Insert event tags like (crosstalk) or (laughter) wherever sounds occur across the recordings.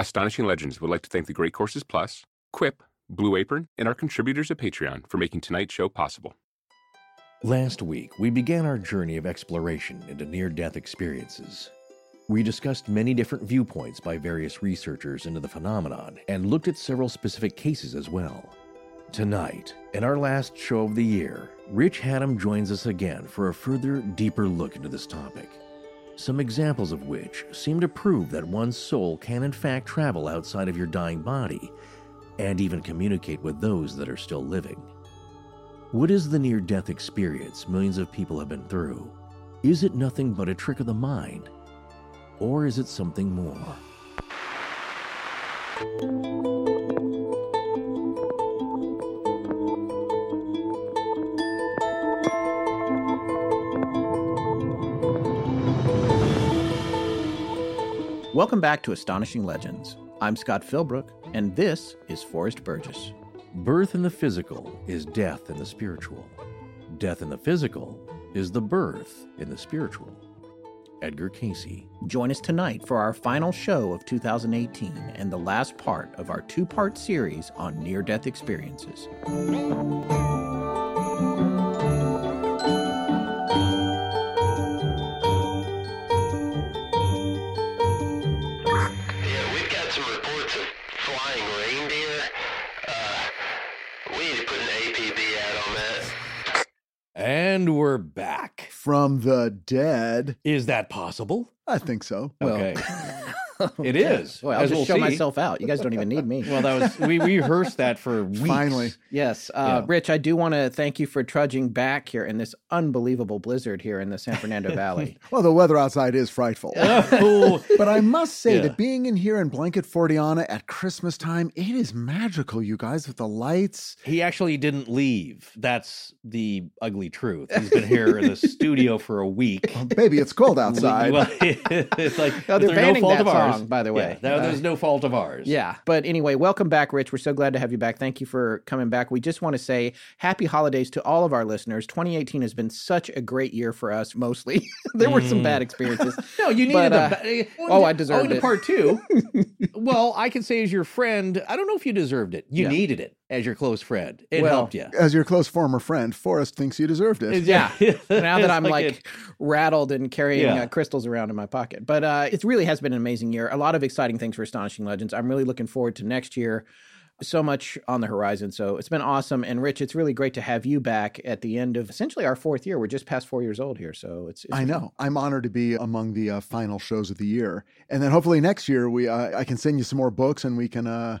Astonishing Legends would like to thank the Great Courses Plus, Quip, Blue Apron, and our contributors at Patreon for making tonight's show possible. Last week, we began our journey of exploration into near death experiences. We discussed many different viewpoints by various researchers into the phenomenon and looked at several specific cases as well. Tonight, in our last show of the year, Rich Hatem joins us again for a further, deeper look into this topic. Some examples of which seem to prove that one's soul can in fact travel outside of your dying body and even communicate with those that are still living. What is the near death experience millions of people have been through? Is it nothing but a trick of the mind? Or is it something more? Welcome back to Astonishing Legends. I'm Scott Philbrook, and this is Forrest Burgess. Birth in the physical is death in the spiritual. Death in the physical is the birth in the spiritual. Edgar Cayce. Join us tonight for our final show of 2018 and the last part of our two part series on near death experiences. And we're back. From the dead. Is that possible? I think so. Okay. (laughs) (laughs) it is. Well, I'll as just we'll show see. myself out. You guys don't even need me. Well, that was we we rehearsed that for (laughs) weeks. Finally. Yes, uh, Yeah. Rich, I do want to thank you for trudging back here in this unbelievable blizzard here in the San Fernando Valley. (laughs) Well, the weather outside is frightful. Oh, But I must say Yeah. that being in here in Blanket Fortiana at Christmas time, it is magical, you guys, with the lights. he actually didn't leave. That's the ugly truth. He's been here in the studio for a week. Baby, it's cold outside. Well, it's like they're there's no fault of ours. Song, by the way. Yeah, no, there's uh, no fault of ours. Yeah. But anyway, welcome back, Rich. We're so glad to have you back. Thank you for coming back. We just want to say happy holidays to all of our listeners. 2018 has been such a great year for us, mostly. (laughs) there were some bad mm. experiences. (laughs) No, you needed But, the. uh, ba- eh, oh, oh, I deserved oh, it. part two. (laughs) well, I can say as your friend, I don't know if you deserved it. You Yeah. needed it as your close friend. It Well, helped you. As your close former friend, Forrest thinks you deserved it. Yeah. (laughs) (laughs) now that I'm like, it- rattled and carrying Yeah. uh, crystals around in my pocket. But uh, it really has been an amazing year. A lot of exciting things for Astonishing Legends. I'm really looking forward to next year. So much on the horizon. So it's been awesome. And Rich, it's really great to have you back at the end of essentially our fourth year. We're just past four years old here. So it's, it's I know. I'm honored to be among the uh, final shows of the year, and then hopefully next year we uh, I can send you some more books and we can uh,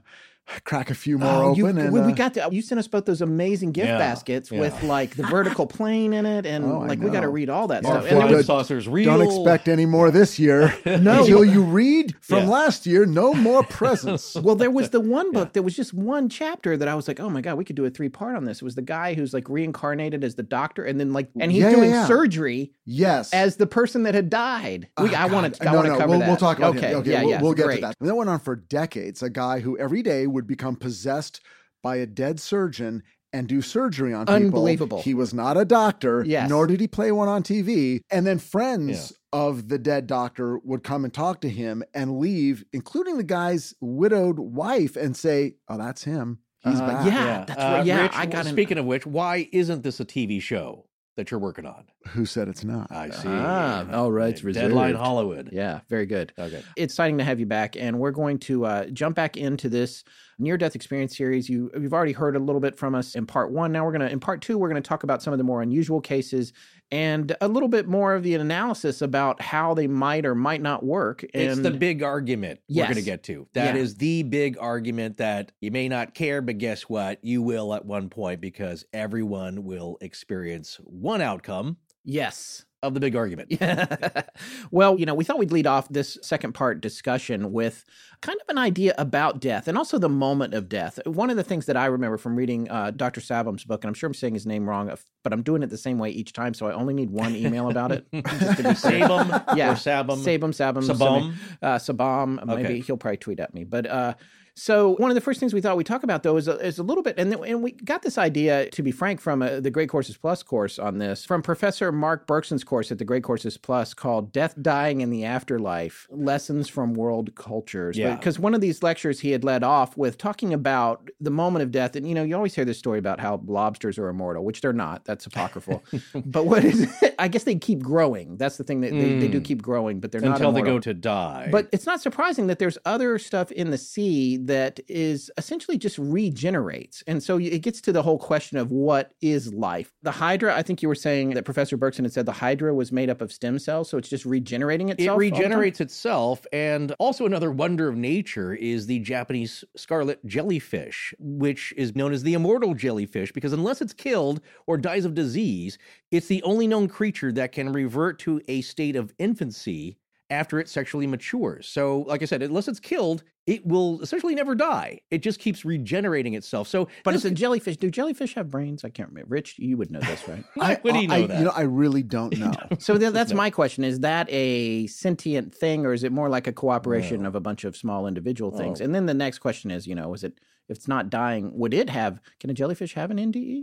crack a few more Oh, you- open. and we, we uh, got to, you sent us both those amazing gift Yeah, baskets yeah. with like the vertical plane in it, and (laughs) Oh, like we got to read all that Our stuff. And was- saucers real. don't expect any more this year (laughs) no, until you read from Yeah. last year. No more presents. (laughs) well, there was the one book. There was just one chapter that I was like, "Oh my god, we could do a three part on this." It was the guy who's like reincarnated as the doctor, and then like, and he's Yeah, yeah, doing yeah. surgery yes. as the person that had died. We, Oh, I want God. to, I no, want to no, cover we'll, that. We'll talk about okay, him. Okay, yeah, we'll, yeah, we'll get great. to that. And that went on for decades. A guy who every day would become possessed by a dead surgeon and do surgery on people. Unbelievable. He was not a doctor, Yes. nor did he play one on TV. And then friends of the dead doctor would come and talk to him and leave, including the guy's widowed wife, and say, "Oh, that's him. He's Uh, back." yeah. that's right. Yeah, Rich, I got an- Speaking of which, why isn't this a TV show that you're working on? Who said it's not? I see. Ah, all right, it's Deadline reserved. Hollywood. Yeah, very good. Okay. It's exciting to have you back, and we're going to uh, jump back into this near-death experience series. You you've already heard a little bit from us in part one. Now we're gonna in part two we're gonna talk about some of the more unusual cases and a little bit more of the analysis about how they might or might not work. And It's the big argument we're going to get to. That is Yeah. the big argument that you may not care, but guess what? You will at one point because everyone will experience one outcome yes. Of the big argument. Yeah. (laughs) well, you know, we thought we'd lead off this second part discussion with kind of an idea about death and also the moment of death. One of the things that I remember from reading uh, Dr. Sabom's book, and I'm sure I'm saying his name wrong, but I'm doing it the same way each time, so I only need one email about it. (laughs) just to be clear. Sabum Yeah. or Sabum? Sabum, Sabum, Sabam? uh, Sabam. Maybe Okay. he'll probably tweet at me, but uh, So one of the first things we thought we'd talk about, though, is a, is a little bit, and, and we got this idea, to be frank, from a, the Great Courses Plus course on this, from Professor Mark Berkson's course at the Great Courses Plus called Death, Dying, and the Afterlife, Lessons from World Cultures. Yeah. Because one of these lectures he had led off with talking about the moment of death. And, you know, you always hear this story about how lobsters are immortal, which they're not. That's apocryphal. (laughs) but what is it? (laughs) I guess they keep growing. That's the thing that they, they do hmm. keep growing, but they're not Until they go to die. But it's not surprising that there's other stuff in the sea that is essentially just regenerates. And so it gets to the whole question of what is life. The Hydra, I think you were saying that Professor Berkson had said the Hydra was made up of stem cells, so it's just regenerating itself. time? regenerates itself. And also, another wonder of nature is the Japanese scarlet jellyfish, which is known as the immortal jellyfish because unless it's killed or dies of disease, it's the only known creature that can revert to a state of infancy after it sexually matures. So, like I said, unless it's killed, it will essentially never die. It just keeps regenerating itself. So, But this- it's a jellyfish. Do jellyfish have brains? I can't remember. Rich, you would know this, right? (laughs) Why would he know I, that? You know, I really don't (laughs) know. So th- that's my question: Is that a sentient thing, or is it more like a cooperation of a bunch of small individual things? Oh. And then the next question is, you know, is it if it's not dying, would it have? Can a jellyfish have an NDE?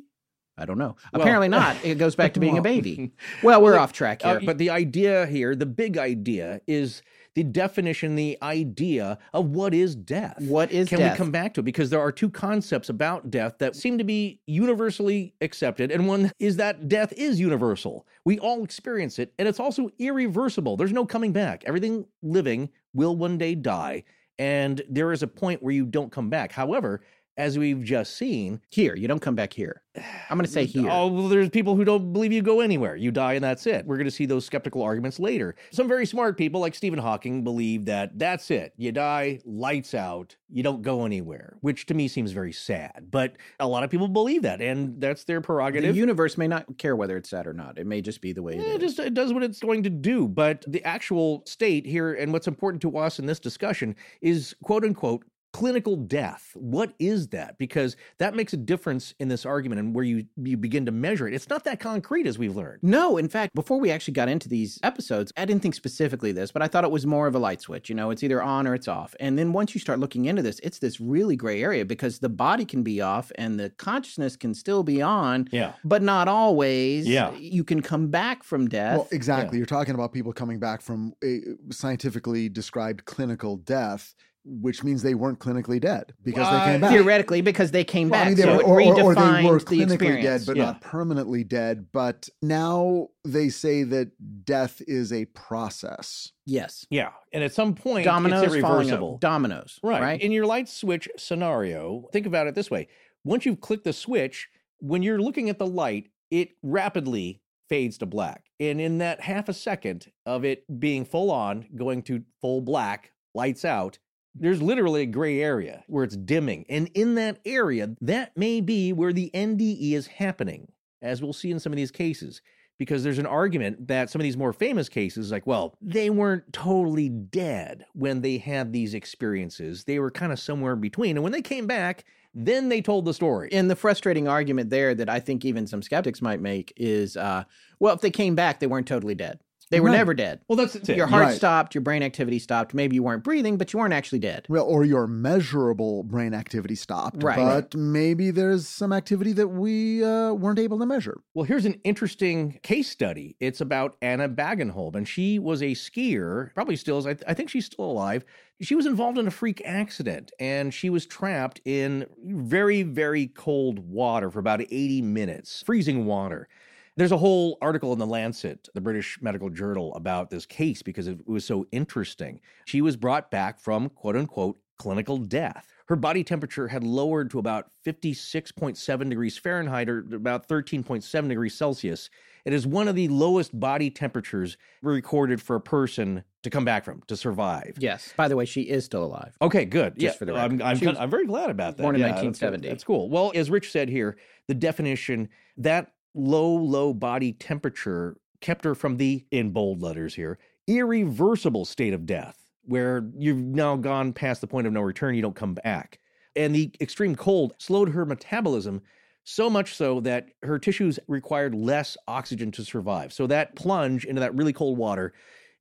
I don't know. Well- Apparently not. (laughs) It goes back to being a baby. (laughs) Well, we're off track Uh, here. but the idea here, the big idea, is the definition, the idea of what is death. What is Can death? we come back to it? Because there are two concepts about death that seem to be universally accepted, and one is that death is universal. We all experience it, and it's also irreversible. There's no coming back. Everything living will one day die, and there is a point where you don't come back. However, as we've just seen, here, you don't come back here. I'm going to say (sighs) here. Oh, well, there's people who don't believe you go anywhere. You die and that's it. We're going to see those skeptical arguments later. Some very smart people like Stephen Hawking believe that that's it. You die, lights out, you don't go anywhere, which to me seems very sad. But a lot of people believe that, and that's their prerogative. the universe may not care whether it's sad or not. It may just be the way it Eh, is. It just it does what it's going to do. But the actual state here, and what's important to us in this discussion, is quote unquote clinical death. What is that? Because that makes a difference in this argument and where you you begin to measure it. It's not that concrete as we've learned. No, in fact, before we actually got into these episodes, I didn't think specifically this, but I thought it was more of a light switch. You know, it's either on or it's off. And then once you start looking into this, it's this really gray area because the body can be off and the consciousness can still be on, Yeah. but not always. Yeah. You can come back from death. Well, exactly. You're talking about people coming back from a scientifically described clinical death, which means they weren't clinically dead because they Uh, came back. Theoretically, because they came Well, back. I mean, they so were, or, or- or they were clinically experience. dead, but Yeah. not permanently dead. But now they say that death is a process. yes. Yeah. And at some point, Dominoes it's falling irreversible. Dominoes. Right. Right. In your light switch scenario, think about it this way. Once you've clicked the switch, when you're looking at the light, it rapidly fades to black. And in that half a second of it being full on, going to full black, lights out, there's literally a gray area where it's dimming. And in that area, that may be where the NDE is happening, as we'll see in some of these cases. Because there's an argument that some of these more famous cases, like, well, they weren't totally dead when they had these experiences. They were kind of somewhere in between. And when they came back, then they told the story. And the frustrating argument there that I think even some skeptics might make is, uh, well, if they came back, they weren't totally dead. They were Right. never dead. well, that's it. Your heart Right. stopped, your brain activity stopped. Maybe you weren't breathing, but you weren't actually dead. Well, or your measurable brain activity stopped. Right. But maybe there's some activity that we uh, weren't able to measure. Well, here's an interesting case study. It's about Anna Bagenholm, and she was a skier, probably still is. I, I think she's still alive. She was involved in a freak accident, and she was trapped in very, very cold water for about 80 minutes, freezing water. There's a whole article in the Lancet, the British medical journal, about this case because it was so interesting. She was brought back from quote unquote clinical death. Her body temperature had lowered to about 56.7 degrees Fahrenheit or about 13.7 degrees Celsius. It is one of the lowest body temperatures recorded for a person to come back from, to survive. Yes. By the way, she is still alive. Okay, good. Just yeah, for the I'm, record. I'm, kind- was I'm very glad about that. born in Yeah, that's good. 1970. That's cool. Well, as Rich said here, the definition that low, low body temperature kept her from the, in bold letters here, irreversible state of death, where you've now gone past the point of no return, you don't come back. And the extreme cold slowed her metabolism so much so that her tissues required less oxygen to survive. So that plunge into that really cold water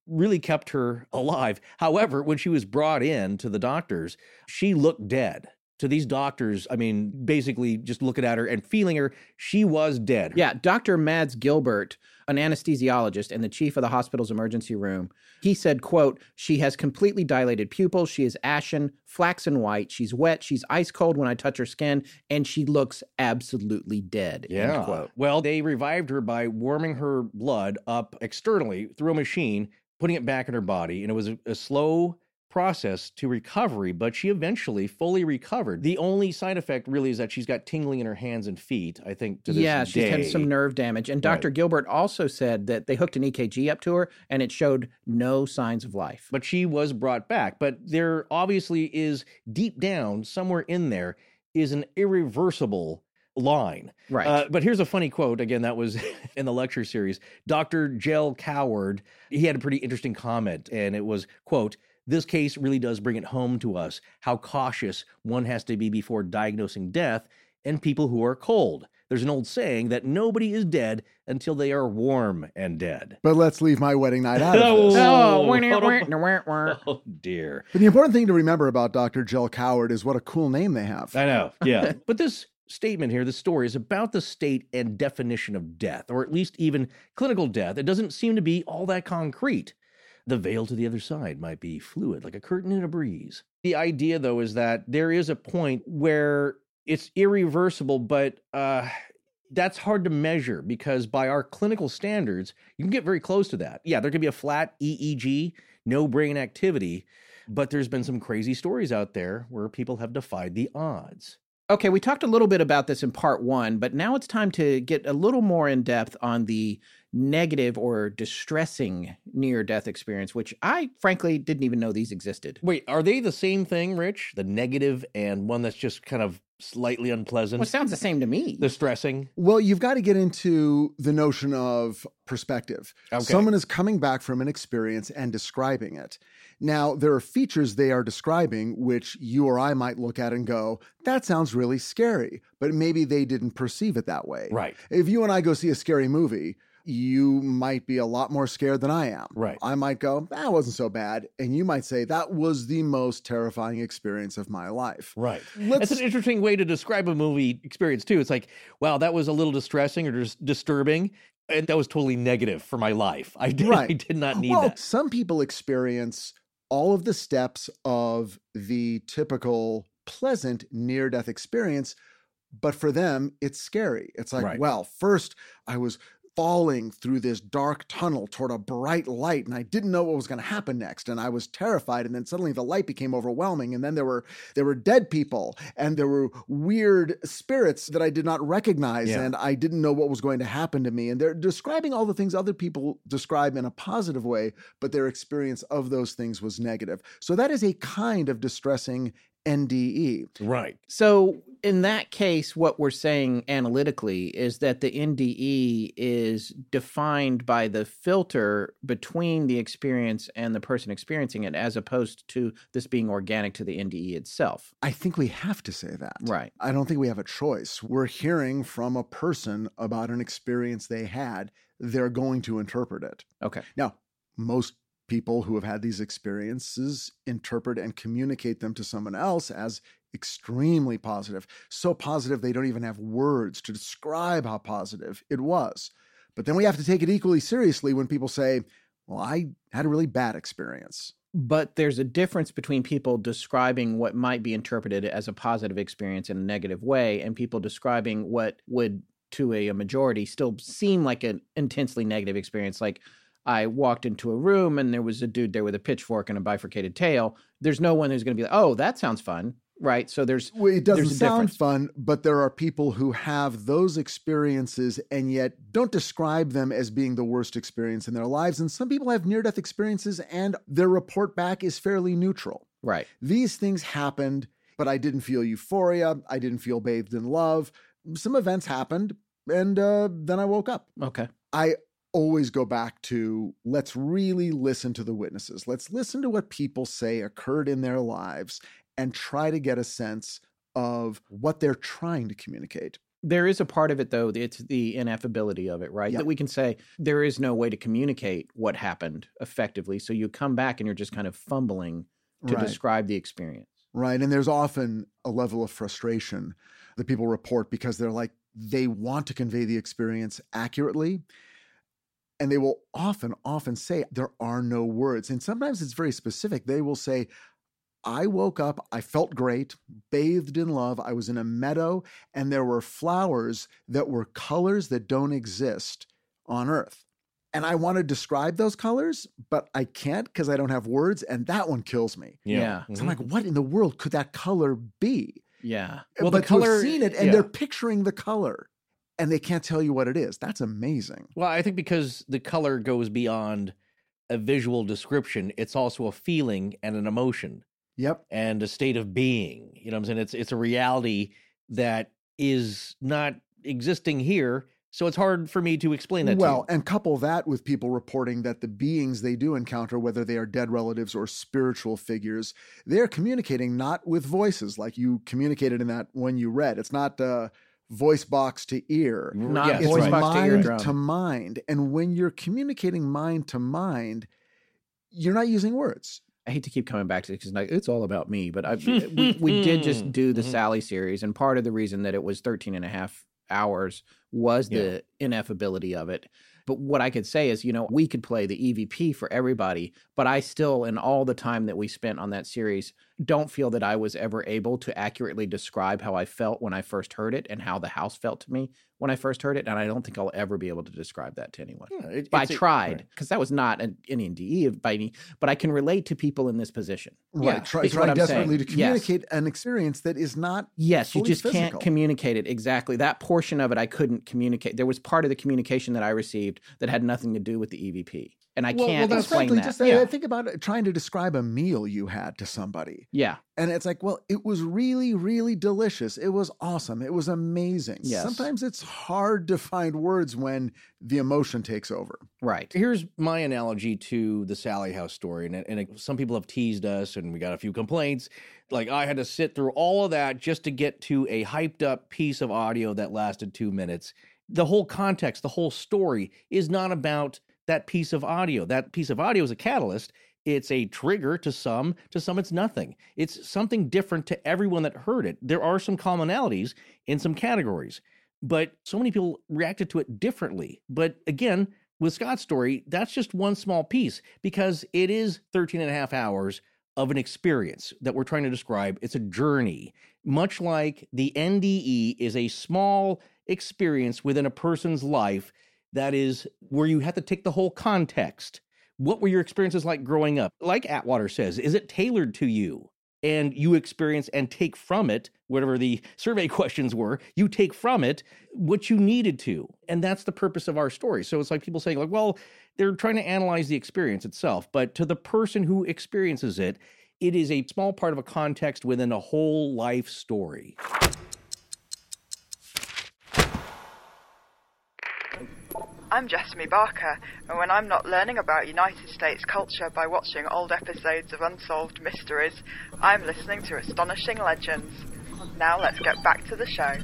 really kept her alive. However, when she was brought in to the doctors, she looked dead. To these doctors, I mean, basically just looking at her and feeling her, she was dead. Yeah, Dr. Mads Gilbert, an anesthesiologist and the chief of the hospital's emergency room, he said, quote, she has completely dilated pupils, she is ashen, flaxen white, she's wet, she's ice cold when I touch her skin, and she looks absolutely dead. End Yeah. quote. Well, they revived her by warming her blood up externally through a machine, putting it back in her body. And it was a, a slow process to recovery, but she eventually fully recovered. The only side effect really is that she's got tingling in her hands and feet, I think, to this yeah, she's had some nerve damage. And Dr. Right. Gilbert also said that they hooked an EKG up to her and it showed no signs of life. but she was brought back. But there obviously is deep down, somewhere in there, is an irreversible line. right. Uh, but here's a funny quote. Again, that was (laughs) in the lecture series. Dr. Jell Coward, he had a pretty interesting comment, and it was, quote, this case really does bring it home to us how cautious one has to be before diagnosing death in people who are cold. There's an old saying that nobody is dead until they are warm and dead. But let's leave my wedding night out of (laughs) oh, this. oh, Oh, wah, hold wah, on. wah, wah. (laughs) Oh dear. But the important thing to remember about Dr. Jill Coward is what a cool name they have. I know. (laughs) Yeah. but this statement here, the story, is about the state and definition of death, or at least even clinical death. It doesn't seem to be all that concrete. The veil to the other side might be fluid, like a curtain in a breeze. The idea, though, is that there is a point where it's irreversible, but uh, that's hard to measure because by our clinical standards, you can get very close to that. Yeah, there could be a flat EEG, no brain activity, but there's been some crazy stories out there where people have defied the odds. Okay, we talked a little bit about this in part one, but now it's time to get a little more in depth on the negative or distressing near death experience, which I frankly didn't even know these existed. Wait, are they the same thing, Rich? The negative and one that's just kind of slightly unpleasant? Well, it sounds the same to me. the stressing? Well, you've got to get into the notion of perspective. Okay. Someone is coming back from an experience and describing it. Now, there are features they are describing which you or I might look at and go, that sounds really scary, but maybe they didn't perceive it that way. Right. If you and I go see a scary movie, you might be a lot more scared than I am. Right. I might go, that wasn't so bad. And you might say, that was the most terrifying experience of my life. Right. Let's- That's an interesting way to describe a movie experience, too. It's like, wow, that was a little distressing or dis- disturbing. And that was totally negative for my life. I did, I did not need well, that. some people experience all of the steps of the typical pleasant near death experience, but for them, it's scary. It's like, Right. well, first I was falling through this dark tunnel toward a bright light and I didn't know what was going to happen next and I was terrified and then suddenly the light became overwhelming and then there were there were dead people and there were weird spirits that I did not recognize Yeah. and I didn't know what was going to happen to me and they're describing all the things other people describe in a positive way but their experience of those things was negative. So that is a kind of distressing NDE. Right. So, in that case, what we're saying analytically is that the NDE is defined by the filter between the experience and the person experiencing it, as opposed to this being organic to the NDE itself. I think we have to say that. Right. I don't think we have a choice. We're hearing from a person about an experience they had. They're going to interpret it. Okay. Now, most people who have had these experiences interpret and communicate them to someone else as extremely positive. So positive they don't even have words to describe how positive it was. But then we have to take it equally seriously when people say, Well, I had a really bad experience. But there's a difference between people describing what might be interpreted as a positive experience in a negative way and people describing what would, to a, majority, still seem like an intensely negative experience. Like, I walked into a room and there was a dude there with a pitchfork and a bifurcated tail. There's no one who's going to be like, oh, that sounds fun. Right. So there's, Well, it doesn't sound difference. fun, but there are people who have those experiences and yet don't describe them as being the worst experience in their lives. And some people have near death experiences and their report back is fairly neutral. right. These things happened, but I didn't feel euphoria. I didn't feel bathed in love. Some events happened, and uh, then I woke up. Okay. I always go back to let's really listen to the witnesses. Let's listen to what people say occurred in their lives and try to get a sense of what they're trying to communicate. There is a part of it, though, it's the ineffability of it, right? Yep. That we can say there is no way to communicate what happened effectively. So you come back and you're just kind of fumbling to Right. describe the experience. Right. And there's often a level of frustration that people report because they're like, they want to convey the experience accurately. And they will often, often say, there are no words. And sometimes it's very specific. They will say, I woke up, I felt great, bathed in love. I was in a meadow, and there were flowers that were colors that don't exist on earth. And I want to describe those colors, but I can't because I don't have words. And that one kills me. Yeah. So I'm mm-hmm. like, what in the world could that color be? Yeah. Well, Well, the but to have seen it and yeah. they're picturing the color and they can't tell you what it is. That's amazing. Well, I think because the color goes beyond a visual description, it's also a feeling and an emotion Yep. and a state of being. You know what I'm saying? It's it's a reality that is not existing here. So it's hard for me to explain that Well, to you. and couple that with people reporting that the beings they do encounter, whether they are dead relatives or spiritual figures, they're communicating not with voices like you communicated in that when you read. It's not uh, voice box to ear. Not Yes, voice right. box to mind eardrum. to mind. And when you're communicating mind to mind, you're not using words. I hate to keep coming back to it because it's all about me, but I, (laughs) we, we did just do the Mhm. Sallie series. And part of the reason that it was 13 and a half hours was Yeah. the ineffability of it. But what I could say is, you know, we could play the EVP for everybody, but I still, in all the time that we spent on that series, don't feel that I was ever able to accurately describe how I felt when I first heard it and how the house felt to me when I first heard it. And I don't think I'll ever be able to describe that to anyone. Yeah, it- But I tried right. because that was not an, NDE by any, but I can relate to people in this position. Right. Yeah, Try, trying desperately saying. to Yes. communicate an experience that is not Yes, you just physical. can't communicate it exactly. That portion of it I couldn't communicate. There was part of the communication that I received that had nothing to do with the EVP, and I Well- well, can't that's explain frankly, that. just yeah. think about it, trying to describe a meal you had to somebody. yeah, And it's like, well, it was really, really delicious. It was awesome. It was amazing. Yes. Sometimes it's hard to find words when the emotion takes over. right. Here's my analogy to the Sallie House story, and, and it- some people have teased us, and we got a few complaints. Like I had to sit through all of that just to get to a hyped up piece of audio that lasted two minutes. The whole context, the whole story is not about that piece of audio. That piece of audio is a catalyst. It's a trigger to some, to some it's nothing. It's something different to everyone that heard it. There are some commonalities in some categories, but so many people reacted to it differently. But again, with Scott's story, that's just one small piece because it is 13 and a half hours of an experience that we're trying to describe. It's a journey, much like the NDE is a small experience within a person's life that is where you have to take the whole context. What were your experiences like growing up? Like Atwater says, is it tailored to you? And you experience and take from it, whatever the (laughs) survey questions were, you take from it what you needed to. And that's the purpose of our story. So it's like people saying, like, well, they're trying to analyze the experience itself. But to the person who experiences it, it is a small part of a context within a whole life story. I'm Jessamy Barker, and when I'm not learning about United States culture by watching old episodes of Unsolved Mysteries, I'm listening to Astonishing Legends. Now let's get back to the show.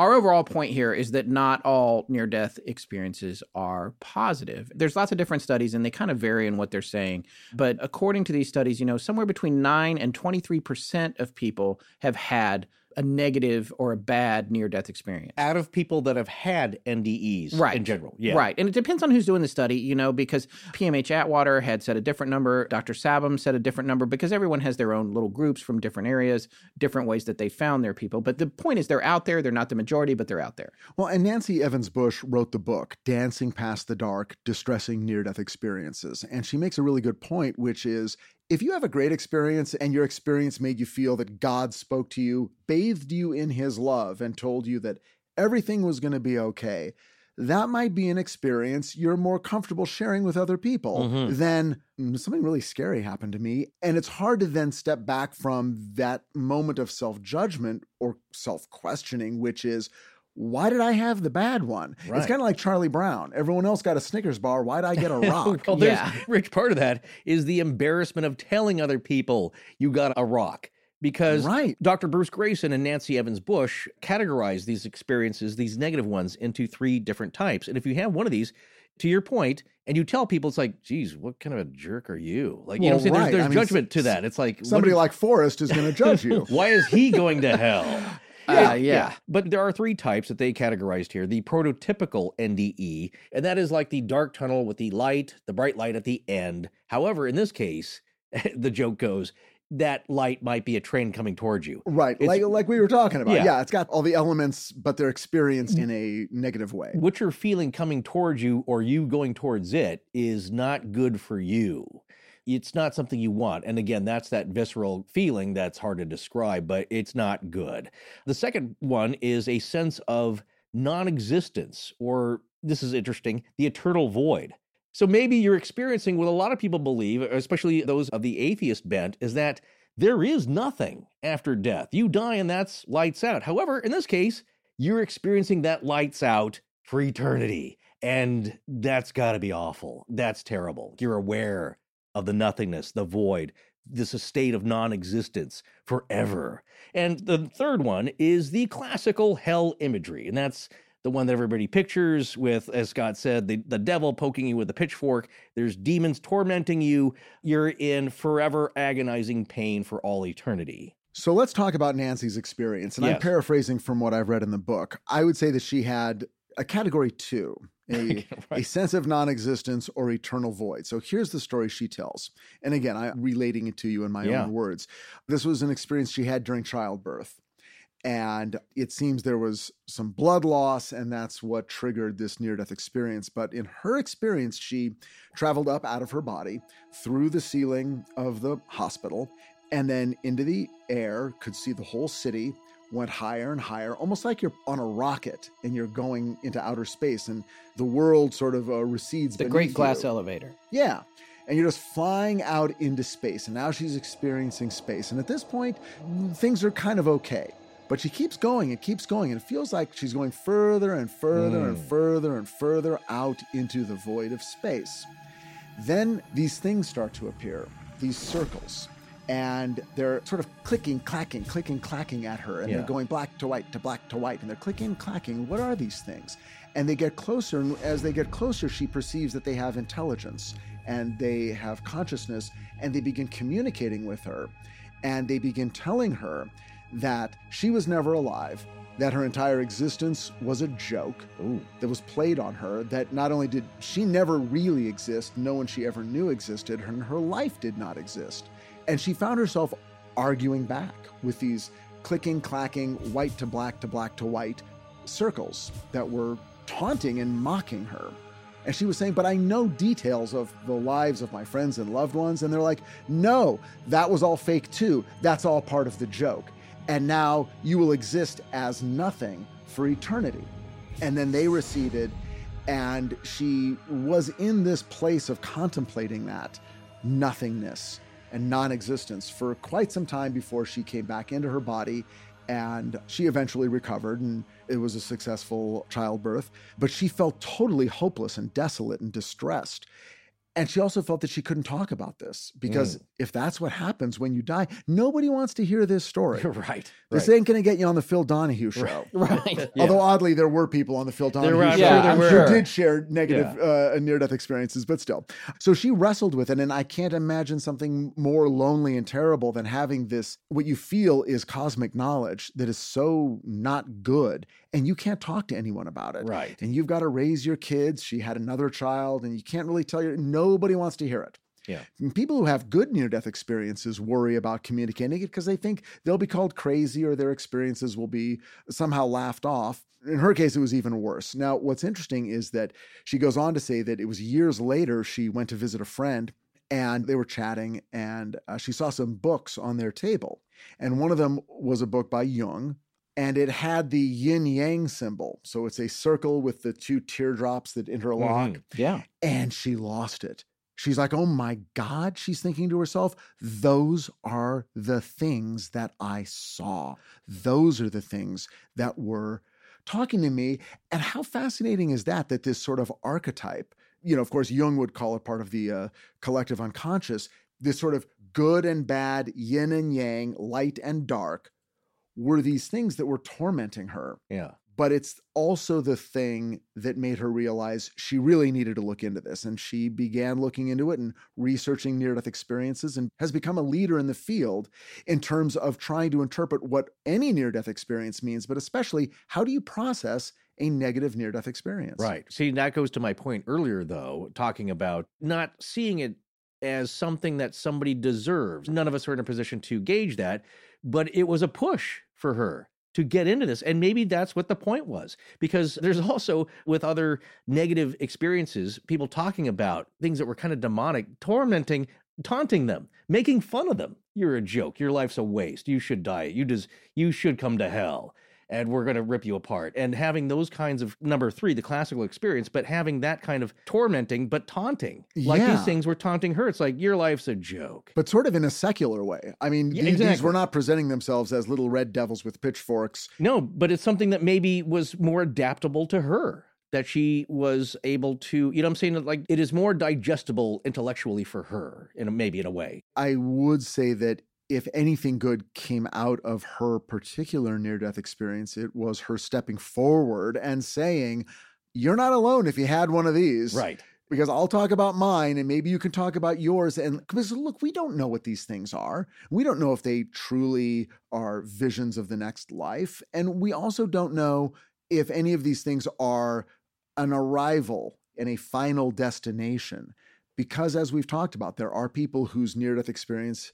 Our overall point here is that not all near death experiences are positive. There's lots of different studies and they kind of vary in what they're saying. But according to these studies, you know, somewhere between 9 and 23% of people have had a negative or a bad near death experience. Out of people that have had NDEs Right. in general. Yeah. Right. And it depends on who's doing the study, you know, because PMH Atwater had said a different number, Dr. Sabom said a different number, because everyone has their own little groups from different areas, different ways that they found their people. But the point is, they're out there. They're not the majority, but they're out there. Well, and Nancy Evans Bush wrote the book, Dancing Past the Dark Distressing Near Death Experiences. And she makes a really good point, which is if you have a great experience and your experience made you feel that God spoke to you, bathed you in his love, and told you that everything was going to be okay, that might be an experience you're more comfortable sharing with other people Mhm. than "Mm, something really scary happened to me. And it's hard to then step back from that moment of self judgment or self questioning, which is, why did I have the bad one? Right. It's kind of like Charlie Brown. Everyone else got a Snickers bar. Why did I get a (laughs) rock? well, there's Yeah. (laughs) Rich. Part of that is the embarrassment of telling other people you got a rock. because Right. Dr. Bruce Greyson and Nancy Evans Bush categorized these experiences, these negative ones, into three different types. And if you have one of these, to your point, and you tell people, it's like, geez, what kind of a jerk are you? Like, you know what I'm saying? right. There's, there's mean, judgment to that. It's like, Somebody like Forrest is going to judge you. (laughs) why is he going to hell? Uh, yeah. But there are three types that they categorized here the prototypical NDE, and that is like the dark tunnel with the light, the bright light at the end. However, in this case, (laughs) the joke goes, that light might be a train coming towards you. Right. It's- like like we were talking about. Yeah. Yeah. it's got all the elements, but they're experienced in a negative way. What you're feeling coming towards you or you going towards it is not good for you. It's not something you want. And again, that's that visceral feeling that's hard to describe, but it's not good. The second one is a sense of non existence, or this is interesting, the eternal void. So maybe you're experiencing what a lot of people believe, especially those of the atheist bent, is that there is nothing after death. You die and that's lights out. However, in this case, you're experiencing that lights out for eternity. And that's got to be awful. That's terrible. You're aware of the nothingness, the void, this state of non existence forever. And the third one is the classical hell imagery. And that's the one that everybody pictures with, as Scott said, the, the devil poking you with a pitchfork. There's demons tormenting you. You're in forever agonizing pain for all eternity. So let's talk about Nancy's experience. And I'm paraphrasing from what I've read in the book. I would say that she had a category two, a, (laughs) a sense of non existence or eternal void. So here's the story she tells. And again, I'm relating it to you in my Yeah. own words. This was an experience she had during childbirth. And it seems there was some blood loss, and that's what triggered this near death experience. But in her experience, she traveled up out of her body through the ceiling of the hospital and then into the air, could see the whole city, went higher and higher, almost like you're on a rocket and you're going into outer space, and the world sort of uh, recedes. The great glass you. elevator. Yeah. And you're just flying out into space. And now she's experiencing space. And at this point, things are kind of okay. But she keeps going and keeps going. And it feels like she's going further and further and further and further out into the void of space. Then these things start to appear, these circles. And they're sort of clicking, clacking, clicking, clacking at her. And Yeah. they're going black to white to black to white. And they're clicking, clacking. What are these things? And they get closer. And as they get closer, she perceives that they have intelligence and they have consciousness. And they begin communicating with her. And they begin telling her that she was never alive, that her entire existence was a joke that was played on her, that not only did she never really exist, no one she ever knew existed, and her life did not exist. And she found herself arguing back with these clicking, clacking, white to black to black to white circles that were taunting and mocking her. And she was saying, But I know details of the lives of my friends and loved ones. And they're like, No, that was all fake too. That's all part of the joke. And now you will exist as nothing for eternity. And then they receded, and she was in this place of contemplating that nothingness and non existence for quite some time before she came back into her body. And she eventually recovered, and it was a successful childbirth. But she felt totally hopeless and desolate and distressed. And she also felt that she couldn't talk about this because mm. If that's what happens when you die, nobody wants to hear this story. (laughs) right. This right. ain't going to get you on the Phil Donahue show. Right. (laughs) Although oddly, there were people on the Phil Donahue were- show sure there who were. did share negative uh, near-death experiences, but still. So she wrestled with it, and I can't imagine something more lonely and terrible than having this. What you feel is cosmic knowledge that is so not good, and you can't talk to anyone about it. Right. And you've got to raise your kids. She had another child, and you can't really tell your. Nobody wants to hear it. Yeah. People who have good near death experiences worry about communicating it because they think they'll be called crazy or their experiences will be somehow laughed off. In her case, it was even worse. Now, what's interesting is that she goes on to say that it was years later she went to visit a friend and they were chatting and uh, she saw some books on their table. And one of them was a book by Jung and it had the yin yang symbol. So it's a circle with the two teardrops that interlock Mhm. Yeah. and she lost it. She's like, oh my God. She's thinking to herself, those are the things that I saw. Those are the things that were talking to me. And how fascinating is that? That this sort of archetype, you know, of course, Jung would call it part of the uh, collective unconscious, this sort of good and bad, yin and yang, light and dark, were these things that were tormenting her. Yeah. But it's also the thing that made her realize she really needed to look into this. And she began looking into it and researching near death experiences and has become a leader in the field in terms of trying to interpret what any near death experience means, but especially how do you process a negative near death experience? Right. See, that goes to my point earlier, though, talking about not seeing it as something that somebody deserves. None of us are in a position to gauge that, but it was a push for her to get into this. And maybe that's what the point was. Because there's (laughs) also, with other negative experiences, people talking about things that were kind of demonic, tormenting, taunting them, making fun of them. You're a joke. Your life's a waste. You should die. You just, you should come to hell and we're going to rip you apart. And having those kinds of number three, the classical experience, but having that kind of tormenting but taunting, like Yeah. these things were taunting her. It's like your life's a joke. But sort of in a secular way. I mean, Yeah, these, these were not presenting themselves as little red devils with pitchforks. No, but it's something that maybe was more adaptable to her. That she was able to, you know, what I'm saying like it is more digestible intellectually for her, in a, maybe in a way. I would say that if anything good came out of her particular near death experience, it was her stepping forward and saying, You're not alone if you had one of these. Right. Because I'll talk about mine and maybe you can talk about yours. And because look, we don't know what these things are. We don't know if they truly are visions of the next life. And we also don't know if any of these things are an arrival and a final destination. Because as we've talked about, there are people whose near death experience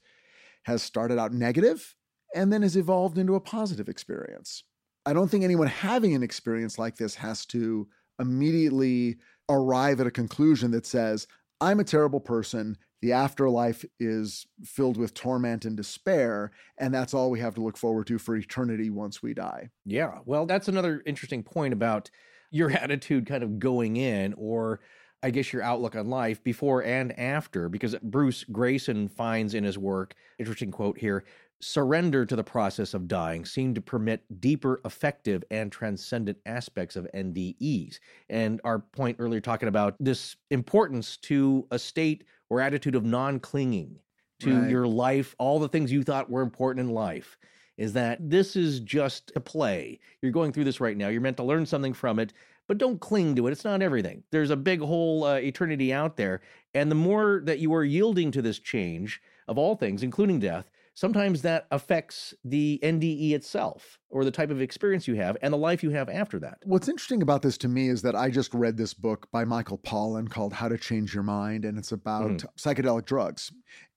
has started out negative and then has evolved into a positive experience. I don't think anyone having an experience like this has to immediately arrive at a conclusion that says, I'm a terrible person. The afterlife is filled with torment and despair, and that's all we have to look forward to for eternity once we die. Yeah. Well, that's another interesting point about your (laughs) attitude kind of going in, or I guess your outlook on life before and after, because Bruce Greyson finds in his work, interesting quote here surrender to the process of dying seemed to permit deeper, effective, and transcendent aspects of NDEs. And our point earlier talking about this importance to a state or attitude of non clinging to Right. your life, all the things you thought were important in life is that this is just a play. You're going through this right now. You're meant to learn something from it, but don't cling to it. It's not everything. There's a big whole uh, eternity out there. And the more that you are yielding to this change of all things, including death, sometimes that affects the NDE itself or the type of experience you have and the life you have after that. What's interesting about this to me is that I just read this book by Michael Pollan called How to Change Your Mind, and it's about psychedelic drugs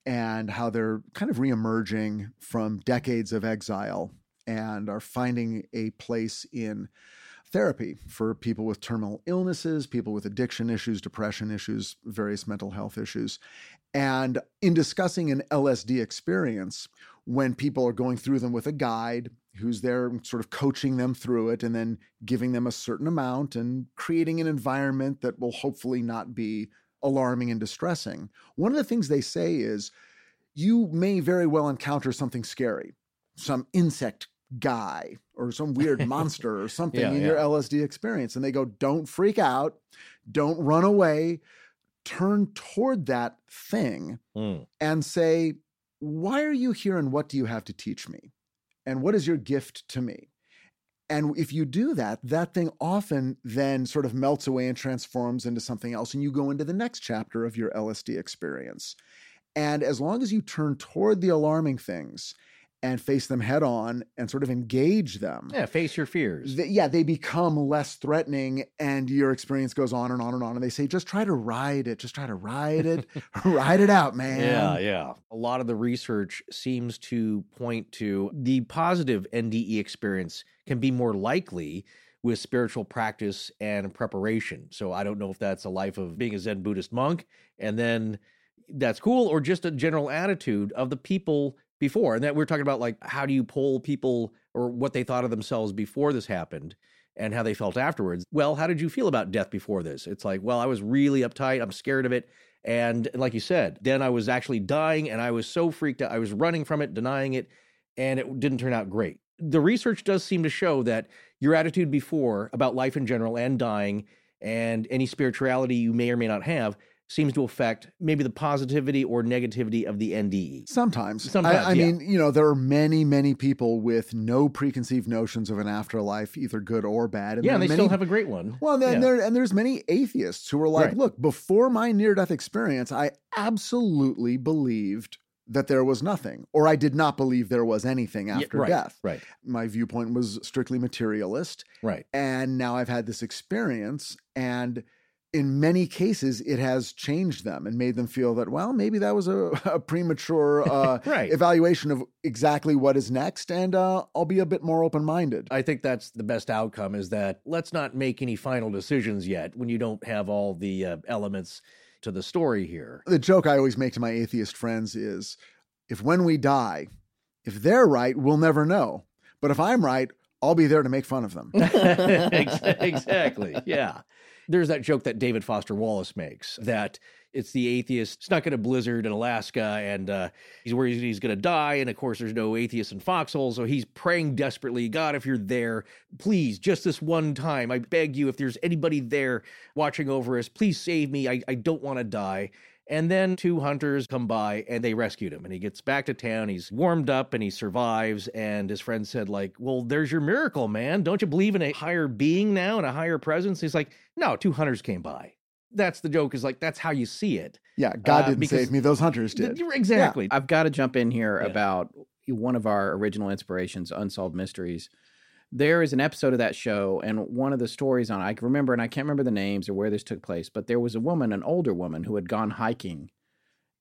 and how they're kind of reemerging from decades of exile and are finding a place in therapy for people with terminal illnesses, people with addiction issues, depression issues, various mental health issues. And in discussing an LSD experience, when people are going through them with a guide who's there sort of coaching them through it and then giving them a certain amount and creating an environment that will hopefully not be alarming and distressing, one of the things they say is you may very well encounter something scary, some insect guy or some weird (laughs) monster or something Yeah, in your. LSD experience. And they go, don't freak out, don't run away, turn toward that thing Mm. and say, why are you here and what do you have to teach me? And what is your gift to me? And if you do that, that thing often then sort of melts away and transforms into something else. And you go into the next chapter of your LSD experience. And as long as you turn toward the alarming things and face them head on and sort of engage them, Yeah, face your fears. th- yeah, they become less threatening and your experience goes on and on and on. And they say, just try to ride it, just try to ride it, (laughs) ride it out, man. Yeah, yeah. A lot of the research seems to point to the positive NDE experience can be more likely with spiritual practice and preparation. So I don't know if that's a life of being a Zen Buddhist monk and then that's cool or just a general attitude of the people before. And that we're talking about like how do you poll people or what they thought of themselves before this happened and how they felt afterwards. Well, how did you feel about death before this? It's like, well, I was really uptight. I'm scared of it. And like you said, then I was actually dying and I was so freaked out. I was running from it, denying it, and it didn't turn out great. The research does seem to show that your attitude before about life in general and dying and any spirituality you may or may not have seems to affect maybe the positivity or negativity of the NDE. Sometimes. Sometimes, I, I yeah. mean, you know, there are many, many people with no preconceived notions of an afterlife, either good or bad. And yeah, and they many, still have a great one. Well, then Yeah. there and there's many atheists who are like, Right. look, before my near death experience, I absolutely believed that there was nothing, or I did not believe there was anything Yeah, after right, death. Right, My viewpoint was strictly materialist. right. And now I've had this experience, and in many cases, it has changed them and made them feel that, well, maybe that was a, (laughs) a premature (laughs) uh, Right. evaluation of exactly what is next, and uh, I'll be a bit more open minded. I think that's the best outcome is that let's not make any final decisions yet when you don't have all the uh, elements to the story here. The joke I always make to my atheist friends is if when we die, if they're right, we'll never know. But if I'm right, I'll be there to make fun of them. (laughs) Exactly. Yeah. There's that joke that David Foster Wallace makes that it's the atheist stuck in a blizzard in Alaska and uh, he's worried he's going to die. And of course, there's no atheists in Foxhole. So he's praying desperately God, if you're there, please, just this one time, I beg you, if there's anybody there watching over us, please save me. I, I don't want to die. And then two hunters come by and they rescued him. And he gets back to town. He's warmed up and he survives. And his friend said, like, well, there's your miracle, man. Don't you believe in a higher being now and a higher presence? He's like, no, two hunters came by. That's the joke, is like, that's how you see it. Yeah, God Uh, didn't because- save me, those hunters did. You're- Exactly. I've got to jump in here Yeah. about one of our original inspirations, Unsolved Mysteries. There is an episode of that show, and one of the stories on it I can remember, and I can't remember the names or where this took place, but there was a woman, an older woman, who had gone hiking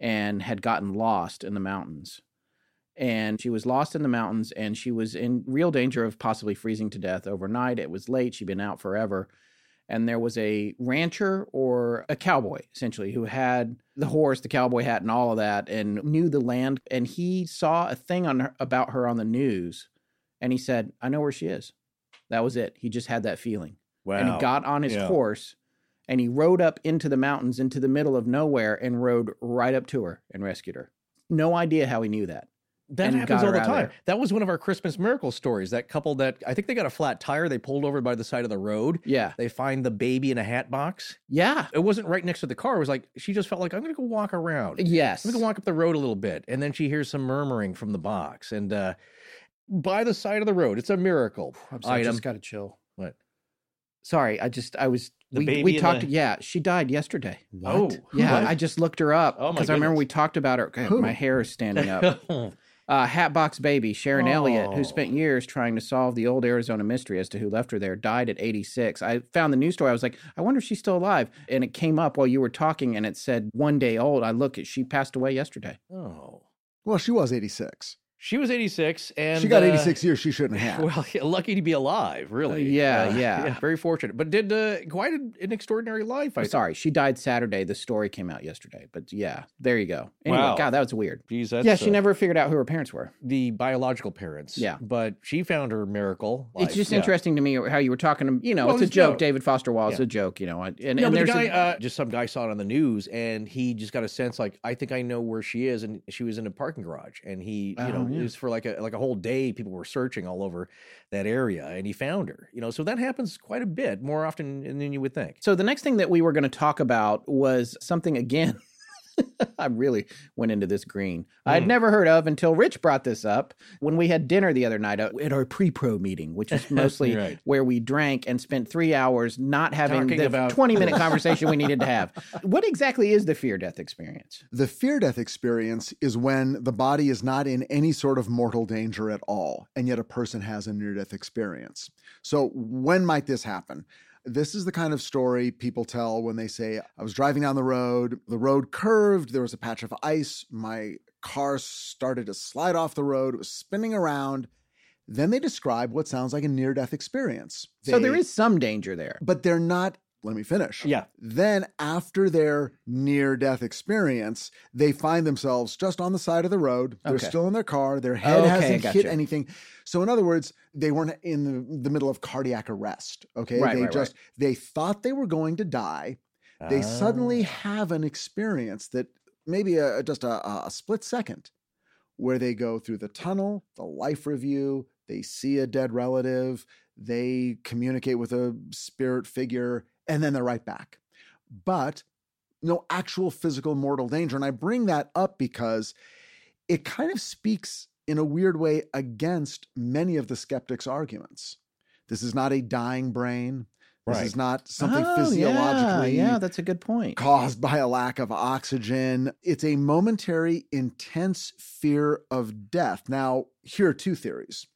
and had gotten lost in the mountains. And she was lost in the mountains, and she was in real danger of possibly freezing to death overnight. It was late; she'd been out forever and there was a rancher or a cowboy essentially who had the horse the cowboy hat and all of that and knew the land and he saw a thing on her, about her on the news and he said i know where she is that was it he just had that feeling wow. and he got on his Yeah. horse and he rode up into the mountains into the middle of nowhere and rode right up to her and rescued her no idea how he knew that That happens all the time. That was one of our Christmas miracle stories. That couple that I think they got a flat tire. They pulled over by the side of the road. yeah They find the baby in a hat box. yeah It wasn't right next to the car. It was like she just felt like I'm going to go walk around. yes I'm going to walk up the road a little bit, and then she hears some murmuring from the box. And uh, by the side of the road, it's a miracle I'm sorry, I just got to chill What? sorry i just i was The we, baby we talked the- yeah she died yesterday Oh, Yeah, what? I just looked her up Oh, because I remember we talked about her. God, Who? My hair is standing up. (laughs) uh, Hatbox Baby, Sharon Elliott, Oh. who spent years trying to solve the old Arizona mystery as to who left her there, died at 86. I found the news story. I was like, I wonder if she's still alive. And it came up while you were talking, and it said one day old. I look, at she passed away yesterday. oh, Well, she was 86. She was 86, and she got uh, 86 years she shouldn't have. Well, (laughs) yeah, lucky to be alive, really. yeah, Uh, yeah. very fortunate. But did uh, quite an, an extraordinary life. I I'm sorry, she died Saturday. The story came out yesterday. But yeah, there you go. Anyway, Wow. God, that was weird. That's yeah, she uh, never figured out who her parents were. the biological parents. Yeah. but she found her miracle. It's just Yeah. interesting to me how you were talking to you know, Well, it's a it's a joke. David Foster Wallace, Yeah. a joke, you know. And, and no, the there's guy, a, uh, just some guy saw it on the news, and he just got a sense like, I think I know where she is, and she was in a parking garage, and he, you know, Oh, yeah. it was for like a like a whole day. People were searching all over that area, and he found her. You know, so that happens quite a bit more often than you would think. So the next thing that we were going to talk about was something again. (laughs) (laughs) I really went into this green. I had Mm. never heard of until Rich brought this up when we had dinner the other night uh, at our pre-pro meeting, which is (laughs) mostly Right. where we drank and spent three hours not having Talking the about- twenty-minute (laughs) conversation we needed to have. What exactly is the fear-death experience? The fear death experience is when the body is not in any sort of mortal danger at all, and yet a person has a near death experience. So, when might this happen? This is the kind of story people tell when they say, I was driving down the road, the road curved, there was a patch of ice, my car started to slide off the road, it was spinning around. Then they describe what sounds like a near death experience. so there is some danger there. but they're not. Let me finish. Yeah. Then, after their near death experience, they find themselves just on the side of the road. They're Okay. still in their car. Their head Okay, hasn't hit anything. So, in other words, they weren't in the, the middle of cardiac arrest. Okay. Right, they right, just, they thought they were going to die. They suddenly Ah. have an experience that maybe a, just a, a split second where they go through the tunnel, the life review, they see a dead relative, they communicate with a spirit figure, and then they're right back. But no actual physical mortal danger. And I bring that up because it kind of speaks in a weird way against many of the skeptics' arguments. This is not a dying brain. This Right. is not something Oh, physiologically Yeah, yeah, that's a good point. caused by a lack of oxygen. It's a momentary, intense fear of death. Now, here are two theories.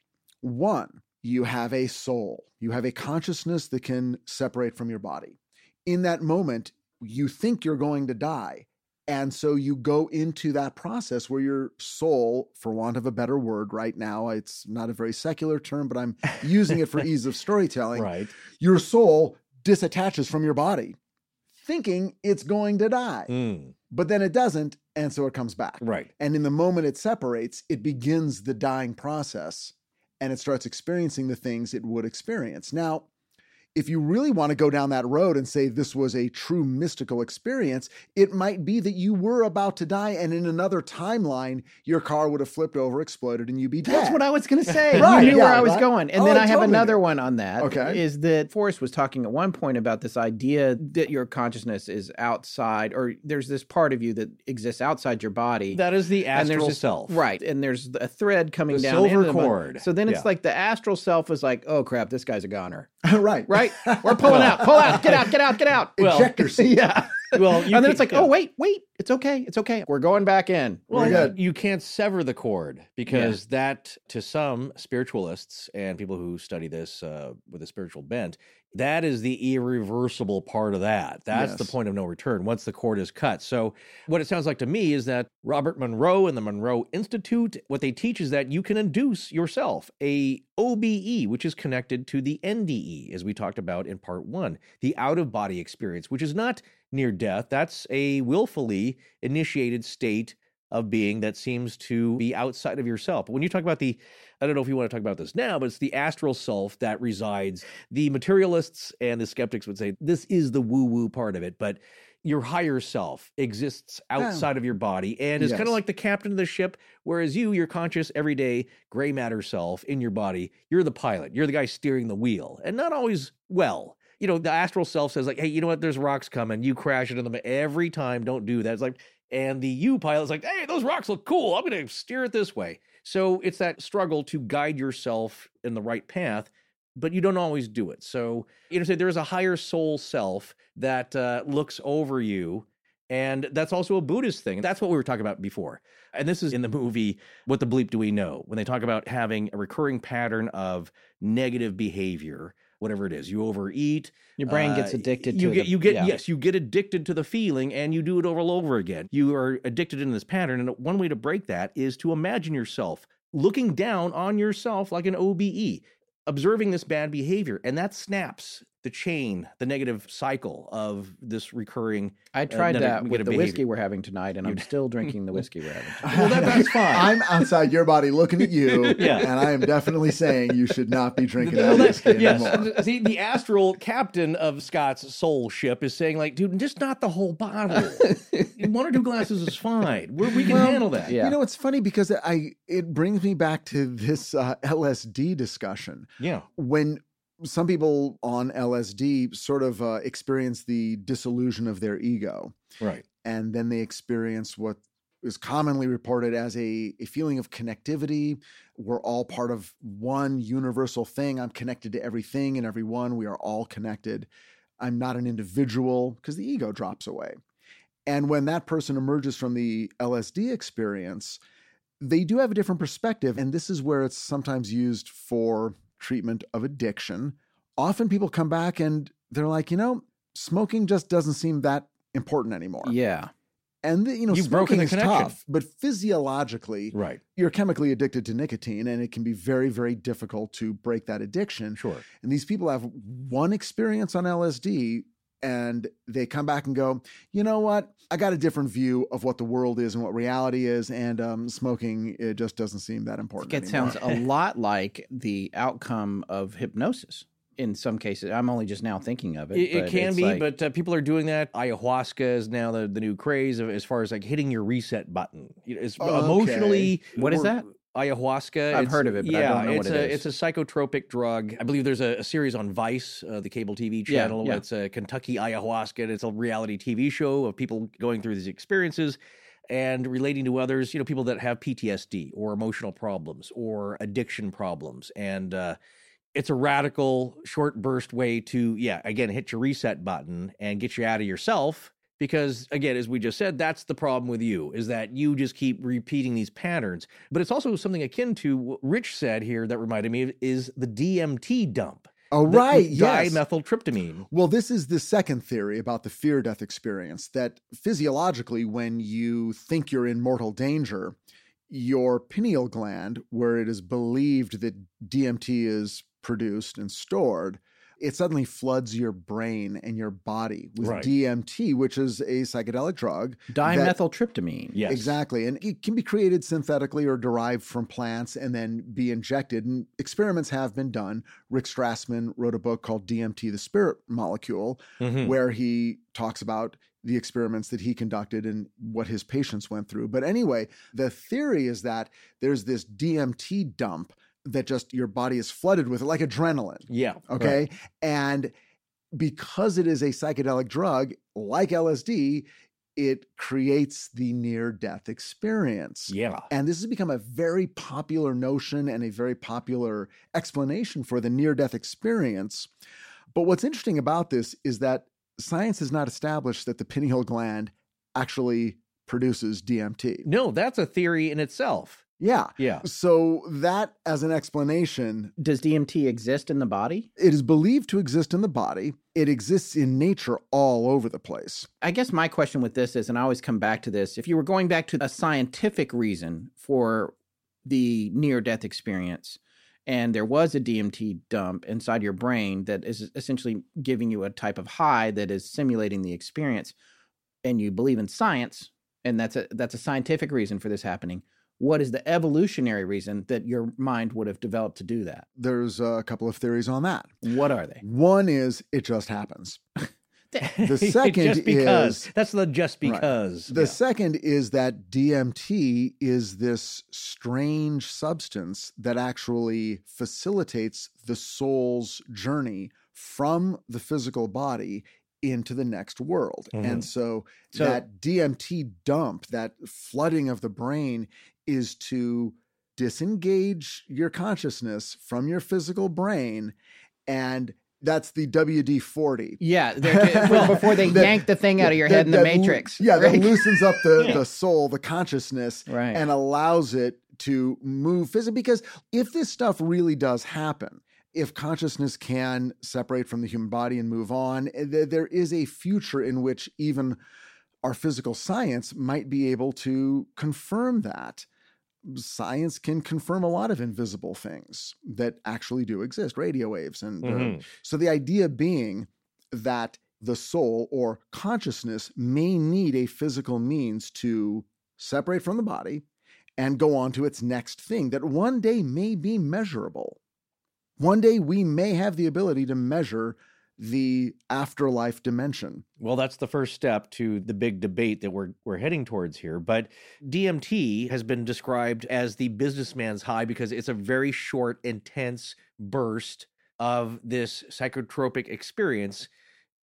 One, you have a soul, you have a consciousness that can separate from your body. In that moment, you think you're going to die. And so you go into that process where your soul, for want of a better word right now, it's not a very secular term, but I'm (laughs) using it for ease of storytelling Right. your soul disattaches from your body, thinking it's going to die. Mm, But then it doesn't, and so it comes back. right. And in the moment it separates, it begins the dying process and it starts experiencing the things it would experience. Now, if you really want to go down that road and say this was a true mystical experience, it might be that you were about to die, and in another timeline, your car would have flipped over, exploded, and you'd be dead. That's what I was going to say. (laughs) Right, you knew where I was right. going. And Oh, then I I have totally another knew. one on that. Okay. Is that Forrest was talking at one point about this idea that your consciousness is outside, or there's this part of you that exists outside your body. That is the and there's astral this- self. Right. And there's a thread coming The down. silver into the cord. So then it's Yeah. like the astral self is like, oh crap, this guy's a goner. (laughs) right. Right? We're pulling out. Pull out. Get out. Get out. Get out. Well, Ejector seat. (laughs) yeah. Well, (laughs) you and then can- it's like, yeah. oh wait, wait, it's okay, it's okay. We're going back in. Well, We're you- can't sever the cord because that, to some spiritualists and people who study this uh, with a spiritual bent, that is the irreversible part of that. That's the point of no return once the cord is cut. So, what it sounds like to me is that Robert Monroe and the Monroe Institute, what they teach is that you can induce yourself a OBE, which is connected to the NDE, as we talked about in part one, the out of body experience, which is not near death. That's a willfully initiated state of being that seems to be outside of yourself. But when you talk about the, I don't know if you want to talk about this now, but it's the astral self that resides. The materialists and the skeptics would say this is the woo woo part of it, but your higher self exists oh. outside of your body and is kind of like the captain of the ship, whereas you, your conscious, everyday gray matter self in your body, you're the pilot. You're the guy steering the wheel, and not always well. You know, the astral self says, like, hey, you know what? There's rocks coming. You crash into them every time. Don't do that. It's like, and the you pilot's like, hey, those rocks look cool. I'm going to steer it this way. So it's that struggle to guide yourself in the right path, but you don't always do it. So, you know, there is a higher soul self that uh, looks over you. And that's also a Buddhist thing. That's what we were talking about before. And this is in the movie, What the Bleep Do We Know? When they talk about having a recurring pattern of negative behavior, whatever it is. You overeat, Your brain gets uh, addicted you to get the- you get yeah. yes you get addicted to the feeling and you do it over and over again you are addicted in this pattern and one way to break that is to imagine yourself looking down on yourself like an obe observing this bad behavior and that snaps the chain the negative cycle of this recurring I tried neg- that with negative the whiskey we're having tonight, and I'm still drinking the (laughs) whiskey we're having. Tonight. well that, that's (laughs) fine I'm outside your body looking at you, (laughs) Yeah. and I am definitely saying you should not be drinking Well, that whiskey yes. anymore. See, the astral captain of Scott's soul ship is saying, like, dude, just not the whole bottle. One or two glasses is fine. We're, we can Well, handle that. Yeah. You know, it's funny because I it brings me back to this uh, LSD discussion Yeah. when some people on LSD sort of uh, experience the disillusion of their ego, Right. and then they experience what is commonly reported as a, a feeling of connectivity. We're all part of one universal thing. I'm connected to everything and everyone. We are all connected. I'm not an individual because the ego drops away. And when that person emerges from the LSD experience, they do have a different perspective. And this is where it's sometimes used for treatment of addiction. Often people come back and they're like, you know, smoking just doesn't seem that important anymore. Yeah. And the, you know, You've smoking is tough, but physiologically, Right. you're chemically addicted to nicotine, and it can be very, very difficult to break that addiction. Sure. And these people have one experience on LSD, and they come back and go, you know what? I got a different view of what the world is and what reality is, and um, smoking it just doesn't seem that important. It anymore. sounds a (laughs) lot like the outcome of hypnosis in some cases. I'm only just now thinking of it. It, it can be, like- but uh, people are doing that. Ayahuasca is now the, the new craze of as far as like hitting your reset button. You know, it's Okay. emotionally. What is or- that? Ayahuasca. I've heard of it, but I yeah, don't know it's what it a, is. It's a psychotropic drug. I believe there's a, a series on Vice, uh, the cable TV Yeah, channel. yeah. It's a Kentucky ayahuasca. and It's a reality TV show of people going through these experiences and relating to others. You know, people that have PTSD or emotional problems or addiction problems, and uh, it's a radical, short burst way to, yeah, again, hit your reset button and get you out of yourself. Because again, as we just said, that's the problem with you is that you just keep repeating these patterns. But it's also something akin to what Rich said here that reminded me of is the DMT dump. Oh, right. Yes. Dimethyltryptamine. Well, this is the second theory about the fear death experience that physiologically, when you think you're in mortal danger, your pineal gland, where it is believed that DMT is produced and stored, it suddenly floods your brain and your body with Right. DMT, which is a psychedelic drug. Dimethyltryptamine. Yes. Exactly. And it can be created synthetically or derived from plants and then be injected. And experiments have been done. Rick Strassman wrote a book called DMT, the Spirit Molecule, Mhm. where he talks about the experiments that he conducted and what his patients went through. But anyway, the theory is that there's this DMT dump that just your body is flooded with, it, like adrenaline. Yeah. Okay. right. And because it is a psychedelic drug like LSD, it creates the near death experience. Yeah. And this has become a very popular notion and a very popular explanation for the near death experience. But what's interesting about this is that science has not established that the pineal gland actually produces DMT. No, that's a theory in itself. Yeah. Yeah. So, that as an explanation Does DMT exist in the body? It is believed to exist in the body. It exists in nature all over the place. I guess my question with this is, and I always come back to this if you were going back to a scientific reason for the near death experience, and there was a DMT dump inside your brain that is essentially giving you a type of high that is simulating the experience, and you believe in science, and that's a that's a scientific reason for this happening. What is the evolutionary reason that your mind would have developed to do that? There's a couple of theories on that. What are they? One is it just happens. (laughs) The (laughs) second just because. is- That's the just Right. because. The Yeah. second is that DMT is this strange substance that actually facilitates the soul's journey from the physical body into the next world. Mhm. And so, So- that DMT dump, that flooding of the brain, is to disengage your consciousness from your physical brain. And that's the WD 40. Yeah, well, before they (laughs) That- yank the thing out of your head in the that loo- Matrix. Yeah, right? that loosens up the, (laughs) Yeah. the soul, the consciousness, Right. and allows it to move physically. Because if this stuff really does happen, if consciousness can separate from the human body and move on, eh, th- there is a future in which even our physical science might be able to confirm that. Science can confirm a lot of invisible things that actually do exist, radio waves. And uh, Mhm. so the idea being that the soul or consciousness may need a physical means to separate from the body and go on to its next thing that one day may be measurable. One day we may have the ability to measure the afterlife dimension. Well, that's the first step to the big debate that we're we're heading towards here. But DMT has been described as the businessman's high because it's a very short, intense burst of this psychotropic experience,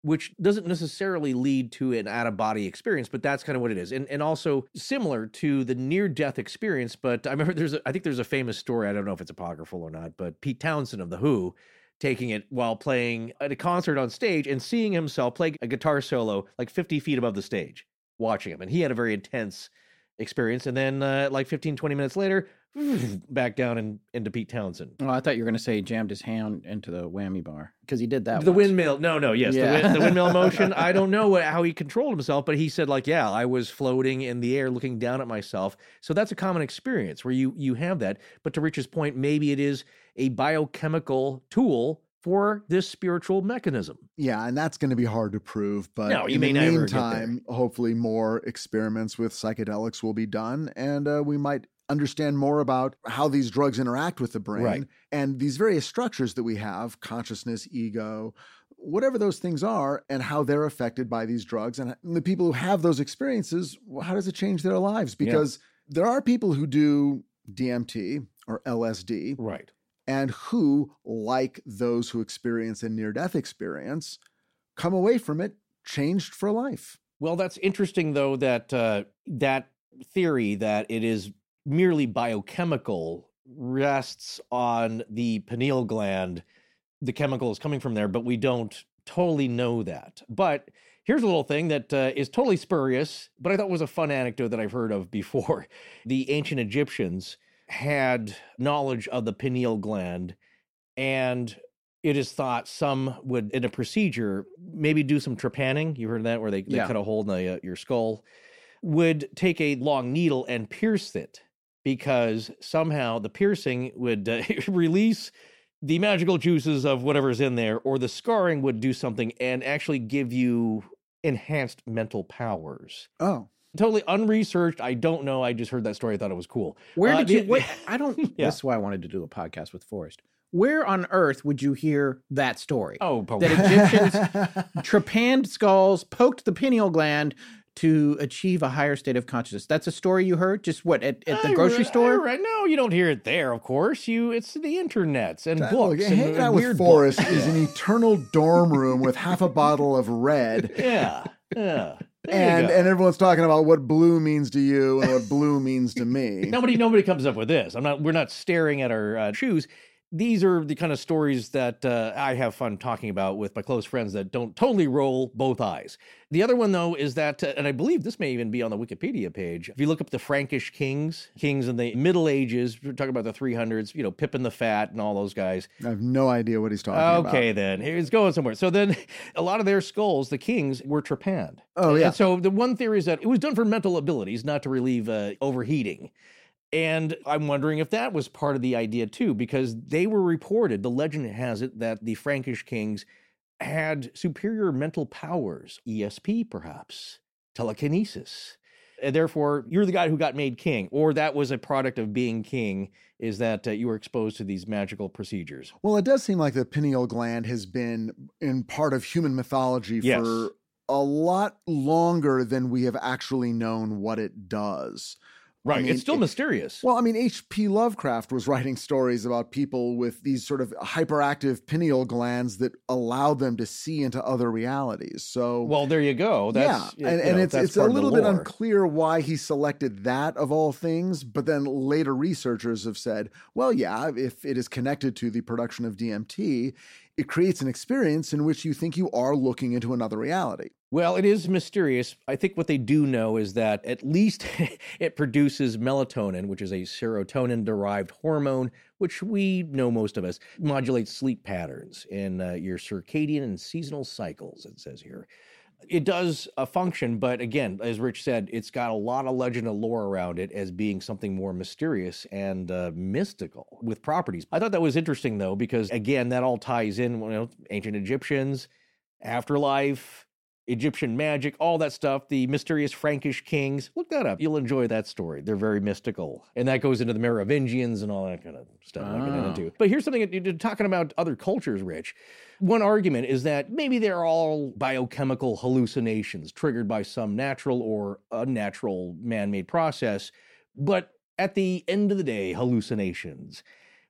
which doesn't necessarily lead to an out of body experience, but that's kind of what it is. And and also similar to the near death experience. But I remember there's a, I think there's a famous story. I don't know if it's apocryphal or not, but Pete Townshend of the Who taking it while playing at a concert on stage and seeing himself play a guitar solo like 50 feet above the stage, watching him. And he had a very intense experience. And then, uh, like 15, 20 minutes later, (laughs) back down and into Pete Townshend. Oh, I thought you were going to say jammed his hand into the whammy bar because he did that. the once. windmill. No, no, yes. Yeah. The, win- the windmill (laughs) motion. I don't know what, how he controlled himself, but he said, like, yeah, I was floating in the air looking down at myself. So that's a common experience where you you have that. But to Rich's point, maybe it is a biochemical tool for this spiritual mechanism. Yeah, and that's going to be hard to prove. But No, you in may the never get there. meantime, hopefully more experiments with psychedelics will be done, and uh, we might understand more about how these drugs interact with the brain Right. and these various structures that we have consciousness, ego, whatever those things are, and how they're affected by these drugs. And the people who have those experiences, well, how does it change their lives? Yeah. Because there are people who do DMT or LSD Right. and who, like those who experience a near death experience, come away from it changed for life. Well, that's interesting, though, that uh, that theory that it is merely biochemical rests on the pineal gland. The chemical is coming from there, but we don't totally know that. But here's a little thing that uh, is totally spurious, but I thought was a fun anecdote that I've heard of before. (laughs) The ancient Egyptians had knowledge of the pineal gland, and it is thought some would, in a procedure, maybe do some trepanning. You heard of that, where they, they Yeah. cut a hole in the, uh, your skull, would take a long needle and pierce it because somehow the piercing would uh, (laughs) release the magical juices of whatever's in there, or the scarring would do something and actually give you enhanced mental powers. Oh, Totally unresearched. I don't know. I just heard that story. I thought it was cool. Where Uh, did you? Wait, (laughs) I don't. Yeah. This is why I wanted to do a podcast with Forrest. Where on earth would you hear that story? Oh, that Egyptians (laughs) trepanned skulls, poked the pineal gland to achieve a higher state of consciousness. That's a story you heard. Just what at, at the I grocery re- store? I re- no, you don't hear it there. Of course, you. It's the internets and That- books. look, and, hanging and out with weird Forrest books. is an eternal dorm room with (laughs) half a bottle of red. Yeah, yeah. And go. and everyone's talking about what blue means to you and what blue means to me. (laughs) nobody nobody comes up with this. I'm not. We're not staring at our uh, shoes. These are the kind of stories that uh, I have fun talking about with my close friends that don't totally roll both eyes. The other one though is that, uh, and I believe this may even be on the Wikipedia page. If you look up the Frankish kings, kings in the Middle Ages, we're talking about the 300s. You know, Pippin the Fat and all those guys. I have no idea what he's talking about. Okay, then He's going somewhere. So then, (laughs) a lot of their skulls, the kings, were trepanned. Oh, yeah. And so the one theory is that it was done for mental abilities, not to relieve uh, overheating. And I'm wondering if that was part of the idea too, because they were reported. The legend has it that the Frankish kings had superior mental powers, ESP perhaps, telekinesis. And therefore, you're the guy who got made king, or that was a product of being king, is that uh, you were exposed to these magical procedures. Well, it does seem like the pineal gland has been in part of human mythology Yes. for a lot longer than we have actually known what it does. Right. mean, it's still it- mysterious. Well, I mean, H.P. Lovecraft was writing stories about people with these sort of hyperactive pineal glands that allow them to see into other realities. So, Well, there you go. That's, yeah, and, and know, it's it's a part of the little bit unclear why he selected that of all things. But then later researchers have said, well, yeah, if it is connected to the production of DMT, it creates an experience in which you think you are looking into another reality. Well, it is mysterious. I think what they do know is that at least (laughs) it produces melatonin, which is a serotonin derived hormone, which we know most of us modulates sleep patterns in uh, your circadian and seasonal cycles, it says here. It does a function, but again, as Rich said, it's got a lot of legend and lore around it as being something more mysterious and uh, mystical with properties. I thought that was interesting, though, because again, that all ties in, you know, ancient Egyptians, afterlife, Egyptian magic, all that stuff, the mysterious Frankish kings. Look that up. You'll enjoy that story. They're very mystical. And that goes into the Merovingians and all that kind of stuff I get Ah. into. But here's something you're talking about other cultures, Rich. One argument is that maybe they're all biochemical hallucinations triggered by some natural or unnatural man made process. But at the end of the day, hallucinations.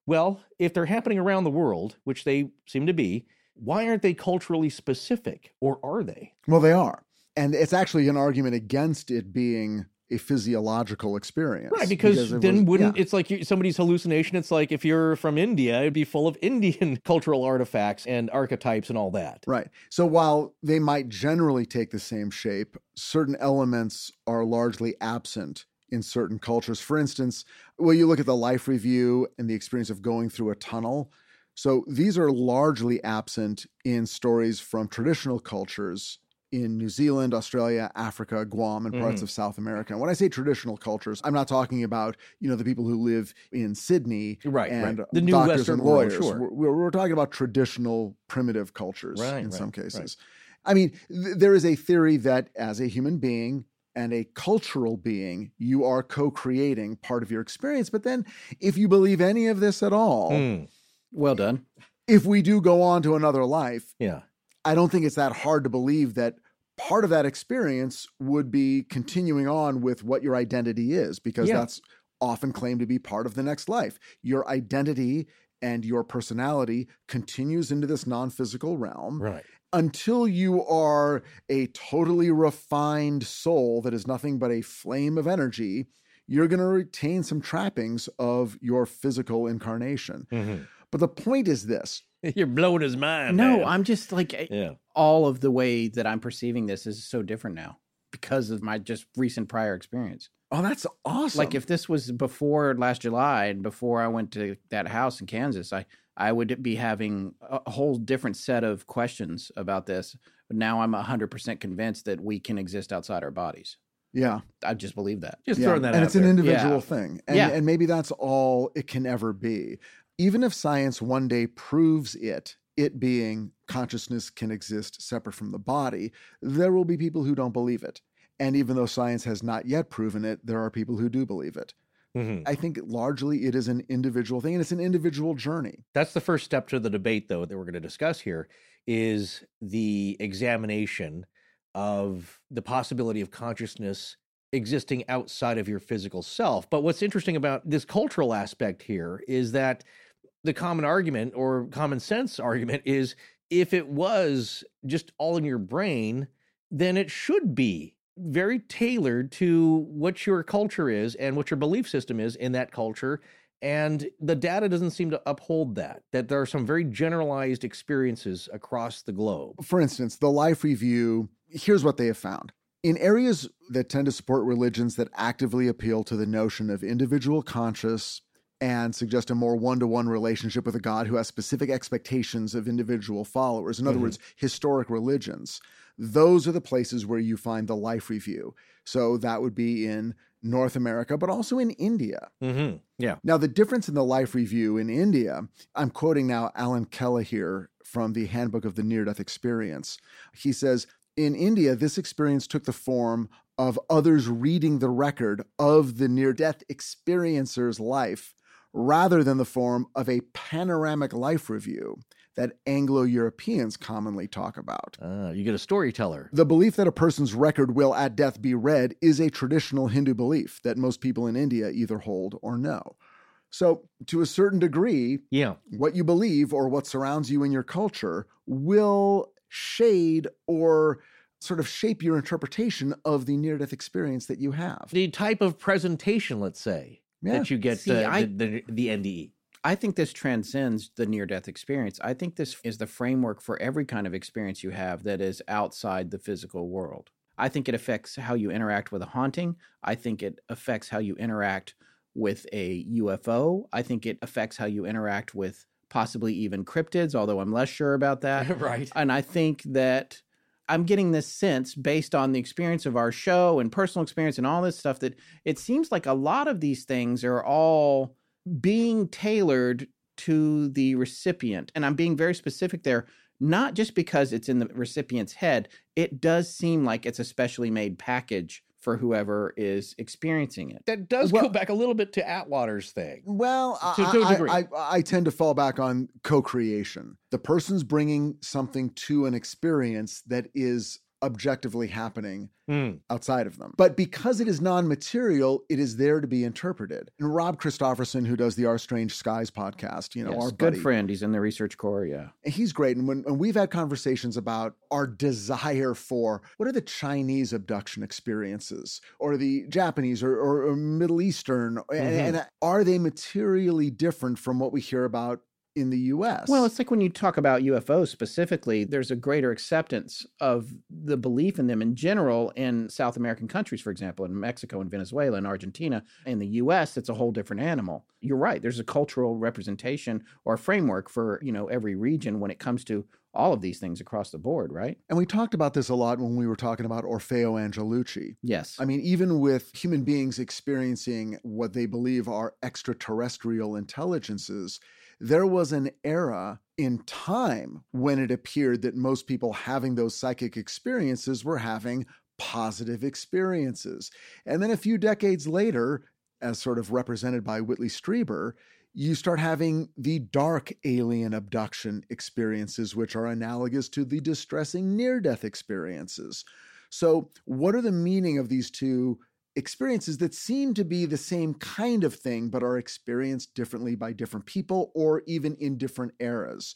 Well, if they're happening around the world, which they seem to be, why aren't they culturally specific, or are they? Well, they are. And it's actually an argument against it being a physiological experience. Right, because, it then was- wouldn't yeah. it's like somebody's hallucination? It's like if you're from India, it'd be full of (laughs) Indian cultural artifacts and archetypes and all that. Right. So while they might generally take the same shape, certain elements are largely absent in certain cultures. For instance, well, you look at the life review and the experience of going through a tunnel. So these are largely absent in stories from traditional cultures in New Zealand, Australia, Africa, Guam, and parts Mhm. of South America. And when I say traditional cultures, I'm not talking about, you know, the people who live in Sydney Right, right. and The new doctors Western and world, lawyers. sure. We're, we're talking about traditional primitive cultures Right, in right, some right. cases. I mean, th- there is a theory that as a human being and a cultural being, you are co creating part of your experience. But then, if you believe any of this at all, Hmm, Well done. if we do go on to another life, yeah. I don't think it's that hard to believe that part of that experience would be continuing on with what your identity is, because Yeah. that's often claimed to be part of the next life. Your identity and your personality continues into this non physical realm Right. until you are a totally refined soul that is nothing but a flame of energy. You're going to retain some trappings of your physical incarnation. Mhm. But the point is this (laughs) You're blowing his mind. No, man. I'm just like Yeah. all of the way that I'm perceiving this is so different now because of my just recent prior experience. oh, that's awesome. Like if this was before last July and before I went to that house in Kansas, I I would be having a whole different set of questions about this. But now I'm 100% convinced that we can exist outside our bodies. yeah. I just believe that. Just Yeah, throwing that and out it's an individual Yeah. thing and, Yeah. and maybe that's all it can ever be even if science one day proves it it being consciousness can exist separate from the body there will be people who don't believe it and even though science has not yet proven it there are people who do believe it Mhm. i think largely it is an individual thing and it's an individual journey That's the first step to the debate, though, that we're going to discuss here is the examination of the possibility of consciousness existing outside of your physical self. But what's interesting about this cultural aspect here is that the common argument or common sense argument is if it was just all in your brain, then it should be very tailored to what your culture is and what your belief system is in that culture and the data doesn't seem to uphold that, that there are some very generalized experiences across the globe. for instance, the Life Review, here's what they have found. In areas that tend to support religions that actively appeal to the notion of individual conscious and suggest a more one to one relationship with a God who has specific expectations of individual followers, in other Mhm. words, historic religions, those are the places where you find the Life Review. So that would be in North America, but also in India. Mm-hmm. Yeah. Now, the difference in the life review in India, I'm quoting now Allan Kellehear from the Handbook of the Near Death Experience. He says, in India, this experience took the form of others reading the record of the near death experiencer's life rather than the form of a panoramic life review that Anglo Europeans commonly talk about. Uh, you get a storyteller. The belief that a person's record will at death be read is a traditional Hindu belief that most people in India either hold or know. So, to a certain degree, Yeah. what you believe or what surrounds you in your culture will shade or sort of shape your interpretation of the near death experience that you have. The type of presentation, let's say, Yeah. that you get See, uh, I- the, the, the NDE. I think this transcends the near death experience. I think this is the framework for every kind of experience you have that is outside the physical world. I think it affects how you interact with a haunting. I think it affects how you interact with a UFO. I think it affects how you interact with possibly even cryptids, although I'm less sure about that. (laughs) right. And I think that I'm getting this sense based on the experience of our show and personal experience and all this stuff that it seems like a lot of these things are all being tailored to the recipient. And I'm being very specific there, not just because it's in the recipient's head, it does seem like it's a specially made package for whoever is experiencing it. That does Well- go back a little bit to Atwater's thing. Well, To- I, to a I- degree. I, I tend to fall back on co creation. The person's bringing something to an experience that is objectively happening Mm. outside of them. But because it is non material, it is there to be interpreted. And Rob Christofferson, who does the Our Strange Skies podcast, you know, Yes, our good buddy, friend. He's in the research core. Yeah. he's great. And when and we've had conversations about our desire for what are the Chinese abduction experiences or the Japanese or, or, or Middle Eastern, and, and are they materially different from what we hear about in the US? Well, it's like when you talk about UFOs specifically, there's a greater acceptance of the belief in them in general in South American countries, for example, in Mexico and Venezuela and Argentina. In the US, it's a whole different animal. You're right. There's a cultural representation or framework for, you know, every region when it comes to all of these things across the board, right? and we talked about this a lot when we were talking about Orfeo Angelucci. Yes. I mean, even with human beings experiencing what they believe are extraterrestrial intelligences, there was an era in time when it appeared that most people having those psychic experiences were having positive experiences. And then a few decades later, as sort of represented by Whitley Strieber, you start having the dark alien abduction experiences, which are analogous to the distressing near death experiences. So, what are the meaning of these two experiences that seem to be the same kind of thing, but are experienced differently by different people or even in different eras.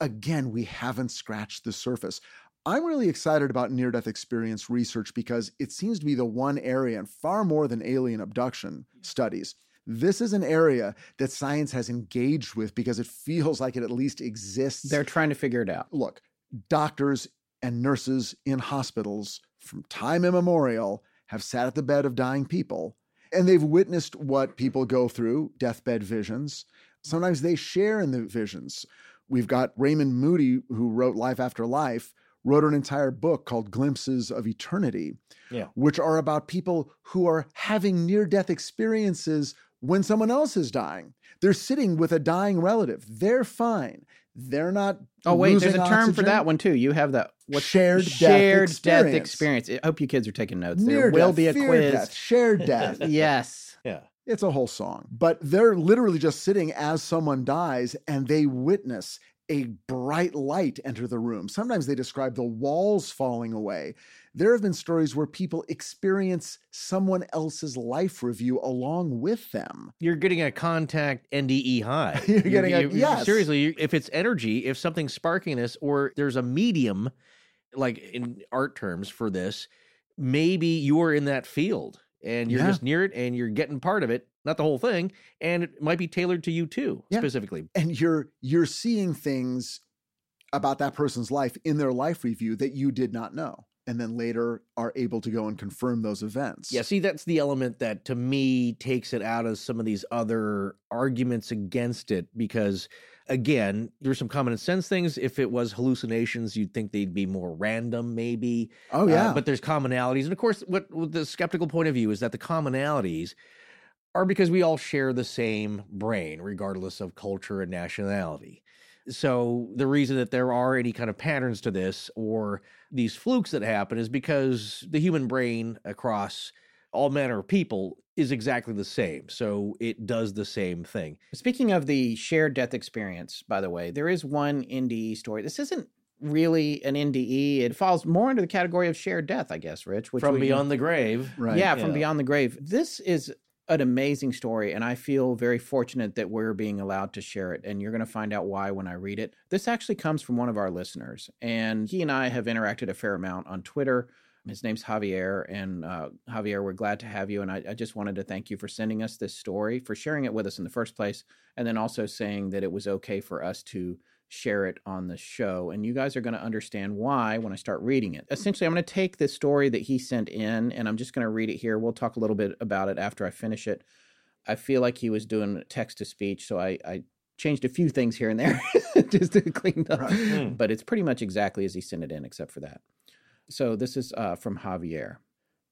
Again, we haven't scratched the surface. I'm really excited about near death experience research because it seems to be the one area, and far more than alien abduction studies, this is an area that science has engaged with because it feels like it at least exists. They're trying to figure it out. Look, doctors and nurses in hospitals from time immemorial have sat at the bed of dying people and they've witnessed what people go through deathbed visions. Sometimes they share in the visions. We've got Raymond Moody, who wrote Life After Life, wrote an entire book called Glimpses of Eternity, Yeah. which are about people who are having near death experiences when someone else is dying. They're sitting with a dying relative. They're fine. They're not. Oh wait, there's a term for that one too. You have that what's Shared death shared death experience. experience. I hope you kids are taking notes. Near there will death, be a fear quiz. death, shared death. (laughs) yes. Yeah. It's a whole song. But they're literally just sitting as someone dies and they witness a bright light enter the room. Sometimes they describe the walls falling away. There have been stories where people experience someone else's life review along with them. You're getting a contact NDE high. (laughs) You're getting a- yes. Seriously, you- if it's energy, if something's sparking this, or there's a medium, like in art terms for this, maybe you're in that field and you're Yeah. just near it and you're getting part of it, not the whole thing, and it might be tailored to you too, Yeah. specifically. And you're you're seeing things about that person's life in their life review that you did not know. And then later are able to go and confirm those events. Yeah, see, that's the element that to me takes it out of some of these other arguments against it because, again, there's some common sense things. If it was hallucinations, you'd think they'd be more random, maybe. Oh Uh, yeah. but there's commonalities. And of course, what, what the skeptical point of view is that the commonalities are because we all share the same brain, regardless of culture and nationality. So the reason that there are any kind of patterns to this or these flukes that happen is because the human brain across all manner of people is exactly the same. So it does the same thing. Speaking of the shared death experience, by the way, there is one NDE story. This isn't really an NDE. It falls more into the category of shared death, I guess, Rich. Which From we- beyond the grave. right. Yeah, from beyond the grave. This is an amazing story, and I feel very fortunate that we're being allowed to share it. And you're going to find out why when I read it. This actually comes from one of our listeners, and he and I have interacted a fair amount on Twitter. His name's Javier, and uh, Javier, we're glad to have you. And I, I just wanted to thank you for sending us this story, for sharing it with us in the first place, and then also saying that it was okay for us to share it on the show. And you guys are going to understand why when I start reading it. Essentially, I'm going to take this story that he sent in and I'm just going to read it here. We'll talk a little bit about it after I finish it. I feel like he was doing text to speech, so I, I changed a few things here and there (laughs) just to clean up. Right. Hmm. But it's pretty much exactly as he sent it in, except for that. So this is uh, from Javier.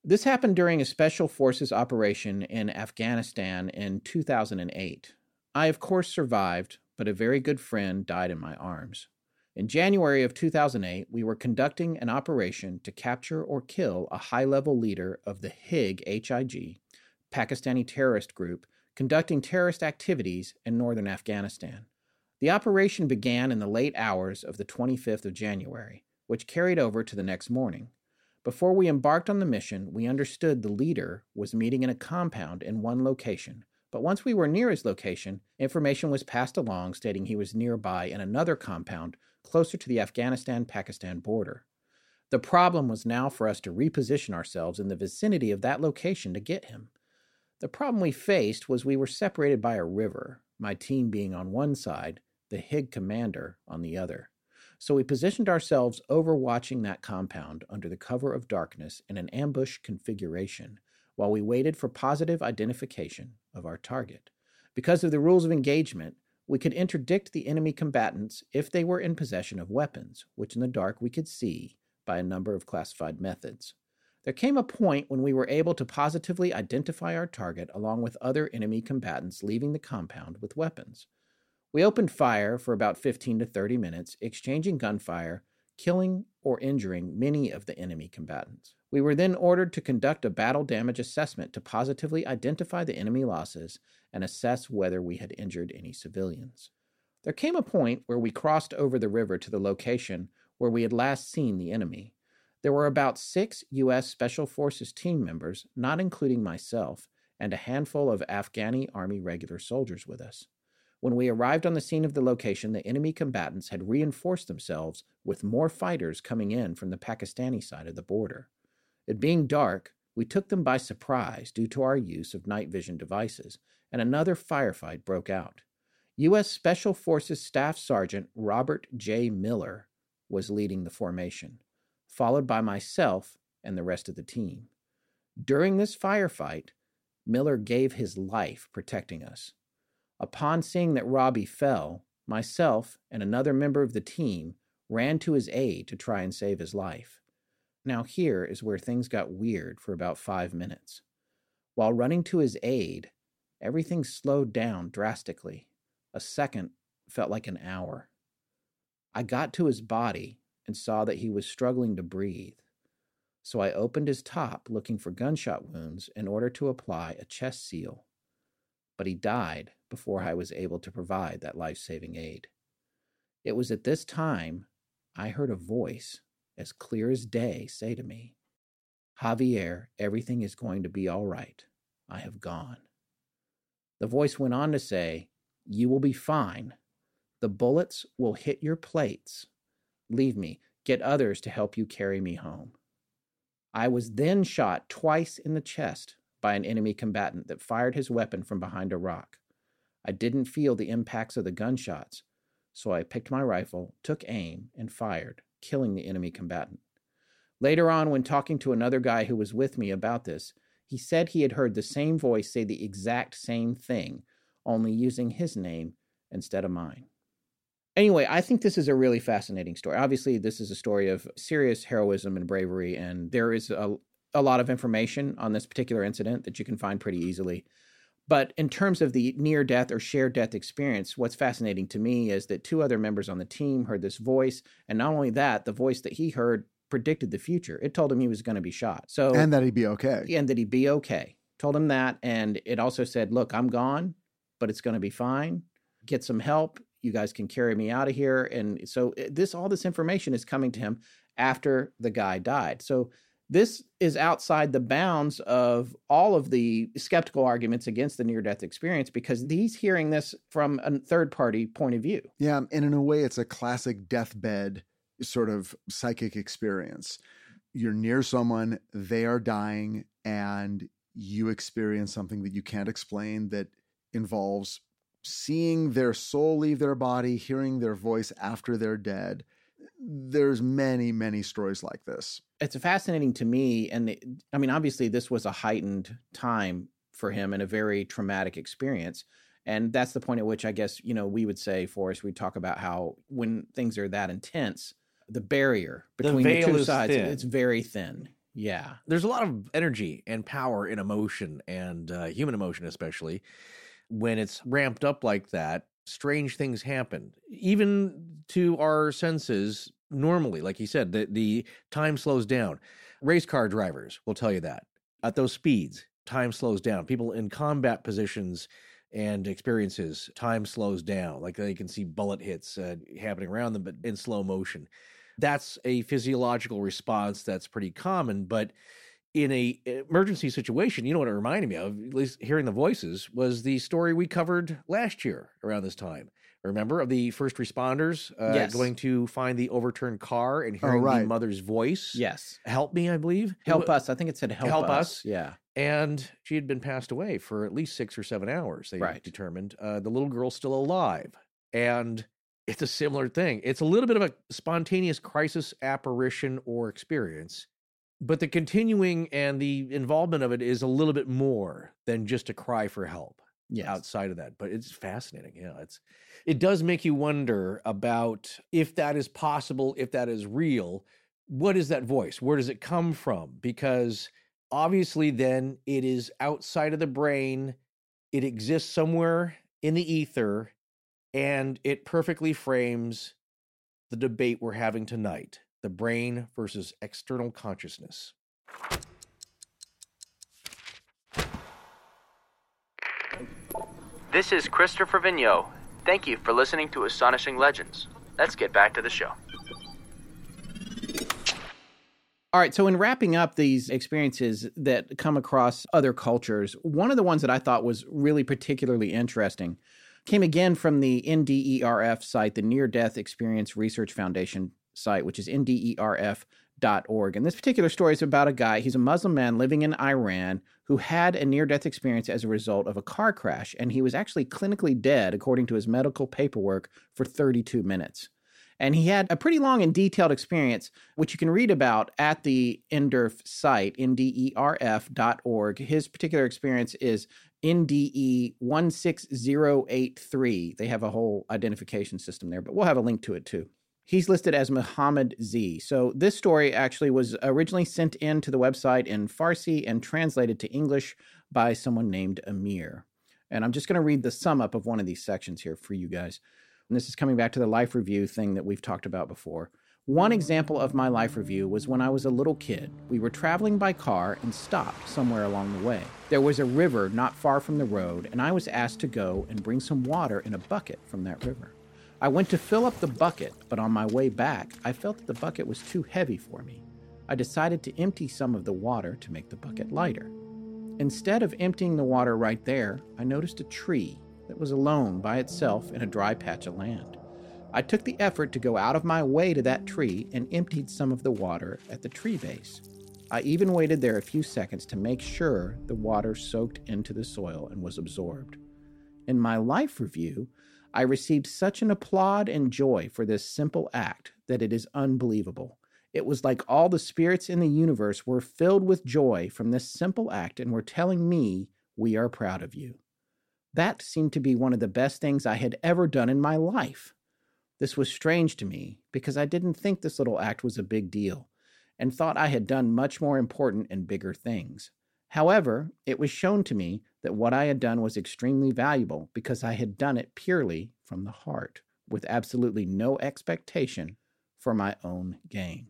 This happened during a special forces operation in Afghanistan in 2008. I, of course, survived, but a very good friend died in my arms. In January of 2008, we were conducting an operation to capture or kill a high level leader of the HIG, HIG, Pakistani terrorist group, conducting terrorist activities in northern Afghanistan. The operation began in the late hours of the 25th of January, which carried over to the next morning. Before we embarked on the mission, we understood the leader was meeting in a compound in one location, but once we were near his location, information was passed along stating he was nearby in another compound closer to the Afghanistan Pakistan border. The problem was now for us to reposition ourselves in the vicinity of that location to get him. The problem we faced was we were separated by a river, my team being on one side, the HIG commander on the other. So we positioned ourselves overwatching that compound under the cover of darkness in an ambush configuration while we waited for positive identification of our target. Because of the rules of engagement, we could interdict the enemy combatants if they were in possession of weapons, which in the dark we could see by a number of classified methods. There came a point when we were able to positively identify our target along with other enemy combatants leaving the compound with weapons. We opened fire for about 15 to 30 minutes, exchanging gunfire, killing or injuring many of the enemy combatants. We were then ordered to conduct a battle damage assessment to positively identify the enemy losses and assess whether we had injured any civilians. There came a point where we crossed over the river to the location where we had last seen the enemy. There were about six U.S. Special Forces team members, not including myself, and a handful of Afghani Army regular soldiers with us. When we arrived on the scene of the location, the enemy combatants had reinforced themselves with more fighters coming in from the Pakistani side of the border. It being dark, we took them by surprise due to our use of night vision devices, and another firefight broke out. U.S. Special Forces Staff Sergeant Robert J. Miller was leading the formation, followed by myself and the rest of the team. During this firefight, Miller gave his life protecting us. Upon seeing that Robbie fell, myself and another member of the team ran to his aid to try and save his life. Now, here is where things got weird for about five minutes. While running to his aid, everything slowed down drastically. A second felt like an hour. I got to his body and saw that he was struggling to breathe. So I opened his top looking for gunshot wounds in order to apply a chest seal. But he died before I was able to provide that life saving aid. It was at this time I heard a voice, as clear as day, say to me, Javier, everything is going to be all right. I have gone. The voice went on to say, You will be fine. The bullets will hit your plates. Leave me. Get others to help you carry me home. I was then shot twice in the chest by an enemy combatant that fired his weapon from behind a rock. I didn't feel the impacts of the gunshots, so I picked my rifle, took aim, and fired, killing the enemy combatant. Later on, when talking to another guy who was with me about this, he said he had heard the same voice say the exact same thing, only using his name instead of mine. Anyway, I think this is a really fascinating story. Obviously, this is a story of serious heroism and bravery, and there is a, a lot of information on this particular incident that you can find pretty easily. But in terms of the near death or shared death experience, what's fascinating to me is that two other members on the team heard this voice. And not only that, the voice that he heard predicted the future. It told him he was going to be shot. So and that he'd be okay. And that he'd be okay. Told him that. And it also said, look, I'm gone, but it's going to be fine. Get some help you guys can carry me out of here and so eh, this all this information is coming to him after the guy died so this is outside the bounds of all of the skeptical arguments against the near death experience because he's hearing this from a third party point of view yeah and in a way it's a classic deathbed sort of psychic experience you're near someone they are dying and you experience something that you can't explain that involves seeing their soul leave their body, hearing their voice after they're dead. There's many, many stories like this. It's fascinating to me. And the, I mean, obviously, this was a heightened time for him and a very traumatic experience. And that's the point at which I guess, you know, we would say, Forrest, we talk about how when things are that intense, the barrier between the, the two sides, thin. it's very thin. Yeah. There's a lot of energy and power in emotion and uh, human emotion, especially when it's ramped up like that, strange things happen, even to our senses normally. Like he said, the, the time slows down. Race car drivers will tell you that. At those speeds, time slows down. People in combat positions and experiences, time slows down. Like they can see bullet hits uh, happening around them, but in slow motion. That's a physiological response that's pretty common, but in a emergency situation, you know what it reminded me of, at least hearing the voices, was the story we covered last year around this time. Remember of the first responders uh, yes. going to find the overturned car and oh, hearing oh, right. the mother's voice. Yes, help me, I believe. Help us. I think it said help, help us. us. Yeah, and she had been passed away for at least six or seven hours. They right. determined uh, the little girl's still alive, and it's a similar thing. It's a little bit of a spontaneous crisis apparition or experience but the continuing and the involvement of it is a little bit more than just a cry for help yes. outside of that but it's fascinating yeah it's it does make you wonder about if that is possible if that is real what is that voice? Where does it come from? Because obviously then it is outside of the brain it exists somewhere in the ether and it perfectly frames the debate we're having tonight the brain versus external consciousness. This is Christopher Vigneault. Thank you for listening to Astonishing Legends. Let's get back to the show. All right, so in wrapping up these experiences that come across other cultures, one of the ones that I thought was really particularly interesting came again from the NDERF site, the Near Death Experience Research Foundation site, which is nderf.org. And this particular story is about a guy, he's a Muslim man living in Iran who had a near death experience as a result of a car crash. And he was actually clinically dead, according to his medical paperwork, for 32 minutes. And he had a pretty long and detailed experience, which you can read about at the NDERF site, nderf.org. His particular experience is NDE 16083. They have a whole identification system there, but we'll have a link to it too. He's listed as Muhammad Z. So this story actually was originally sent in to the website in Farsi and translated to English by someone named Amir. And I'm just going to read the sum up of one of these sections here for you guys. And this is coming back to the life review thing that we've talked about before. One example of my life review was when I was a little kid. We were traveling by car and stopped somewhere along the way. There was a river not far from the road, and I was asked to go and bring some water in a bucket from that river. I went to fill up the bucket, but on my way back, I felt that the bucket was too heavy for me. I decided to empty some of the water to make the bucket lighter. Instead of emptying the water right there, I noticed a tree that was alone by itself in a dry patch of land. I took the effort to go out of my way to that tree and emptied some of the water at the tree base. I even waited there a few seconds to make sure the water soaked into the soil and was absorbed. In my life review, I received such an applaud and joy for this simple act that it is unbelievable. It was like all the spirits in the universe were filled with joy from this simple act and were telling me, We are proud of you. That seemed to be one of the best things I had ever done in my life. This was strange to me because I didn't think this little act was a big deal and thought I had done much more important and bigger things. However, it was shown to me that what I had done was extremely valuable because I had done it purely from the heart, with absolutely no expectation for my own gain.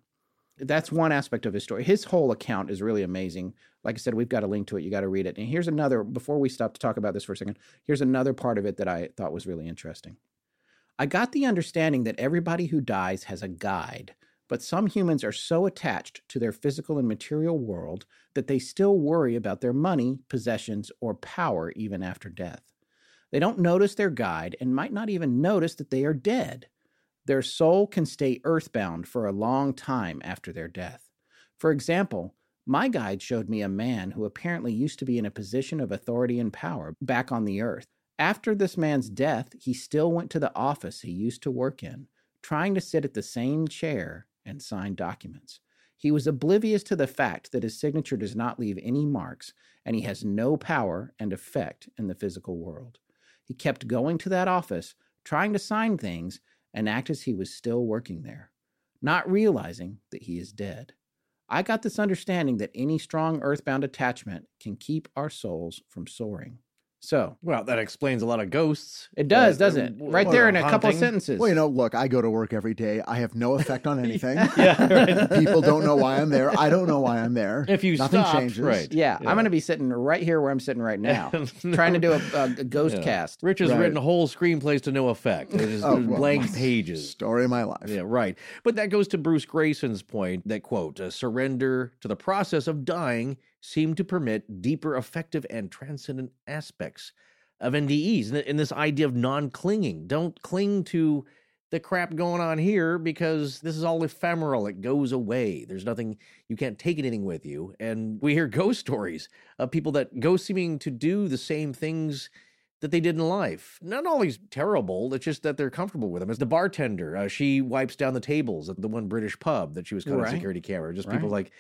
That's one aspect of his story. His whole account is really amazing. Like I said, we've got a link to it. You got to read it. And here's another, before we stop to talk about this for a second, here's another part of it that I thought was really interesting. I got the understanding that everybody who dies has a guide, but some humans are so attached to their physical and material world that they still worry about their money, possessions, or power even after death. They don't notice their guide and might not even notice that they are dead. Their soul can stay earthbound for a long time after their death. For example, my guide showed me a man who apparently used to be in a position of authority and power back on the earth. After this man's death, he still went to the office he used to work in, trying to sit at the same chair and sign documents. He was oblivious to the fact that his signature does not leave any marks and he has no power and effect in the physical world. He kept going to that office, trying to sign things, and act as he was still working there, not realizing that he is dead. I got this understanding that any strong earthbound attachment can keep our souls from soaring. So, Well, that explains a lot of ghosts. it does, Uh, doesn't it? Right well, there in a couple haunting. sentences. Well, you know, look, I go to work every day. I have no effect on anything. (laughs) Yeah, (laughs) right. People don't know why I'm there. I don't know why I'm there. If you Nothing stopped, changes. right. yeah, Yeah. I'm going to be sitting right here where I'm sitting right now, (laughs) trying to do a, a, a ghost Yeah. cast. Rich has Right. written whole screenplays to no effect. It is Oh, well, blank pages. Story of my life. Yeah, right. But that goes to Bruce Greyson's point that, quote, "A surrender to the process of dying seemed to permit deeper effective and transcendent aspects of NDEs. And, this idea of non clinging. Don't cling to the crap going on here because this is all ephemeral. It goes away. There's nothing, you can't take anything with you. And we hear (laughs) ghost stories of people that go seeming to do the same things that they did in life. Not always terrible, it's just that they're comfortable with them. As the bartender, uh, she wipes down the tables at the one British pub that she was caught on Right. security camera. Just people like,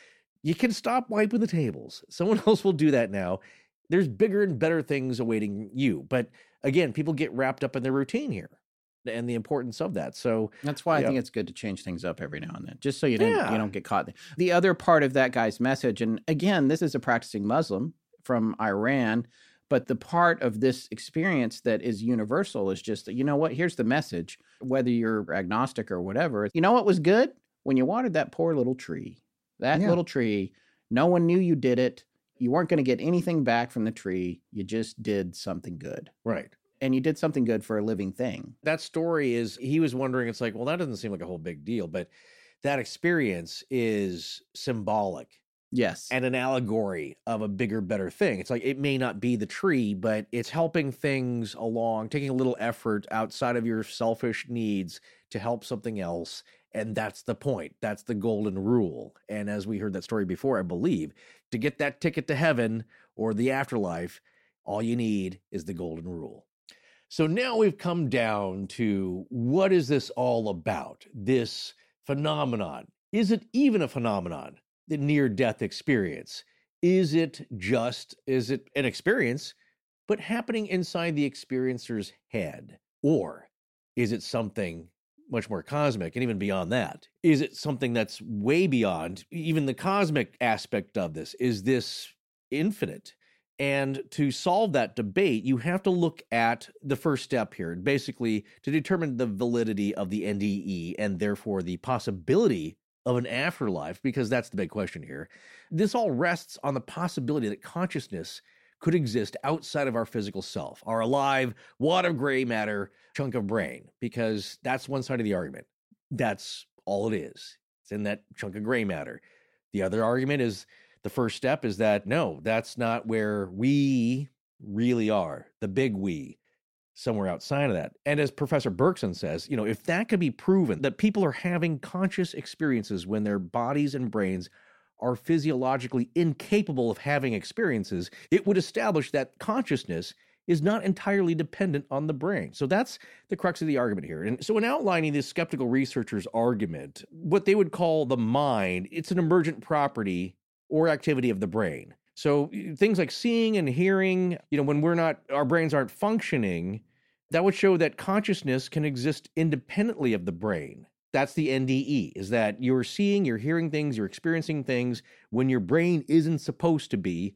you can stop wiping the tables. Someone (laughs) else will do that now. There's bigger and better things awaiting you. But again, people get wrapped up in their routine here and the importance of that. So, That's why I think it's good to change things up every now and then, just so you don't Yeah. you don't get caught. The other part of that guy's message, and again, this is a practicing Muslim from Iran, but the part of this experience that is universal is just that you know what? Here's the message. Whether you're agnostic or whatever, you know what was good when you watered that poor little tree. That Yeah. little tree. No one knew you did it. You weren't going to get anything back from the tree. You just did something good, right. and you did something good for a living thing. that story is he was wondering it's like well that doesn't seem like a whole big deal but that experience is symbolic Yes. and an allegory of a bigger, better thing. It's like it may not be the tree, but it's helping things along, taking a little effort outside of your selfish needs to help something else. And that's the point. That's the golden rule. And as we heard that story before, I believe, to get that ticket to heaven or the afterlife, all you need is the golden rule. So now we've come down to what is this all about? This phenomenon. Is it even a phenomenon? The near death experience. Is it just, is it an experience, but happening inside the experiencer's head? Or is it something much more cosmic and even beyond that? Is it something that's way beyond even the cosmic aspect of this? Is this infinite? And to solve that debate, you have to look at the first step here, basically to determine the validity of the NDE and therefore the possibility of an afterlife, because that's the big question here. This all rests on the possibility that consciousness could exist outside of our physical self, our alive, wad of gray matter chunk of brain, because that's one side of the argument. That's all it is. It's in that chunk of gray matter. The other argument is the first step is that no, that's not where we really are, the big we, somewhere outside of that. And as Professor Berkson says, you know, if that could be proven that people are having conscious experiences when their bodies and brains are physiologically incapable of having experiences, it would establish that consciousness is not entirely dependent on the brain. So that's the crux of the argument here. And so, in outlining this skeptical researcher's argument, what they would call the mind, it's an emergent property or activity of the brain. So things like seeing and hearing, you know, when we're not, our brains aren't functioning, that would show that consciousness can exist independently of the brain. That's the NDE, is that you're seeing, you're hearing things, you're experiencing things when your brain isn't supposed to be.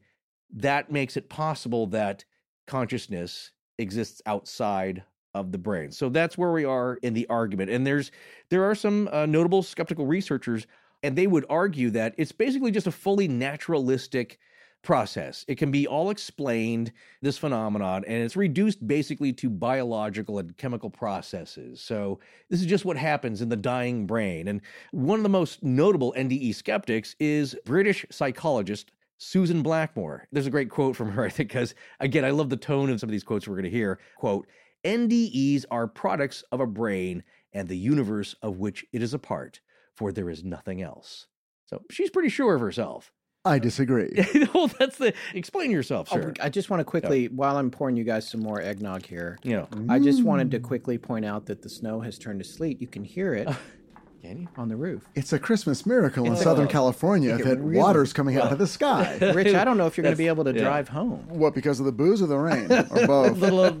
That makes it possible that consciousness exists outside of the brain. So that's where we are in the argument. And there's there are some uh, notable skeptical researchers and they would argue that it's basically just a fully naturalistic process. It can be all explained, this phenomenon, and it's reduced basically to biological and chemical processes. So, this is just what happens in the dying brain. And one of the most notable NDE skeptics is British psychologist Susan Blackmore. There's a great quote from her, (laughs) I think, because again, I love the tone of some of these quotes we're going to hear. Quote, NDEs are products of a brain and the universe of which it is a part for there is nothing else. So she's pretty sure of herself. I disagree. (laughs) well, that's the explain yourself, Oh, sir. I just want to quickly, while I'm pouring you guys some more eggnog here, you know, I just wanted to mm. quickly point out that the snow has turned to sleet. You can hear it (laughs) can you? on the roof. It's a Christmas miracle in It's a- Southern California it that really- water's coming out of the sky. (laughs) Rich, I don't know if you're going to be able to yeah. drive home. what, because of the booze or the rain? (laughs) Or both? (laughs) little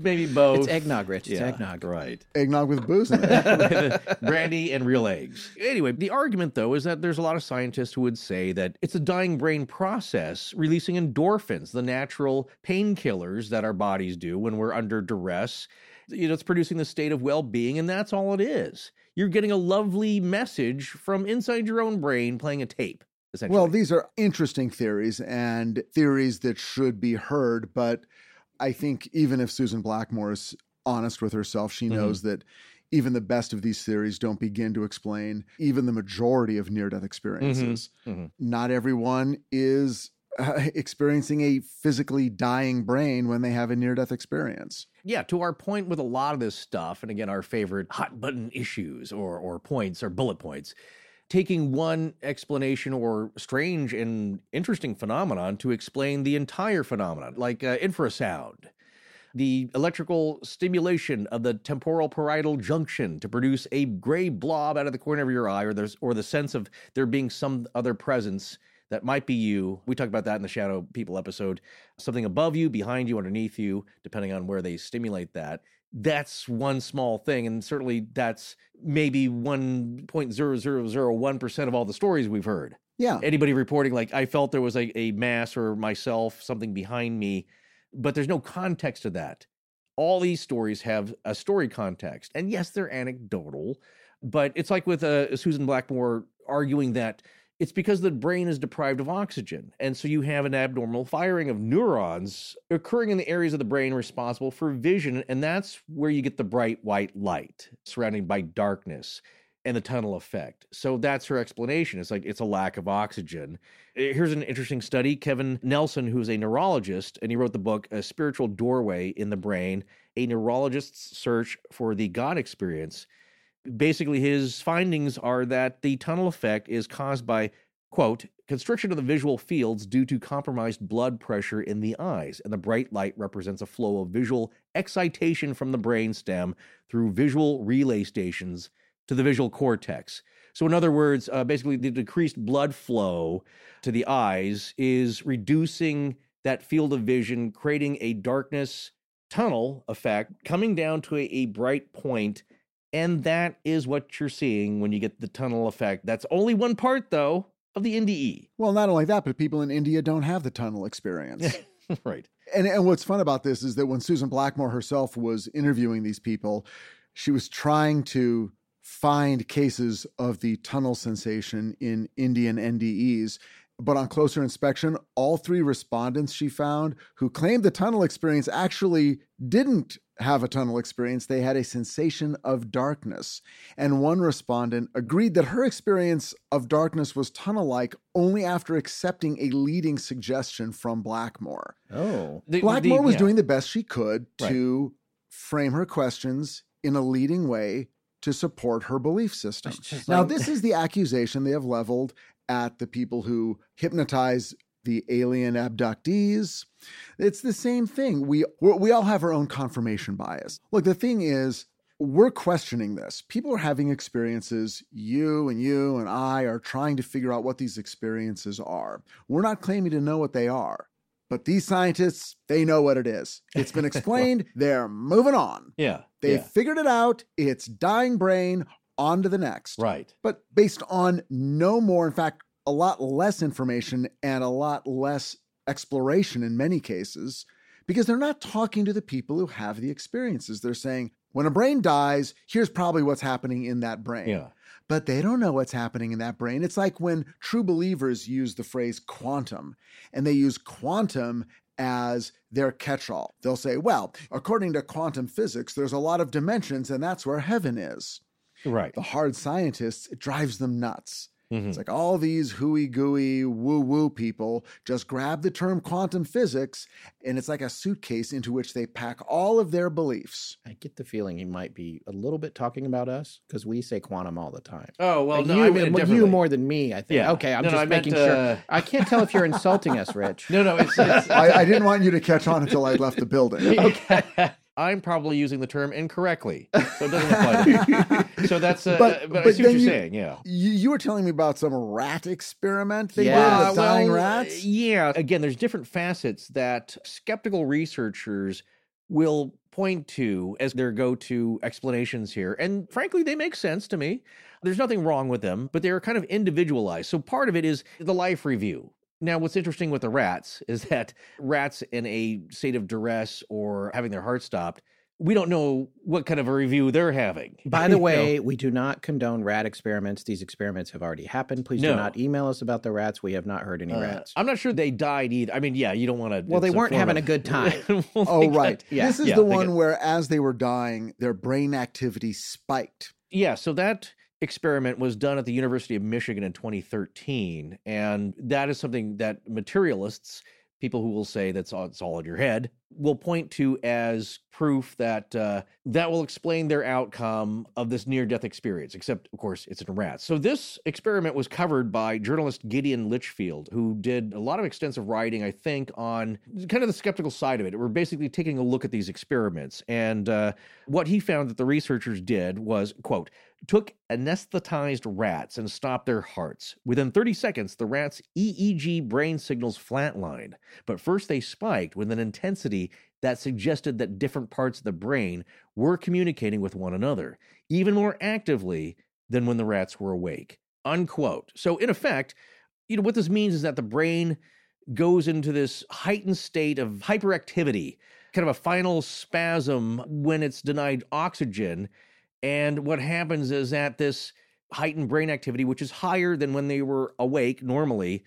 maybe both. It's eggnog, Rich. It's Yeah, eggnog. right? Eggnog with booze in it. Brandy and real eggs. Anyway, the argument though is that there's a lot of scientists who would say that it's a dying brain process releasing endorphins, the natural painkillers that our bodies do when we're under duress. You know, it's producing the state of well-being, and that's all it is. You're getting a lovely message from inside your own brain playing a tape. Well, these are interesting theories and theories that should be heard. But I think even if Susan Blackmore is honest with herself, she knows that even the best of these theories don't begin to explain even the majority of near death experiences. mhm. Not everyone is uh, (laughs) experiencing a physically dying brain when they have a near death experience. yeah, to our point with a lot of this stuff, and again, our favorite hot button issues or or points or bullet points, taking one explanation or strange and interesting phenomenon to explain the entire phenomenon, like uh, infrasound. The electrical stimulation of the temporal parietal junction to produce a gray blob out of the corner of your eye, or there's or the sense of there being some other presence that might be you. We talked about that in the Shadow People episode. Something above you, behind you, underneath you, depending on where they stimulate that. That's one small thing. And certainly that's maybe 1.0001% of all the stories we've heard. Yeah. Anybody reporting, like, I felt there was a, a mass or myself, something behind me, but there's no context to that. All these stories have a story context. And yes, they're anecdotal, but it's like with uh, Susan Blackmore arguing that it's because the brain is deprived of oxygen. And so you have an abnormal firing of neurons occurring in the areas of the brain responsible for vision. And that's where you get the bright white light surrounded by darkness. and the tunnel effect. So that's her explanation. It's like it's a lack of oxygen. Eh, Here's an interesting study. Kevin Nelson, who's a neurologist, and he wrote the book A Spiritual Doorway in the Brain, a neurologist's search for the God experience. Basically, his findings are that the tunnel effect is caused by, quote, constriction of the visual fields due to compromised blood pressure in the eyes, and the bright light represents a flow of visual excitation from the brain stem through visual relay stations to the visual cortex. So, in other words, uh, basically, the decreased blood flow to the eyes is reducing that field of vision, creating a darkness tunnel effect, coming down to a, a bright point, And that is what you're seeing when you get the tunnel effect. That's only one part, though, of the. NDE. Well, not only that, but people in India don't have the tunnel experience. (laughs) right. And, and what's fun about this is that when Susan Blackmore herself was interviewing these people, she was trying to find cases of the tunnel sensation in Indian NDEs. But on closer inspection, all three respondents she found who claimed the tunnel experience actually didn't have a tunnel experience. They had a sensation of darkness. And one respondent agreed that her experience of darkness was tunnel like only after accepting a leading suggestion from Blackmore. Oh. The- Blackmore the- was yeah. doing the best she could Right. to frame her questions in a leading way to support her belief system. Now, like- this is the accusation they have leveled at the people who hypnotize the alien abductees. It's the same thing. We we all have our own confirmation bias. Look, the thing is, we're questioning this. People are having experiences. You and you and I are trying to figure out what these experiences are. We're not claiming to know what they are. But these scientists, they know what it is. It's been (laughs) explained. They're moving on. Yeah. They yeah. figured it out. It's dying brain, on to the next. Right. But based on no more, in fact, a lot less information and a lot less exploration in many cases, because they're not talking to the people who have the experiences. They're saying, when a brain dies, here's probably what's happening in that brain Yeah. but they don't know what's happening in that brain. It's like when true believers use the phrase quantum and they use quantum as their catch all. They'll say, well, according to quantum physics, there's a lot of dimensions and that's where heaven is. Right. The hard scientists, it drives them nuts. Mhm. It's like all these hooey gooey woo woo people just grab the term quantum physics and it's like a suitcase into which they pack all of their beliefs. I get the feeling he might be a little bit talking about us because we say quantum all the time. Oh well, Like no, you, I mean you more than me, I think. Yeah. Okay, I'm No, no, just I meant, making sure. uh, I can't tell if you're insulting us, Rich. (laughs) No, no, it's, it's (laughs) I, I didn't want you to catch on until I left the building. (laughs) okay. I'm probably using the term incorrectly, so it doesn't apply to me. (laughs) So that's, uh, But- but, I see what you're you- saying. Yeah. You, you were telling me about some rat experiment they Yeah. did with dying well, rats. Yeah. Again, there's different facets that skeptical researchers will point to as their go-to explanations here, and frankly, they make sense to me. There's nothing wrong with them, but they're kind of individualized. So part of it is the life review. Now, what's interesting with the rats is that (laughs) rats in a state of duress or having their heart stopped, we don't know what kind of a review they're having. (laughs) By You the know? way, we do not condone rat experiments. These experiments have already happened. Please No. do not email us about the rats. We have not heard any Uh, rats. I'm not sure they died either. I mean, yeah, you don't want to. Well, they weren't having a good time. (laughs) Oh, right. yeah, this is yeah, the one get- where, as they were dying, their brain activity spiked. Yeah, so that experiment was done at the University of Michigan in 2013, and that is something that materialists, people who will say that's all, it's all in your head, will point to as proof that uh, that will explain their outcome of this near-death experience. Except, of course, it's in rats. So this experiment was covered by journalist Gideon Lichfield, who did a lot of extensive writing, I think, on kind of the skeptical side of it. We're basically taking a look at these experiments, and uh, what he found that the researchers did was, quote, took anesthetized rats and stopped their hearts. Within 30 seconds, the rats' EEG brain signals flatlined, but first they spiked with an intensity that suggested that different parts of the brain were communicating with one another, even more actively than when the rats were awake. Unquote. So, in effect, you know, what this means is that the brain goes into this heightened state of hyperactivity, kind of a final spasm when it's denied oxygen. And what happens is that this heightened brain activity, which is higher than when they were awake normally,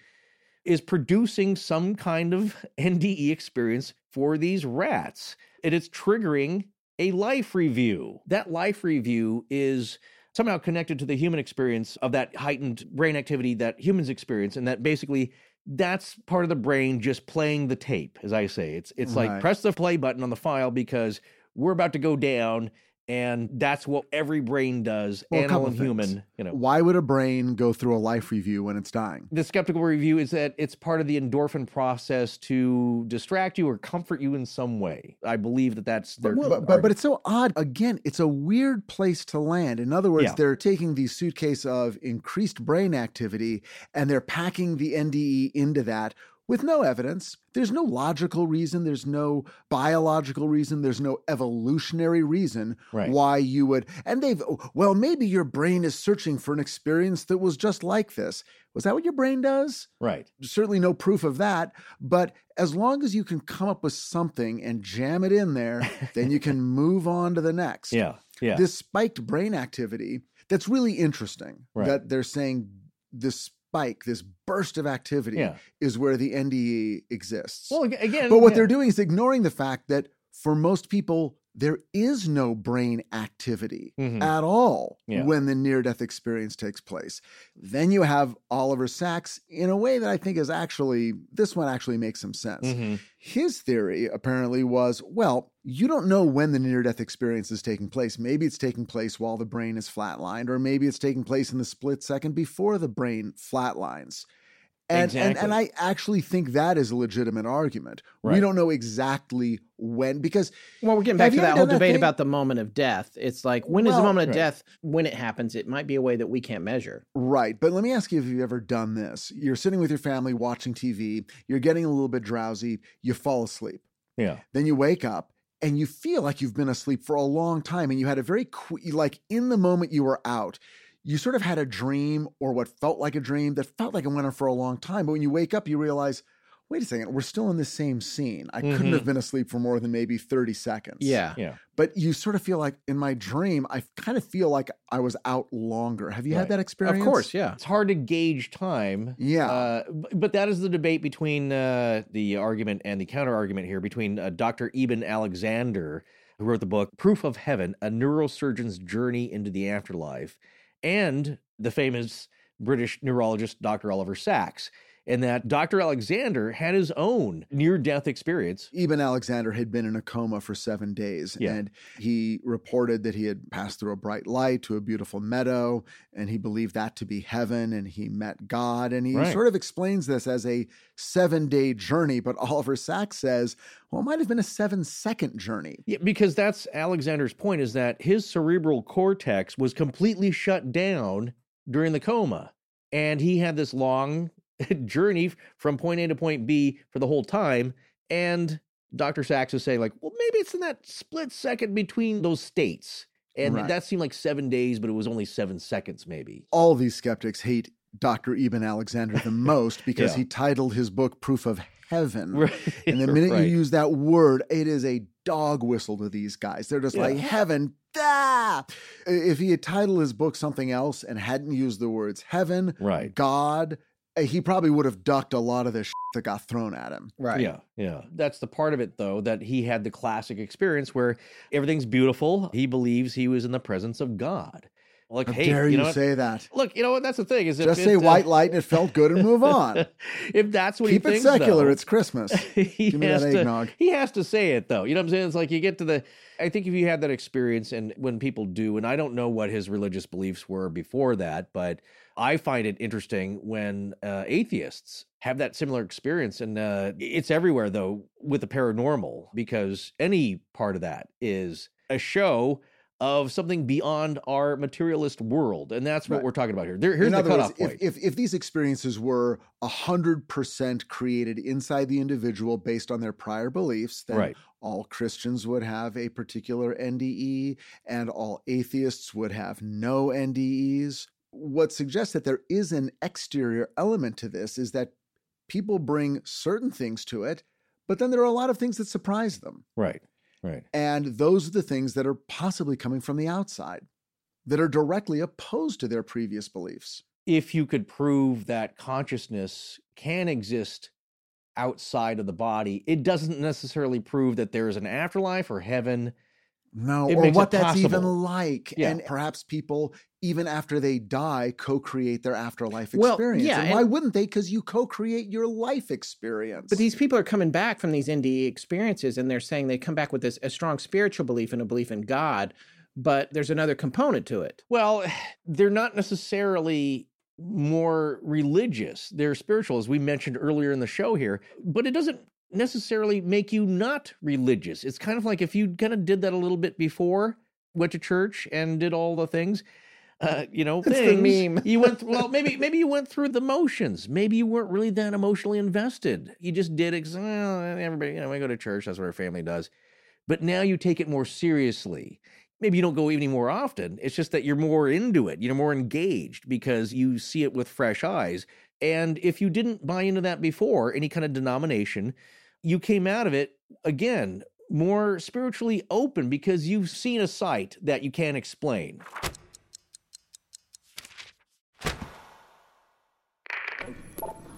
is producing some kind of (laughs) NDE experience for these rats. And it's triggering a life review. That life review is somehow connected to the human experience of that heightened brain activity that humans experience, and that basically that's part of the brain just playing the tape, as I say. It's it's like press the play button on the file because we're about to go down, and that's what every brain does, Well, animal and things. human. You know, Why would a brain go through a life review when it's dying? the skeptical review is that it's part of the endorphin process to distract you or comfort you in some way. I believe that that's their. But, but, but it's so odd. Again, it's a weird place to land. In other words, Yeah. they're taking the suitcase of increased brain activity and they're packing the NDE into that with no evidence. There's no logical reason. There's no biological reason. There's no evolutionary reason Right. why you would. And they've, well, maybe your brain is searching for an experience that was just like this. Was that what your brain does? right. certainly no proof of that. But as long as you can come up with something and jam it in there, (laughs) then you can move on to the next. Yeah. Yeah. This spiked brain activity, that's really interesting Right. that they're saying this spike, this burst of activity Yeah. is where the NDE exists. well, again. but what yeah. they're doing is ignoring the fact that for most people, there is no brain activity Mhm. at all Yeah. when the near death experience takes place. Then you have Oliver Sacks in a way that I think is actually, this one actually makes some sense. Mhm. His theory apparently was well, you don't know when the near death experience is taking place. Maybe it's taking place while the brain is flatlined, or maybe it's taking place in the split second before the brain flatlines. And, and, and I actually think that is a legitimate argument. We don't know exactly when, because Well, we're getting back to that whole done that debate about the moment of death. It's like when is the moment of right. death? When it happens, it might be a way that we can't measure. Right. But let me ask you if you've ever done this. You're sitting with your family watching TV, you're getting a little bit drowsy, you fall asleep. Yeah. Then you wake up and you feel like you've been asleep for a long time and you had a very qu- like in the moment you were out you sort of had a dream or what felt like a dream that felt like it went on for a long time but when you wake up you realize wait a second we're still in the same scene i couldn't Mhm. have been asleep for more than maybe 30 seconds Yeah. Yeah. but you sort of feel like in my dream i kind of feel like i was out longer have you had that experience Of course, yeah. It's hard to gauge time. yeah Uh, but that is the debate between uh, the argument and the counter argument here between uh, Dr. Eben Alexander, who wrote the book Proof of Heaven A Neurosurgeon's Journey into the Afterlife, and the famous British neurologist Dr. Oliver Sacks. And that Dr. Alexander had his own near death experience. Eben Alexander had been in a coma for seven days, Yeah. and he reported that he had passed through a bright light to a beautiful meadow, and he believed that to be heaven, and he met God. And he Right. sort of explains this as a seven day journey, but (laughs) Oliver Sacks says, well, it might have been a seven second journey. Yeah, because that's Alexander's point is that his cerebral cortex was completely shut down during the coma. And he had this long (laughs) journey from point A to point B for the whole time. And Dr. Sacks is saying, like, well, maybe it's in that split second between those states. And Right. that seemed like seven days, but it was only seven seconds, maybe. All these skeptics hate Dr. Eben Alexander the (laughs) most because Yeah. he titled his book Proof of Heaven. (laughs) Right. And the minute Right. you use that word, it is a dog whistle to these guys. They're just like, heaven, ah! If he had titled his book something else and hadn't used the words heaven, Right. God, he probably would have ducked a lot of this shit that got thrown at him. Right. Yeah, yeah. That's the part of it, though, that he had the classic experience where everything's beautiful. He believes he was in the presence of God. Like, How hey, dare you you, know what? say that? Look, you know what? That's the thing. Is if Just it, say uh, white light and it felt good and move on. (laughs) if that's what Keep he it thinks, secular. though, It's Christmas. (laughs) he Give me has that to. eggnog. He has to say it though. You know what I'm saying? It's like you get to the. I think if you had that experience, and when people do, and I don't know what his religious beliefs were before that, but I find it interesting when uh, atheists have that similar experience, and uh, it's everywhere though with the paranormal because any part of that is a show of something beyond our materialist world, and that's what Right. we're talking about here. There, here's In the cutoff words, point. if, if, if these experiences were 100% created inside the individual based on their prior beliefs, then right. all Christians would have a particular NDE and all atheists would have no NDEs. What suggests that there is an exterior element to this is that people bring certain things to it, but then there are a lot of things that surprise them. Right. Right. And those are the things that are possibly coming from the outside that are directly opposed to their previous beliefs. if you could prove that consciousness can exist outside of the body, it doesn't necessarily prove that there is an afterlife or heaven No, It or what it that's even like. Yeah. And perhaps people, even after they die, co create their afterlife Well, experience. yeah, and and- why wouldn't they? Because you co create your life experience. But these people are coming back from these NDE experiences and they're saying they come back with this a strong spiritual belief and a belief in God, but there's another component to it. Well, (sighs) they're not necessarily more religious. They're spiritual, as we mentioned earlier in the show here, but it doesn't necessarily make you not religious. It's kind of like if you kind of did that a little bit before, went to church and did all the things. Uh, you know, the things. meme. you went th- well, maybe (laughs) maybe you went through the motions. Maybe you weren't really that emotionally invested. You just did it. Well, everybody, you know, I go to church. That's what our family does. But now you take it more seriously maybe you don't go any more often. It's just that you're more into it. You're more engaged because you see it with fresh eyes. And if you didn't buy into that before, any kind of denomination, you came out of it again more spiritually open because you've seen a sight that you can't explain.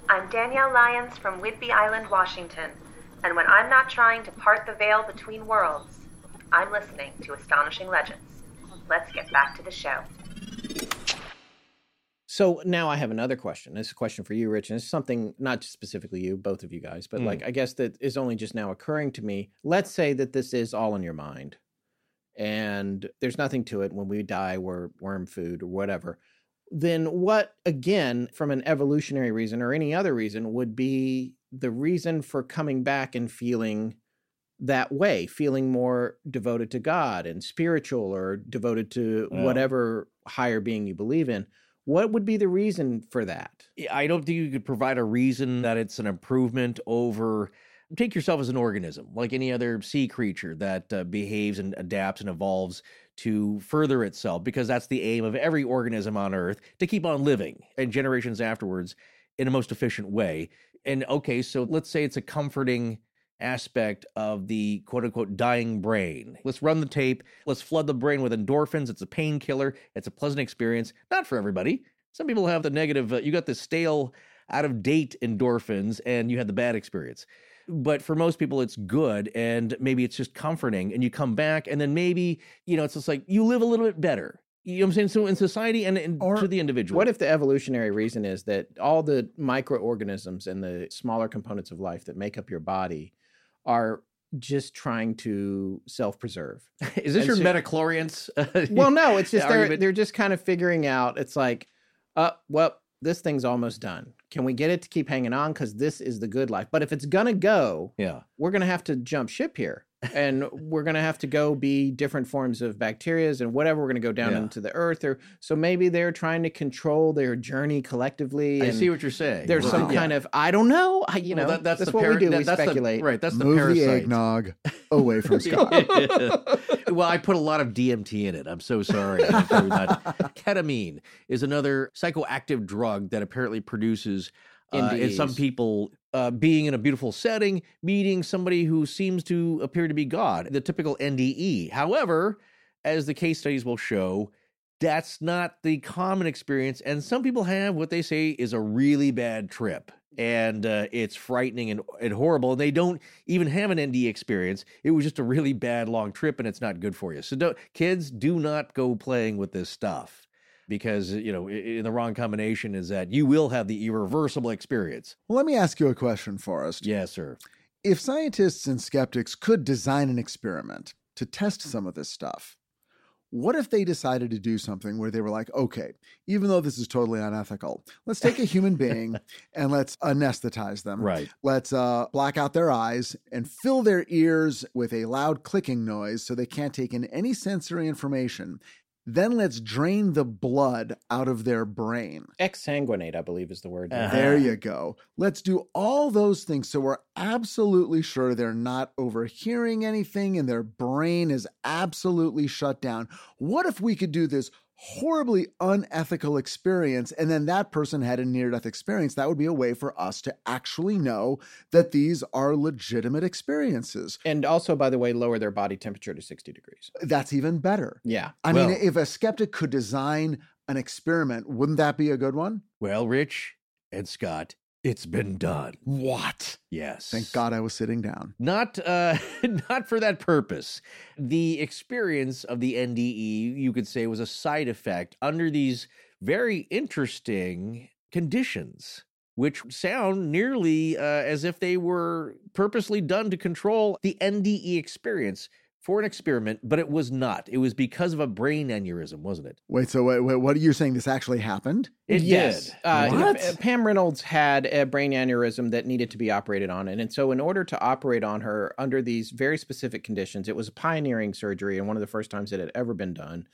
I'm Danielle Lyons from Whidbey Island, Washington, and when I'm not trying to part the veil between worlds, I'm listening to Astonishing Legends. Let's get back to the show. So now I have another question. This is a question for you, Rich, and it's something not specifically you, both of you guys, but Mm. like I guess that is only just now occurring to me. Let's say that this is all in your mind, and there's nothing to it. When we die, we're worm food or whatever. Then what, again, from an evolutionary reason or any other reason, would be the reason for coming back and feeling that way, feeling more devoted to God and spiritual or devoted to Yeah. whatever higher being you believe in? What would be the reason for that? I don't think you could provide a reason that it's an improvement over. Take yourself as an organism, like any other sea creature that uh, behaves and adapts and evolves to further itself, because that's the aim of every organism on Earth to keep on living and generations afterwards in a most efficient way. And okay, so let's say it's a comforting aspect of the quote unquote dying brain. Let's run the tape. Let's flood the brain with endorphins. It's a painkiller. It's a pleasant experience. Not for everybody. Some people have the negative, uh, you got the stale, out of date endorphins and you had the bad experience. But for most people, it's good and maybe it's just comforting. And you come back and then maybe, you know, it's just like you live a little bit better. You know what I'm saying? So in society and, and Or to the individual. What if the evolutionary reason is that all the microorganisms and the smaller components of life that make up your body are just trying to self-preserve? (laughs) Is this and your so- midi-chlorians? well, no, it's (laughs) just they're they're just kind of figuring out. It's like, uh, well, this thing's almost done. Can we get it to keep hanging on? Because this is the good life. But if it's gonna go, yeah. we're gonna have to jump ship here, and we're gonna have to go be different forms of bacterias and whatever. We're gonna go down Yeah. into the earth, or so maybe they're trying to control their journey collectively. I and see what you're saying. There's some Yeah. kind of I don't know. I, you Well, know, that- that's, that's the what para- we do. that- we that's the- speculate. right. That's the Move the parasite. eggnog away from (laughs) Scott. well, I put a lot of DMT in it. I'm so sorry. I'm sorry about- Ketamine is another psychoactive drug that apparently produces uh, in some people uh, being in a beautiful setting, meeting somebody who seems to appear to be God, the typical NDE. However, as the case studies will show, that's not the common experience. And some people have what they say is a really bad trip. And uh, it's frightening and, and horrible. And they don't even have an NDE experience. It was just a really bad long trip and it's not good for you. So, don't, kids, do not go playing with this stuff because, you know, in the wrong combination is that you will have the irreversible experience. well, let me ask you a question, Forrest. Yes, sir. If scientists and skeptics could design an experiment to test some of this stuff, what if they decided to do something where they were like, okay, even though this is totally unethical, let's take a human (laughs) being and let's anesthetize them. Right. Let's uh, black out their eyes and fill their ears with a loud clicking noise so they can't take in any sensory information. Then let's drain the blood out of their brain. Exsanguinate, I believe, is the word. Uh-huh. There you go. Let's do all those things so we're absolutely sure they're not overhearing anything and their brain is absolutely shut down. What if we could do this horribly unethical experience and then that person had a near death experience? That would be a way for us to actually know that these are legitimate experiences. And also, by the way, lower their body temperature to 60 degrees. That's even better. Yeah. I Well- mean, if a skeptic could design an experiment, wouldn't that be a good one? Well, Rich and Scott, It's been done. What? Yes. Thank God I was sitting down. Not uh (laughs) not for that purpose. The experience of the NDE, you could say, was a side effect under these very interesting conditions, which sound nearly uh, as if they were purposely done to control the NDE experience for an experiment, but it was not. It was because of a brain aneurysm, wasn't it? Wait, so wait, wait, what are you saying? This actually happened? It yes. did. Uh, What? uh, Pam Reynolds had a brain aneurysm that needed to be operated on. And, and so, in order to operate on her under these very specific conditions, it was a pioneering surgery and one of the first times it had ever been done.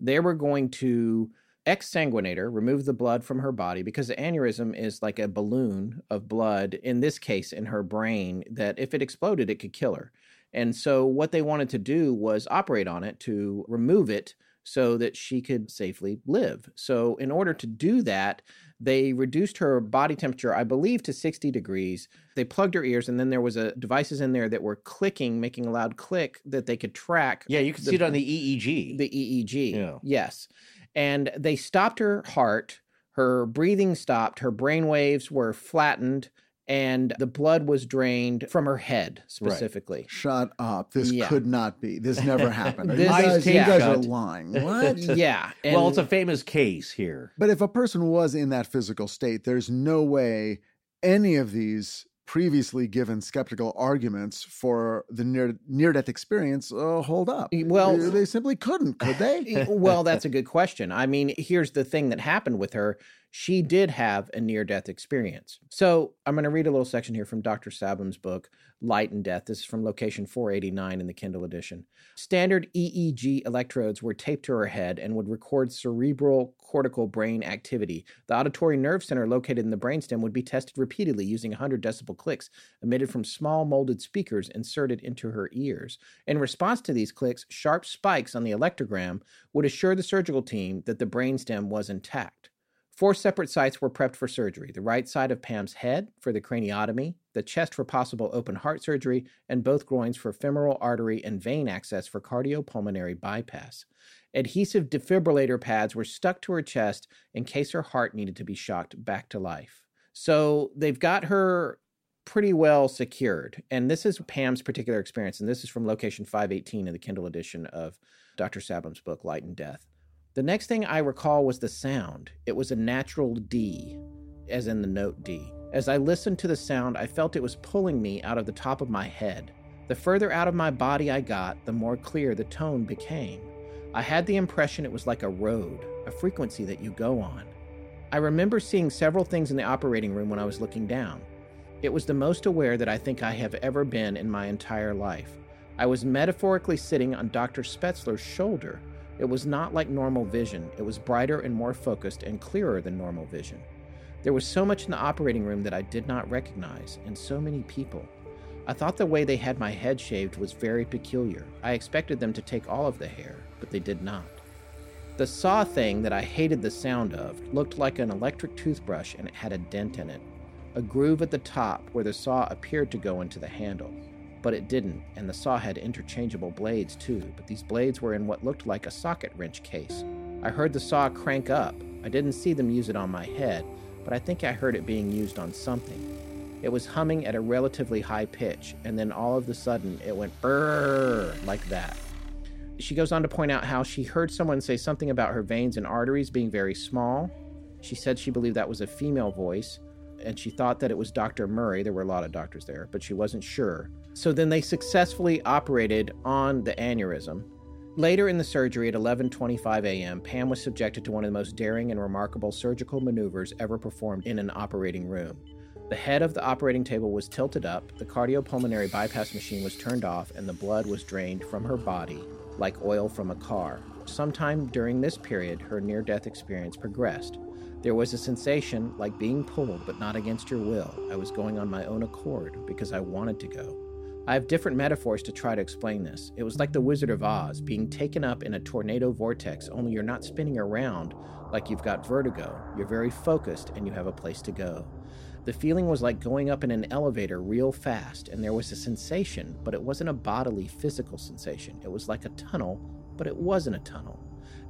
They were going to exsanguinate her, remove the blood from her body because the aneurysm is like a balloon of blood, in this case, in her brain, that if it exploded, it could kill her. And so, what they wanted to do was operate on it to remove it so that she could safely live. So, in order to do that, they reduced her body temperature, I believe, to 60 degrees. They plugged her ears, and then there was a devices in there that were clicking, making a loud click that they could track. Yeah, you could the- see it on the EEG. the EEG. Yeah. Yes. And they stopped her heart, her breathing stopped, her brain waves were flattened, and the blood was drained from her head specifically. Shut up. This Yeah. could not be. This never (laughs) happened. This you guys, you yeah. guys are lying. (laughs) What? yeah. well, it's a famous case here. But if a person was in that physical state, there's no way any of these previously given skeptical arguments for the near near death experience uh, hold up. Well- they, they simply couldn't, could they? (laughs) well, that's a good question. I mean, here's the thing that happened with her. She did have a near death experience. So I'm going to read a little section here from Dr. Sabom's book, Light and Death. This is from location 489 in the Kindle edition. Standard EEG electrodes were taped to her head and would record cerebral cortical brain activity. The auditory nerve center located in the brainstem would be tested repeatedly using 100 decibel clicks emitted from small molded speakers inserted into her ears. In response to these clicks, sharp spikes on the electrogram would assure the surgical team that the brainstem was intact. Four separate sites were prepped for surgery the right side of Pam's head for the craniotomy, the chest for possible open heart surgery, and both groins for femoral artery and vein access for cardiopulmonary bypass. Adhesive defibrillator pads were stuck to her chest in case her heart needed to be shocked back to life. So they've got her pretty well secured. And this is Pam's particular experience. And this is from location 518 in the Kindle edition of Dr. Sabom's book, Light and Death. The next thing I recall was the sound. It was a natural D, as in the note D. As I listened to the sound, I felt it was pulling me out of the top of my head. The further out of my body I got, the more clear the tone became. I had the impression it was like a road, a frequency that you go on. I remember seeing several things in the operating room when I was looking down. It was the most aware that I think I have ever been in my entire life. I was metaphorically sitting on Dr. Spetzler's shoulder. It was not like normal vision, it was brighter and more focused and clearer than normal vision. There was so much in the operating room that I did not recognize, and so many people. I thought the way they had my head shaved was very peculiar. I expected them to take all of the hair, but they did not. The saw thing that I hated the sound of looked like an electric toothbrush and it had a dent in it, a groove at the top where the saw appeared to go into the handle. But it didn't, and the saw had interchangeable blades too, but these blades were in what looked like a socket wrench case. I heard the saw crank up. I didn't see them use it on my head, but I think I heard it being used on something. It was humming at a relatively high pitch, and then all of a sudden it went brrr like that. She goes on to point out how she heard someone say something about her veins and arteries being very small. She said she believed that was a female voice, and she thought that it was Dr. Murray. There were a lot of doctors there, but she wasn't sure. So then they successfully operated on the aneurysm. Later in the surgery at 11:25 a.m., Pam was subjected to one of the most daring and remarkable surgical maneuvers ever performed in an operating room. The head of the operating table was tilted up, the cardiopulmonary bypass machine was turned off, and the blood was drained from her body like oil from a car. Sometime during this period, her near death experience progressed. There was a sensation like being pulled, but not against your will. I was going on my own accord because I wanted to go. I have different metaphors to try to explain this. It was like the Wizard of Oz being taken up in a tornado vortex, only you're not spinning around like you've got vertigo. You're very focused and you have a place to go. The feeling was like going up in an elevator real fast, and there was a sensation, but it wasn't a bodily, physical sensation. It was like a tunnel, but it wasn't a tunnel.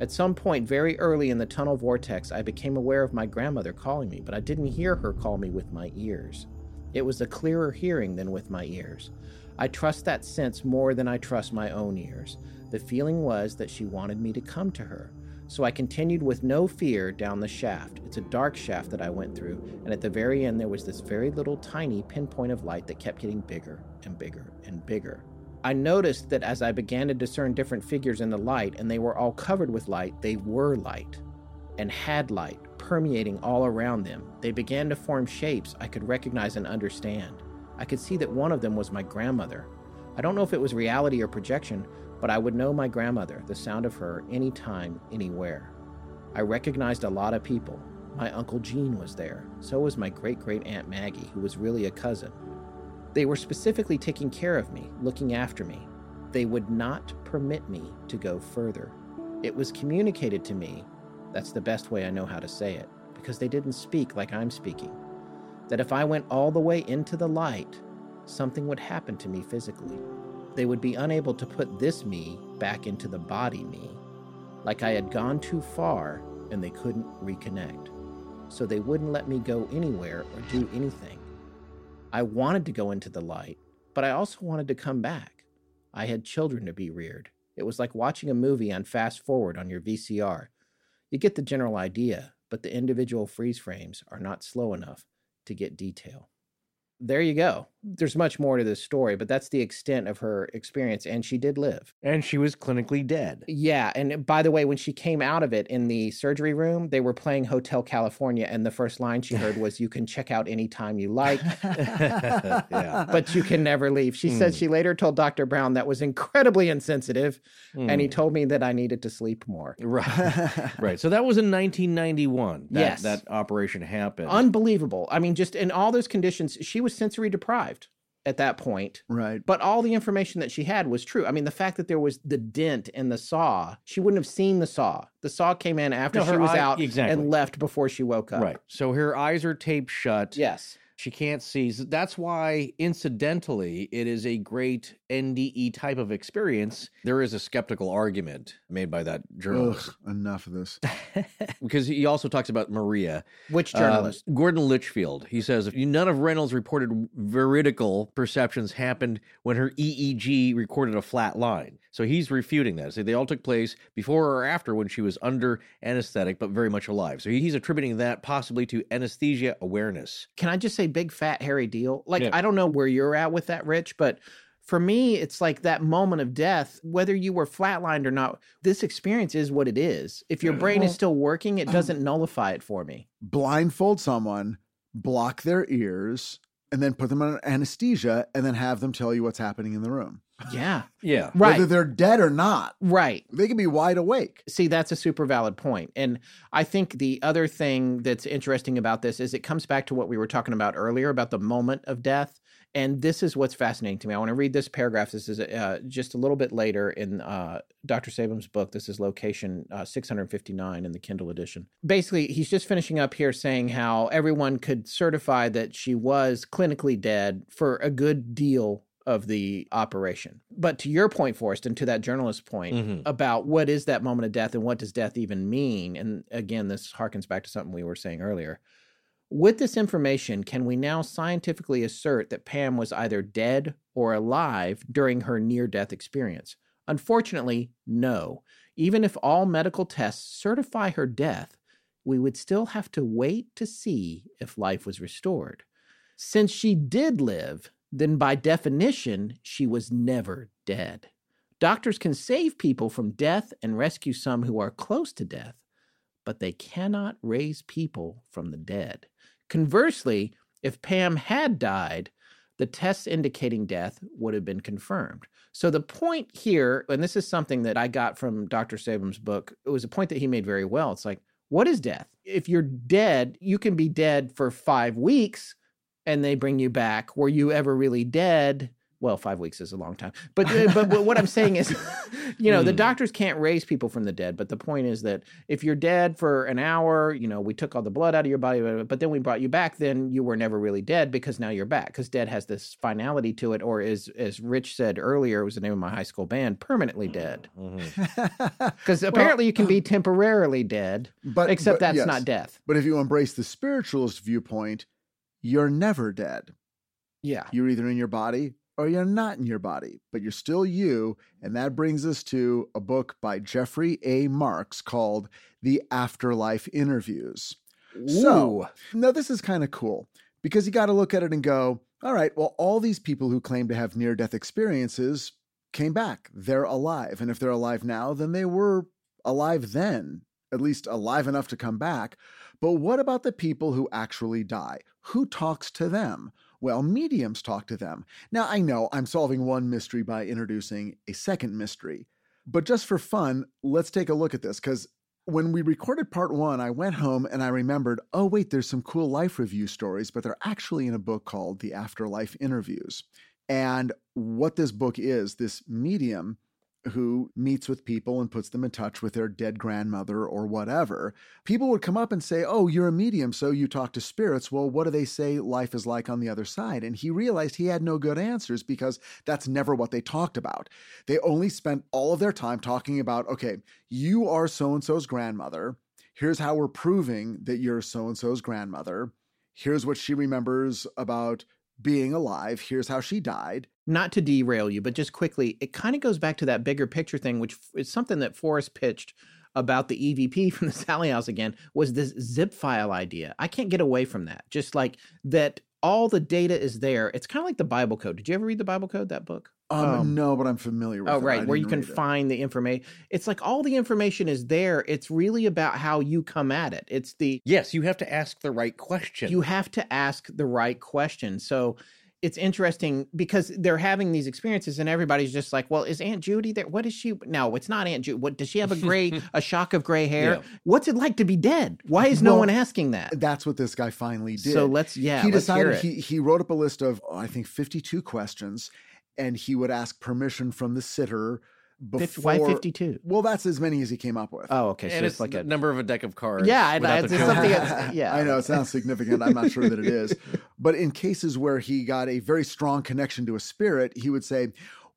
At some point very early in the tunnel vortex, I became aware of my grandmother calling me, but I didn't hear her call me with my ears. It was a clearer hearing than with my ears. I trust that sense more than I trust my own ears. The feeling was that she wanted me to come to her. So I continued with no fear down the shaft. It's a dark shaft that I went through, and at the very end, there was this very little tiny pinpoint of light that kept getting bigger and bigger and bigger. I noticed that as I began to discern different figures in the light, and they were all covered with light, they were light and had light permeating all around them. They began to form shapes I could recognize and understand. I could see that one of them was my grandmother. I don't know if it was reality or projection, but I would know my grandmother, the sound of her, anytime, anywhere. I recognized a lot of people. My Uncle Gene was there. So was my great great Aunt Maggie, who was really a cousin. They were specifically taking care of me, looking after me. They would not permit me to go further. It was communicated to me, that's the best way I know how to say it, because they didn't speak like I'm speaking, that if I went all the way into the light, something would happen to me physically. They would be unable to put this me back into the body me, like I had gone too far and they couldn't reconnect. So they wouldn't let me go anywhere or do anything. I wanted to go into the light, but I also wanted to come back. I had children to be reared. It was like watching a movie on fast forward on your VCR. You get the general idea, but the individual freeze frames are not slow enough to get detail there you go. There's much more to this story, but that's the extent of her experience. And she did live. And she was clinically dead. Yeah. And by the way, when she came out of it in the surgery room, they were playing Hotel California. And the first line she heard was, You can check out anytime you like, (laughs) yeah. but you can never leave. She mm. said she later told Dr. Brown that was incredibly insensitive. Mm. And he hmm. told me that I needed to sleep more. Right. (laughs) right. So that was in 1991. That, yes. That operation happened. Unbelievable. I mean, just in all those conditions, she was sensory deprived at that point. Right. But all the information that she had was true. I mean, the fact that there was the dent in the saw, she wouldn't have seen the saw. The saw came in after no, she was eye, out exactly. and left before she woke up. Right. So her eyes are taped shut. Yes. She can't see. That's why, incidentally, it is a great NDE type of experience. There is a skeptical argument made by that journalist. Ugh, enough of this. (laughs) because he also talks about Maria. Which journalist? Uh, Gordon Lichfield. He says none of Reynolds' reported veridical perceptions happened when her EEG recorded a flat line. So he's refuting that. So they all took place before or after when she was under anesthetic, but very much alive. So he's attributing that possibly to anesthesia awareness. Can I just say, big fat hairy deal? Like, yeah. I don't know where you're at with that, Rich, but for me, it's like that moment of death, whether you were flatlined or not, this experience is what it is. If your brain is still working, it doesn't (clears throat) nullify it for me. Blindfold someone, block their ears, and then put them on anesthesia, and then have them tell you what's happening in the room. Yeah. Yeah. Right. Whether they're dead or not. Right. They can be wide awake. See, that's a super valid point. And I think the other thing that's interesting about this is it comes back to what we were talking about earlier about the moment of death. And this is what's fascinating to me. I want to read this paragraph. This is uh, just a little bit later in uh, Dr. Sabom's book. This is location uh, 659 in the Kindle edition. Basically, he's just finishing up here saying how everyone could certify that she was clinically dead for a good deal of the operation. But to your point, Forrest, and to that journalist's point mm-hmm. about what is that moment of death and what does death even mean? And again, this harkens back to something we were saying earlier. With this information, can we now scientifically assert that Pam was either dead or alive during her near death experience? Unfortunately, no. Even if all medical tests certify her death, we would still have to wait to see if life was restored. Since she did live, then by definition, she was never dead. Doctors can save people from death and rescue some who are close to death, but they cannot raise people from the dead. Conversely, if Pam had died, the tests indicating death would have been confirmed. So the point here, and this is something that I got from Dr. Sabom's book, it was a point that he made very well. It's like, what is death? If you're dead, you can be dead for five weeks, and they bring you back. Were you ever really dead? well, five weeks is a long time. But uh, but, but what I'm saying is, (laughs) (laughs) you know, the Hmm. doctors can't raise people from the dead. But the point is that if you're dead for an hour, you know, we took all the blood out of your body, but then we brought you back, then you were never really dead because now you're back. Because dead has this finality to it, or is as Rich said earlier, it was the name of my high school band, permanently dead. (laughs) Mhm. Because apparently you can be (clears throat) temporarily dead, but except but that's yes. not death. But if you embrace the spiritualist viewpoint, you're never dead. Yeah. You're either in your body or you're not in your body, but you're still you. And that brings us to a book by Jeffrey A. Marks called The Afterlife Interviews. So, now this is kind of cool because you got to look at it and go, all right, well, all these people who claim to have near death experiences came back. They're alive. And if they're alive now, then they were alive then, at least alive enough to come back. But what about the people who actually die? Who talks to them? Well, mediums talk to them. Now, I know I'm solving one mystery by introducing a second mystery, but just for fun, let's take a look at this because when we recorded part one, I went home and I remembered, oh, wait, there's some cool life review stories, but they're actually in a book called The Afterlife Interviews. And what this book is, this medium who meets with people and puts them in touch with their dead grandmother or whatever, people would come up and say, Oh, you're a medium, so you talk to spirits. Well, what do they say life is like on the other side? And he realized he had no good answers because that's never what they talked about. They only spent all of their time talking about, okay, you are so and so's grandmother. Here's how we're proving that you're so and so's grandmother. Here's what she remembers about being alive. Here's how she died. Not to derail you, but just quickly, it kind of goes back to that bigger picture thing, which is something that Forrest pitched about the EVP (laughs) from the Sallie House again, was this zip file idea. I can't get away from that. Just like that all the data is there. It's kind of like the Bible Code. Did you ever read the Bible Code, that book? Um, Um, no, but I'm familiar with Oh, it. I right, where you can read it. find the information. It's like all the information is there. It's really about how you come at it. It's the Yes, you have to ask the right question. you have to ask the right question. So it's interesting because they're having these experiences and everybody's just like, well, is Aunt Judy there? What is she? No, it's not Aunt Judy. What does she have a gray, (laughs) a shock of gray hair? Yeah. What's it like to be dead? Why is no Well, one asking that? That's what this guy finally did. So let's, yeah, he let's decided he he wrote up a list of oh, I think 52 questions, and he would ask permission from the sitter before. Why 52? Well, that's as many as he came up with. Oh, okay. So and it's, it's like a, number of a deck of cards. Yeah, I- without it's the something that's- (laughs) yeah. I know it sounds significant. I'm not sure that it is. (laughs) But in cases where he got a very strong connection to a spirit, he would say,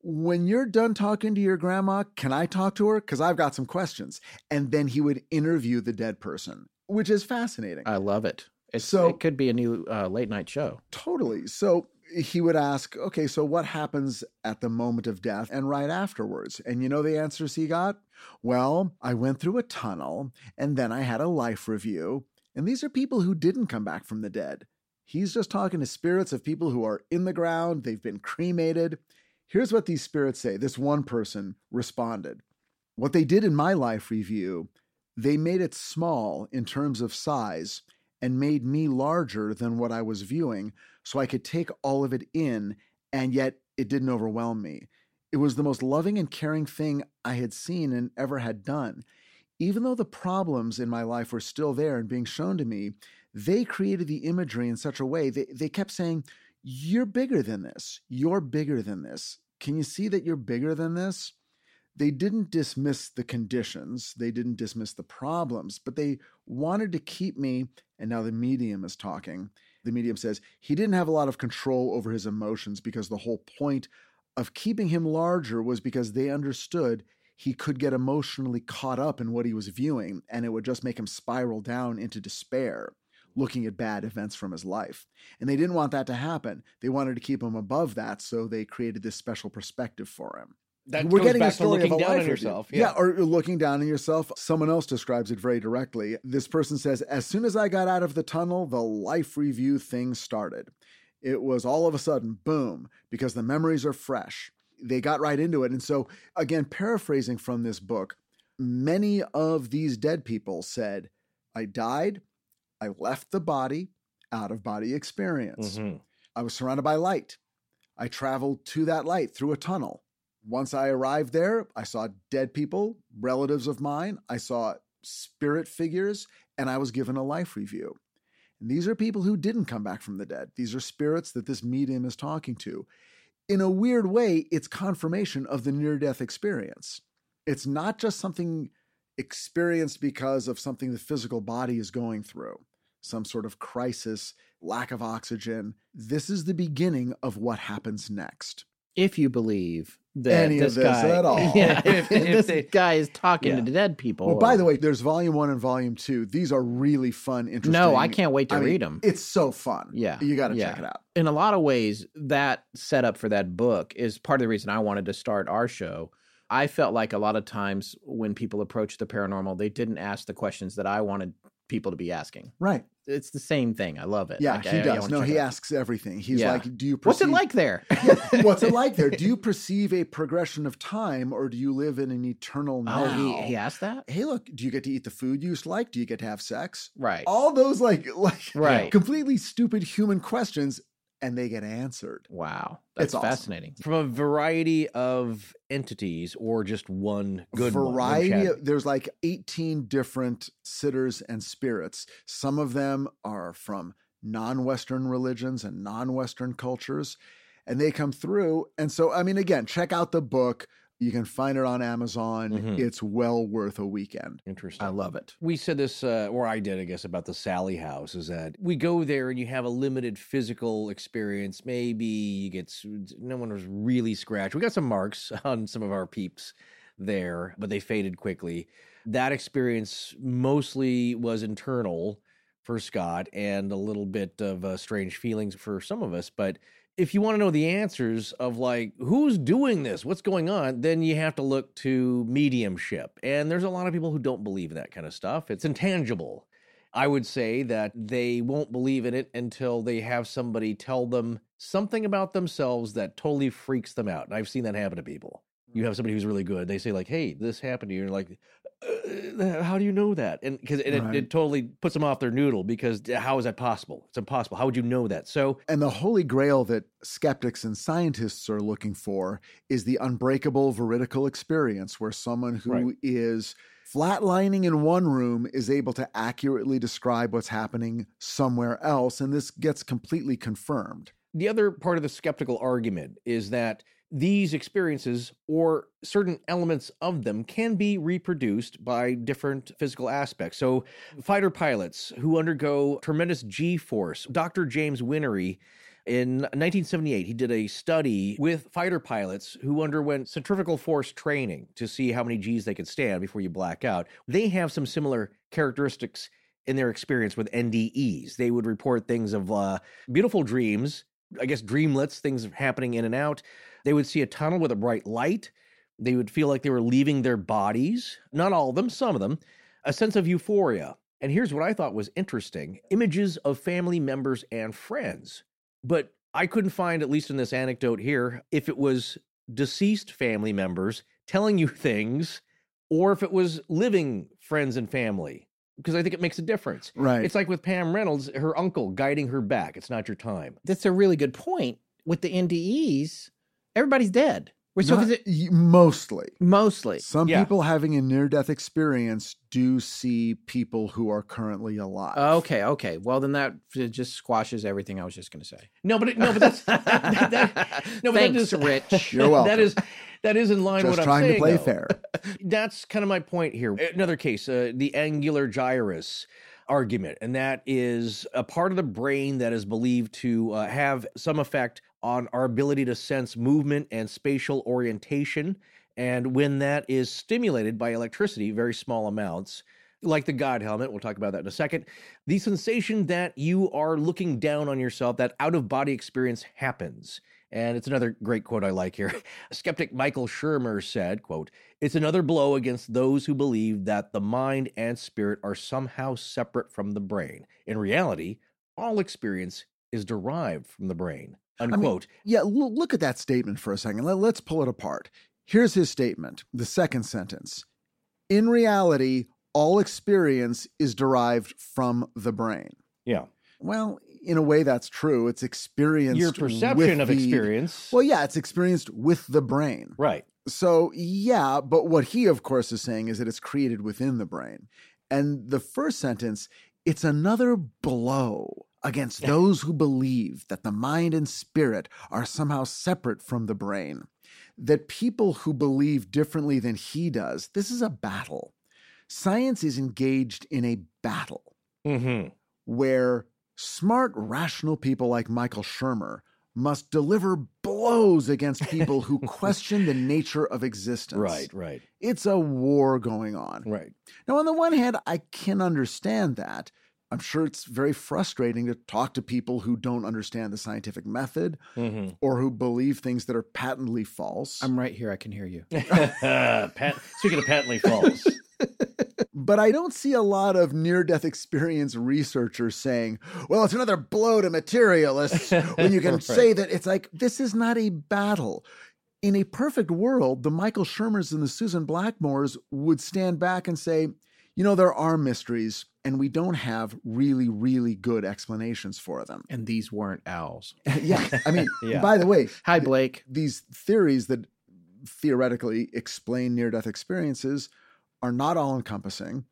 When you're done talking to your grandma, can I talk to her? Because I've got some questions. And then he would interview the dead person, which is fascinating. I love it. It's, So- it could be a new uh, late night show. Totally. So he would ask, okay, so what happens at the moment of death and right afterwards? And you know the answers he got? Well, I went through a tunnel and then I had a life review. And these are people who didn't come back from the dead. He's just talking to spirits of people who are in the ground, they've been cremated. Here's what these spirits say. This one person responded What they did in my life review, they made it small in terms of size and made me larger than what I was viewing so I could take all of it in, and yet it didn't overwhelm me. It was the most loving and caring thing I had seen and ever had done. Even though the problems in my life were still there and being shown to me, they created the imagery in such a way that they kept saying, You're bigger than this. You're bigger than this. Can you see that you're bigger than this? They didn't dismiss the conditions, they didn't dismiss the problems, but they wanted to keep me. And now the medium is talking. The medium says he didn't have a lot of control over his emotions because the whole point of keeping him larger was because they understood he could get emotionally caught up in what he was viewing and it would just make him spiral down into despair looking at bad events from his life. And they didn't want that to happen. They wanted to keep him above that, so they created this special perspective for him. That We're getting back a story to looking of a down life on yourself. Yeah. or looking down on yourself. Someone else describes it very directly. This person says, As soon as I got out of the tunnel, the life review thing started. It was all of a sudden, boom, because the memories are fresh. They got right into it. And so, again, paraphrasing from this book, many of these dead people said, I died, I left the body, out of body experience. Mhm. I was surrounded by light. I traveled to that light through a tunnel. Once I arrived there, I saw dead people, relatives of mine. I saw spirit figures, and I was given a life review. And these are people who didn't come back from the dead. These are spirits that this medium is talking to. in a weird way, it's confirmation of the near death experience. It's not just something experienced because of something the physical body is going through, some sort of crisis, lack of oxygen. This is the beginning of what happens next. If you believe that Any of this this guy, at all. (laughs) yeah, (laughs) If- if, this they- guy is talking Yeah. to dead people. Well, by the way, there's volume one and volume two. These are really fun, interesting. no, I can't wait to I mean, read them. It's so fun. Yeah, You got to yeah. check it out. in a lot of ways, that setup for that book is part of the reason I wanted to start our show. I felt like a lot of times when people approach the paranormal, they didn't ask the questions that I wanted people to be asking. Right. It's the same thing. I love it. Yeah, Like, he I- I does. wanna No, he asks everything. He's Yeah. like, do you perceive... What's it like there? (laughs) Yeah, What's it like there? (laughs) Do you perceive a progression of time or do you live in an eternal now? Oh, he, he asked that? Hey, look, do you get to eat the food you used to like? Do you get to have sex? Right. All those like (laughs) like Right. completely stupid human questions and they get answered. Wow. That's It's awesome. fascinating. From a variety of entities or just one good one, one variety of, there's like 18 different sitters and spirits some of them are from non-western religions and non-western cultures and they come through and so i mean again check out the book you can find it on amazon Mhm. it's well worth a weekend Interesting. I love it. we said this, uh, or I did, I guess, about the Sallie House. Is that we go there and you have a limited physical experience. Maybe you get no one was really scratched. We got some marks (laughs) on some of our peeps there, but they faded quickly. That experience mostly was internal for Scott and a little bit of uh, strange feelings for some of us. But if you want to know the answers of like who's doing this, what's going on, then you have to look to mediumship. And there's a lot of people who don't believe in that kind of stuff. It's intangible. I would say that they won't believe in it until they have somebody tell them something about themselves that totally freaks them out. And I've seen that happen to people. You mm. have somebody who's really good. They say like, "Hey, this happened to you." And you're like, uh, "How do you know that?" And because it, Right. it totally puts them off their noodle. Because how is that possible? It's impossible. How would you know that? So and the holy grail that skeptics and scientists are looking for is the unbreakable veridical experience where someone who is Right. flatlining in one room is able to accurately describe what's happening somewhere else and this gets completely confirmed the other part of the skeptical argument is that these experiences or certain elements of them can be reproduced by different physical aspects. So, fighter pilots who undergo tremendous G force, Dr. James Whinnery. In 1978, he did a study with fighter pilots who underwent centrifugal force training to see how many Gs they could stand before you black out. They have some similar characteristics in their experience with NDEs. They would report things of uh, beautiful dreams, I guess dreamlets, things happening in and out. They would see a tunnel with a bright light. They would feel like they were leaving their bodies. Not all of them, some of them. A sense of euphoria. And here's what I thought was interesting images of family members and friends. But I couldn't find, at least in this anecdote here, if it was deceased family members telling you (laughs) things or if it was living friends and family. Because I think it makes a difference. right It's like with Pam Reynolds, her uncle guiding her back. It's not your time. That's a really good point. With the NDEs, everybody's dead. We're so Not- is it mostly mostly. some Yeah. people having a near-death experience do see people who are currently alive Okay, okay. Well, then that just squashes everything I was just going to say. No, but it, no, but that's that, that- no, but Thanks, that is, (laughs) Rich. You're welcome. That is that is in line just with what trying I'm to play though. fair (laughs) That's kind of my point here. Another case, uh, the angular gyrus argument, and that is a part of the brain that is believed to uh, have some effect on our ability to sense movement and spatial orientation. And when that is stimulated by electricity, very small amounts, like the God helmet, we'll talk about that in a second, the sensation that you are looking down on yourself, that out of body experience happens. And it's another great quote I like here. (laughs) Skeptic Michael Shermer said, quote, It's another blow against those who believe that the mind and spirit are somehow separate from the brain. In reality, all experience is derived from the brain. Mean, Unquote. Yeah, l- look at that statement for a second. Let, let's pull it apart. Here's his statement, the second sentence. In reality, all experience is derived from the brain. yeah. Well, in a way, that's true. It's experienced. Your perception of the- experience. Well, yeah, it's experienced with the brain. right. So, yeah, but what he, of course, is saying is that it's created within the brain. And the first sentence, it's another blow against those who believe that the mind and spirit are somehow separate from the brain. That people who believe differently than he does, this is a battle. Science is engaged in a battle Mm-hmm. where smart, rational people like Michael Shermer must deliver blows against people who question the (laughs) nature of existence. Right, right, It's a war going on. right. Now, on the one hand, I can understand that. I'm sure it's very frustrating to talk to people who don't understand the scientific method Mm-hmm. or who believe things that are patently false. I'm right here. I can hear you. (laughs) Pat, speaking of patently false, (laughs) but I don't see a lot of near death experience researchers saying, well, it's another blow to materialists when you (laughs) can Right. say that it's like, this is not a battle. In a perfect world, the Michael Shermers and the Susan Blackmores would stand back and say, you know, there are mysteries and we don't have really, really good explanations for them. And these weren't owls. (laughs) yeah. I mean, (laughs) Yeah. by the way, Hi, Blake. these theories that theoretically explain near death experiences are not all encompassing.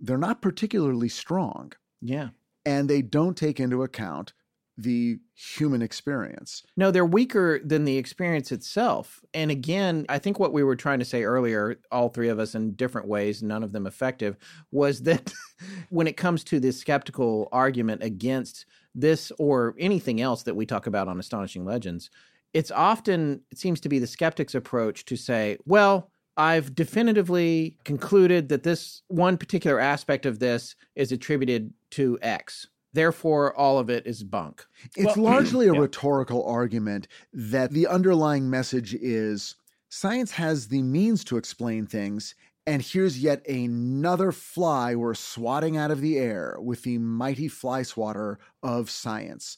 They're not particularly strong, Yeah. and they don't take into account the human experience. No, they're weaker than the experience itself. And again, I think what we were trying to say earlier, all three of us in different ways, none of them effective, was that (laughs) when it comes to this skeptical argument against this or anything else that we talk about on Astonishing Legends, it's often, it seems to be the skeptic's approach to say, well, I've definitively concluded that this one particular aspect of this is attributed to X. Therefore, all of it is bunk. It's Well- largely a Yeah. rhetorical argument that the underlying message is science has the means to explain things, and here's yet another fly we're swatting out of the air with the mighty fly swatter of science.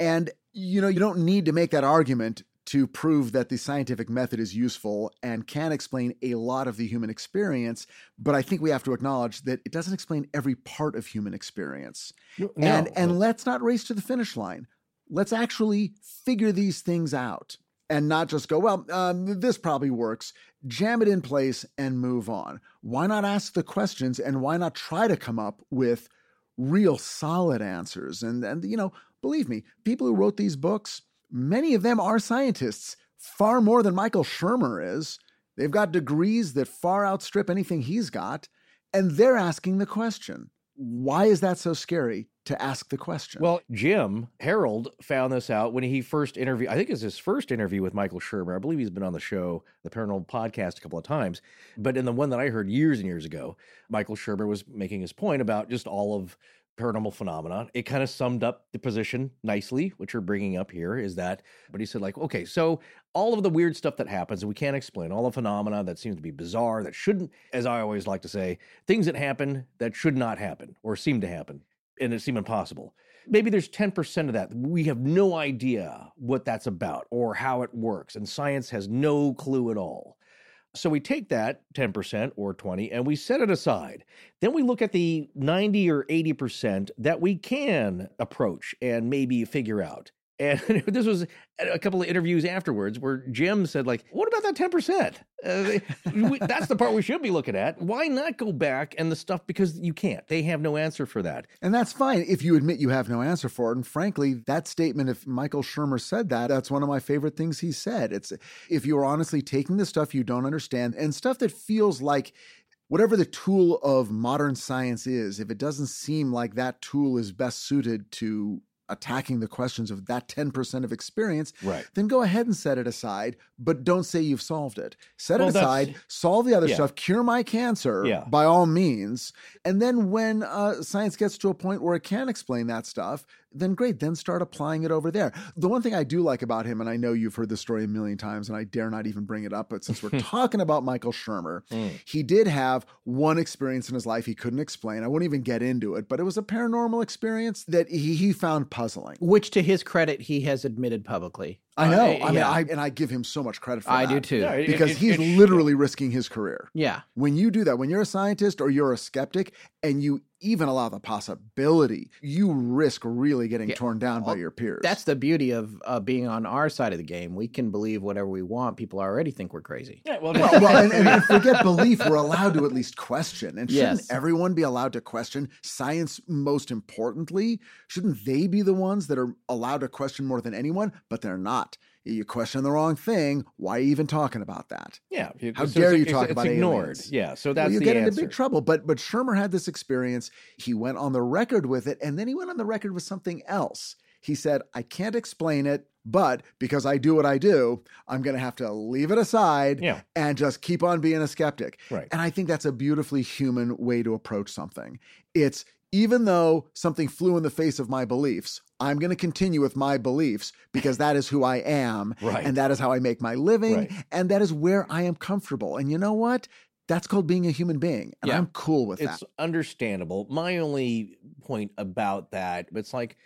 And you know, you don't need to make that argument to prove that the scientific method is useful and can explain a lot of the human experience, but I think we have to acknowledge that it doesn't explain every part of human experience No, and no, and let's not race to the finish line. Let's actually figure these things out and not just go, well, um, this probably works. Jam it in place and move on. Why not ask the questions and why not try to come up with real solid answers? And and you know, believe me, people who wrote these books, many of them are scientists, far more than Michael Shermer is. They've got degrees that far outstrip anything he's got, and they're asking the question. Why is that so scary to ask the question? Well, Jim Harold found this out when he first interviewed. I think it's his first interview with Michael Shermer. I believe he's been on the show, the Paranormal Podcast, a couple of times. But in the one that I heard years and years ago, Michael Shermer was making his point about just all of paranormal phenomenon. It kind of summed up the position nicely, which you're bringing up here. Is that? But he said, like, okay, so all of the weird stuff that happens and we can't explain, all the phenomena that seems to be bizarre, that shouldn't, as I always like to say, things that happen that should not happen or seem to happen and it seem impossible. Maybe there's 10% of that. We have no idea what that's about or how it works, and science has no clue at all. So we take that 10% or 20 and we set it aside. Then we look at the 90 or 80% that we can approach and maybe figure out. And (laughs) this was a couple of interviews afterwards where Jim said, like, what about that 10%? Uh, that's the part we should be looking at. Why not go back and the stuff because you can't. They have no answer for that. and that's fine if you admit you have no answer for it. And frankly, that statement, if Michael Shermer said that, that's one of my favorite things he said. It's if you're honestly taking the stuff you don't understand and stuff that feels like whatever the tool of modern science is, if it doesn't seem like that tool is best suited to attacking the questions of that 10% of experience, Right. then go ahead and set it aside, but don't say you've solved it. Set Well, it aside, solve the other Yeah. stuff, cure my cancer Yeah. by all means. And then when uh, science gets to a point where it can explain that stuff, then great, then start applying it over there. The one thing I do like about him, and I know you've heard this story a million times, and I dare not even bring it up, but since we're (laughs) talking about Michael Shermer, Mm. he did have one experience in his life he couldn't explain. I won't even get into it, but it was a paranormal experience that he, he found puzzling. Which, to his credit, he has admitted publicly. I know. Uh, I mean, yeah. I and I give him so much credit for I that. I do too. Yeah, it- Because it- he's it sh- literally risking his career. yeah. When you do that, when you're a scientist or you're a skeptic and you even allow the possibility, you risk really getting Yeah. torn down by your peers. That's the beauty of uh, being on our side of the game. We can believe whatever we want. People already think we're crazy. Yeah, well, well, well and, and, and (laughs) forget belief. We're allowed to at least question. And shouldn't Yes. everyone be allowed to question science most importantly? Shouldn't they be the ones that are allowed to question more than anyone? But they're not. You question the wrong thing. Why are you even talking about that? yeah. How so dare it's- you it's- talk it's about ignored? aliens? Yeah, so that's well, you get answer. into big trouble. But but Shermer had this experience. He went on the record with it, and then he went on the record with something else. He said, "I can't explain it, but because I do what I do, I'm going to have to leave it aside Yeah. and just keep on being a skeptic." Right. And I think that's a beautifully human way to approach something. It's even though something flew in the face of my beliefs, I'm going to continue with my beliefs because that is who I am. (laughs) Right. And that is how I make my living. Right. And that is where I am comfortable. And you know what? That's called being a human being. And Yeah. I'm cool with it's that. It's understandable. My only point about that, it's like,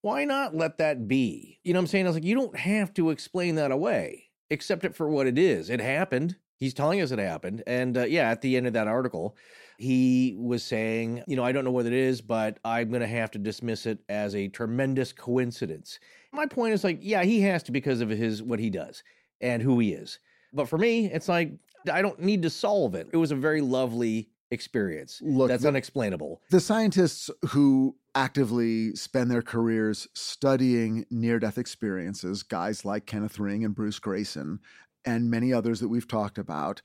why not let that be? You know what I'm saying? I was like, you don't have to explain that away. Accept it for what it is. It happened. He's telling us it happened. And uh, yeah, at the end of that article, he was saying, you know, I don't know what it is, but I'm going to have to dismiss it as a tremendous coincidence. My point is like, yeah, he has to because of his what he does and who he is. But for me, it's like I don't need to solve it. It was a very lovely experience. Look, that's the- unexplainable. The scientists who actively spend their careers studying near death experiences, guys like Kenneth Ring and Bruce Greyson, and many others that we've talked about,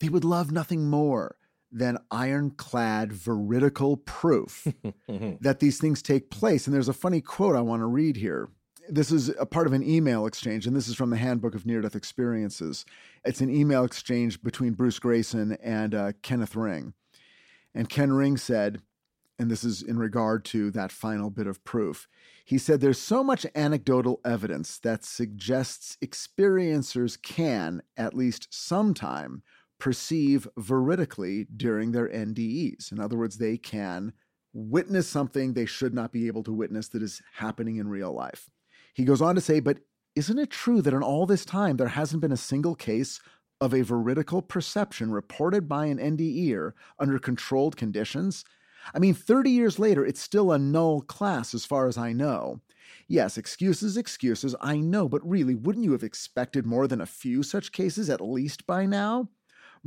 they would love nothing more than ironclad veridical proof (laughs) that these things take place. And there's a funny quote I want to read here. This is a part of an email exchange, and this is from the Handbook of Near Death Experiences. It's an email exchange between Bruce Greyson and uh, Kenneth Ring. And Ken Ring said, and this is in regard to that final bit of proof, he said, There's so much anecdotal evidence that suggests experiencers can, at least sometime, perceive veridically during their NDEs. In other words, they can witness something they should not be able to witness that is happening in real life. He goes on to say, But isn't it true that in all this time there hasn't been a single case of a veridical perception reported by an NDEer under controlled conditions? I mean, 30 years later, it's still a null class as far as I know. Yes, excuses, excuses, I know, but really, wouldn't you have expected more than a few such cases at least by now?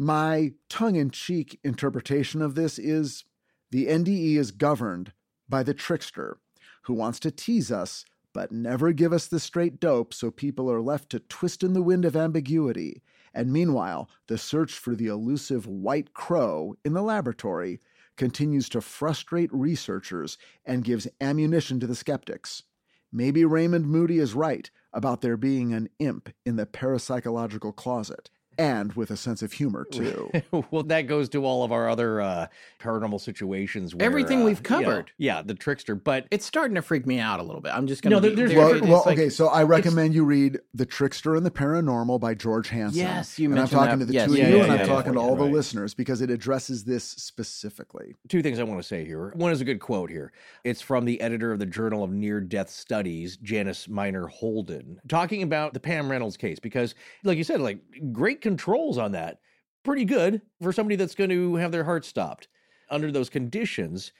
My tongue in cheek interpretation of this is the NDE is governed by the trickster who wants to tease us but never give us the straight dope so people are left to twist in the wind of ambiguity. And meanwhile, the search for the elusive white crow in the laboratory continues to frustrate researchers and gives ammunition to the skeptics. Maybe Raymond Moody is right about there being an imp in the parapsychological closet, and with a sense of humor, (laughs) too. well, that goes to all of our other uh, paranormal situations. Where, Everything uh, we've you know, covered. yeah, the trickster. But It's starting to freak me out a little bit. I'm just gonna. No, there- there's- Well, it's well like- okay, so I recommend you read The Trickster and the Paranormal by George Hansen. Yes, you and I'm talking that. to the Yes, two of you, yeah, and I'm yeah, talking to yeah, all the listeners because it addresses this specifically. two things I want to say here. One is a good quote here. It's from the editor of the Journal of Near Death Studies, Janice Miner Holden, talking about the Pam Reynolds case because, like you said, like great controls on that. Pretty good for somebody that's going to have their heart stopped under those conditions.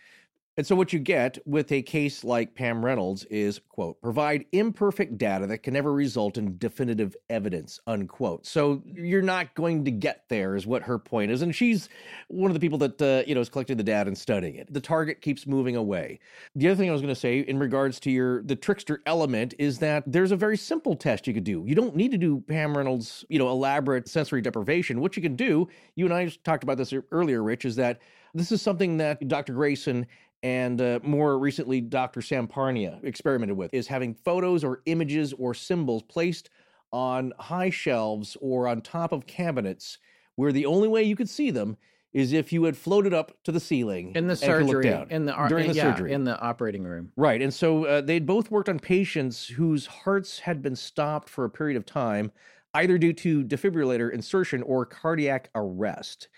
And so what you get with a case like Pam Reynolds is, quote, provide imperfect data that can never result in definitive evidence, unquote. So you're not going to get there is what her point is. And she's one of the people that, uh, you know, is collecting the data and studying it. The target keeps moving away. The other thing I was going to say in regards to your, the trickster element is that there's a very simple test you could do. You don't need to do Pam Reynolds, you know, elaborate sensory deprivation. What you can do, you and I talked about this earlier, Rich, is that this is something that Dr. Greyson and uh, more recently Dr. Sam Parnia experimented with is having photos or images or symbols placed on high shelves or on top of cabinets where the only way you could see them is if you had floated up to the ceiling in the and could look surgery, in the during the yeah, surgery. in the operating room. Right. And so uh, they'd both worked on patients whose hearts had been stopped for a period of time, either due to defibrillator insertion or cardiac arrest.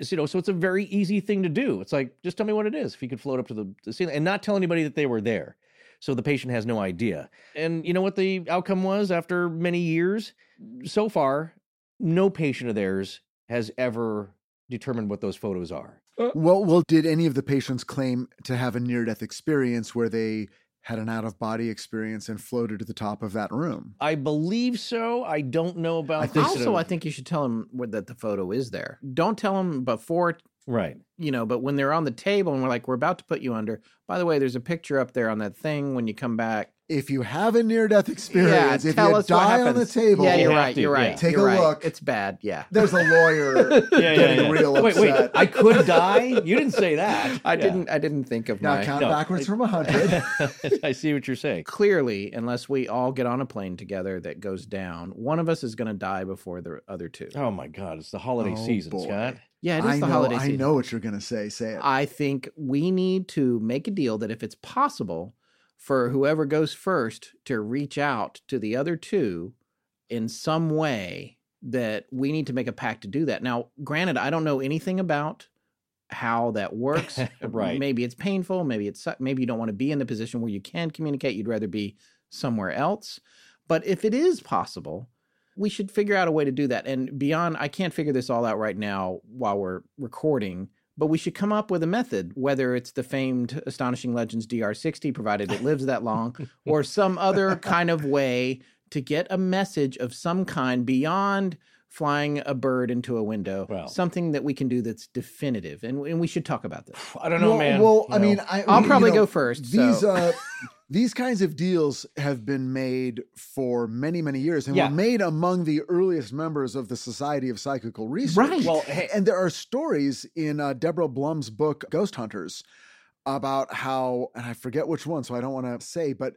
It's, you know, so it's a very easy thing to do. It's like, just tell me what it is if you could float up to the, the ceiling and not tell anybody that they were there. So the patient has no idea. And you know what the outcome was after many years? So far, no patient of theirs has ever determined what those photos are. Uh well, well, did any of the patients claim to have a near death experience where they had an out of body experience and floated to the top of that room? I believe so. I don't know about I think so. also, I think you should tell him that the photo is there. Don't tell him before, right. you know, but when they're on the table and we're like, we're about to put you under. By the way, there's a picture up there on that thing when you come back. If you have a near death experience, yeah, if tell you us what die on the happens. table, Yeah, you're You right. to, You're right. Take you're a right. look. It's bad. Yeah. there's a lawyer (laughs) getting real wait, upset. wait. I could die? You didn't say that. (laughs) I Yeah. didn't. I didn't think of that. now my. count No. backwards from 100. (laughs) I see what you're saying. Clearly, unless we all get on a plane together that goes down, one of us is going to die before the other two. Oh my God! It's the holiday Oh, season, boy. Scott. Yeah, it is I the know, holiday season. I know what you're going to say. Say it. I think we need to make a deal that if it's possible for whoever goes first to reach out to the other two in some way, that we need to make a pact to do that. Now, granted, I don't know anything about how that works. (laughs) Right. Maybe it's painful. Maybe it's maybe you don't want to be in the position where you can communicate. You'd rather be somewhere else. But if it is possible, we should figure out a way to do that. And beyond, I can't figure this all out right now while we're recording, but we should come up with a method, whether it's the famed Astonishing Legends DR60, provided it lives that long, (laughs) or some other kind of way to get a message of some kind beyond flying a bird into a window, Well. something that we can do that's definitive. And, and we should talk about this. (sighs) I don't know, well, man. Well, I No. mean, I, I'll you probably know, go first, These so- uh, (laughs) these kinds of deals have been made for many, many years, and Yeah. were made among the earliest members of the Society of Psychical Research. Right. Well, hey, and there are stories in uh, Deborah Blum's book Ghost Hunters about how, and I forget which one, so I don't want to say, but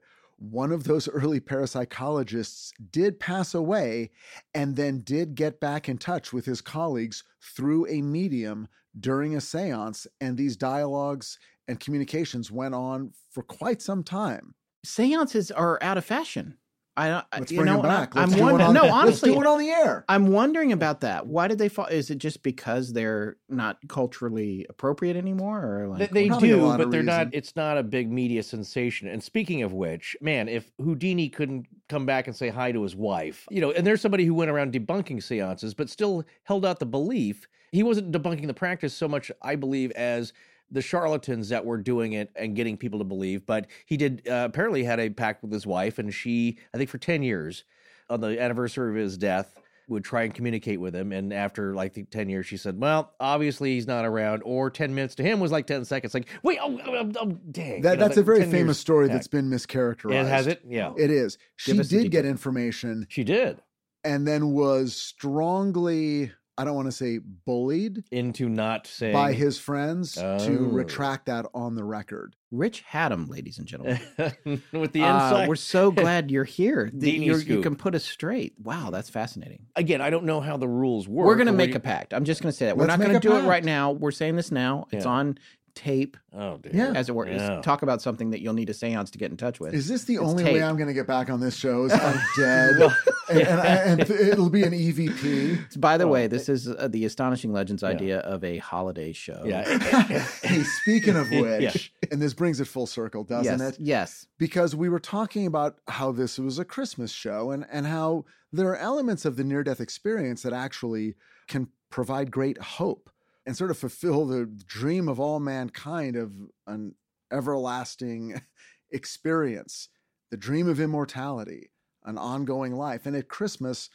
one of those (laughs) early parapsychologists did pass away and then did get back in touch with his colleagues through a medium during a seance. And these dialogues and communications went on for quite some time. Seances are out of fashion. I don't. Let's you bring know, them back. I, Let's am do wondering. on- No, let's do it on the air. I'm wondering about that. Why did they fall? Is it just because they're not culturally appropriate anymore, or They, like they Probably a do, but they're not. It's not a big media sensation. And speaking of which, man, if Houdini couldn't come back and say hi to his wife, you know, and there's somebody who went around debunking seances, but still held out the belief. He wasn't debunking the practice so much, I believe, as the charlatans that were doing it and getting people to believe. But he did uh, apparently had a pact with his wife, and she, I think, for ten years, on the anniversary of his death, would try and communicate with him. And after like the 10 years, she said, Well, obviously he's not around. Or 10 minutes to him was like 10 seconds. Like, wait, oh, oh, oh, oh, dang. That, You know, that's like a very 10 years famous story that's been mischaracterized. And has it? Yeah. It is. She Give did get information She did. and then was strongly, I don't want to say bullied Into not saying. by his friends Oh. to retract that on the record. Rich Hatem, ladies and gentlemen. (laughs) with the Uh, we're so (laughs) glad you're here. The- you're- you can put us straight. Wow, that's fascinating. Again, I don't know how the rules work. We're going to make what a pact. I'm just going to say that. We're not going to a do it right now. We're saying this now. It's Yeah. on tape, Oh, dear. Yeah. as it were. Yeah. Talk about something that you'll need a seance to get in touch with. Is this the It's only way. I'm going to get back on this show? Is (laughs) I'm dead, and, and, I- and it'll be an EVP. (laughs) By the Oh, way, this is uh, the Astonishing Legends idea of a holiday show. Yeah. (laughs) hey, speaking of which, Yeah. and this brings it full circle, doesn't yes. it? Yes. because we were talking about how this was a Christmas show and, and how there are elements of the near death experience that actually can provide great hope and sort of fulfill the dream of all mankind of an everlasting (laughs) experience, the dream of immortality, an ongoing life. And at Christmas,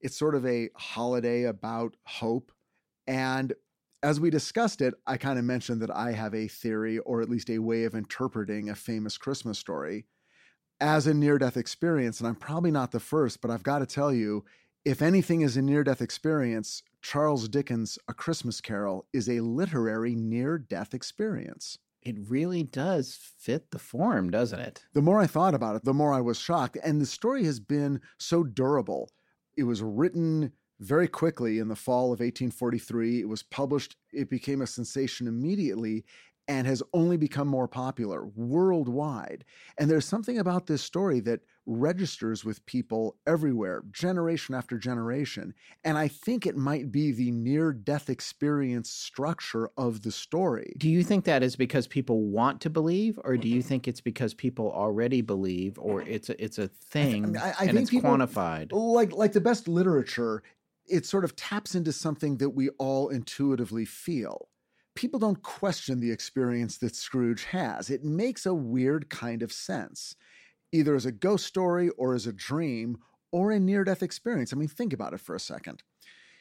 it's sort of a holiday about hope. And as we discussed it, I kind of mentioned that I have a theory or at least a way of interpreting a famous Christmas story as a near death experience. And I'm probably not the first, but I've got to tell you if anything is a near death experience, Charles Dickens' A Christmas Carol is a literary near death experience. It really does fit the form, doesn't it? The more I thought about it, the more I was shocked. And the story has been so durable. It was written very quickly in the fall of 1843. It was published, it became a sensation immediately. And has only become more popular worldwide. And there's something about this story that registers with people everywhere, generation after generation. And I think it might be the near death experience structure of the story. Do you think that is because people want to believe, or do you mm-hmm. think it's because people already believe, or it's a, it's a thing I- I and think it's people- quantified? Like like the best literature, it sort of taps into something that we all intuitively feel. People don't question the experience that Scrooge has. It makes a weird kind of sense, either as a ghost story or as a dream or a near death experience. I mean, think about it for a second.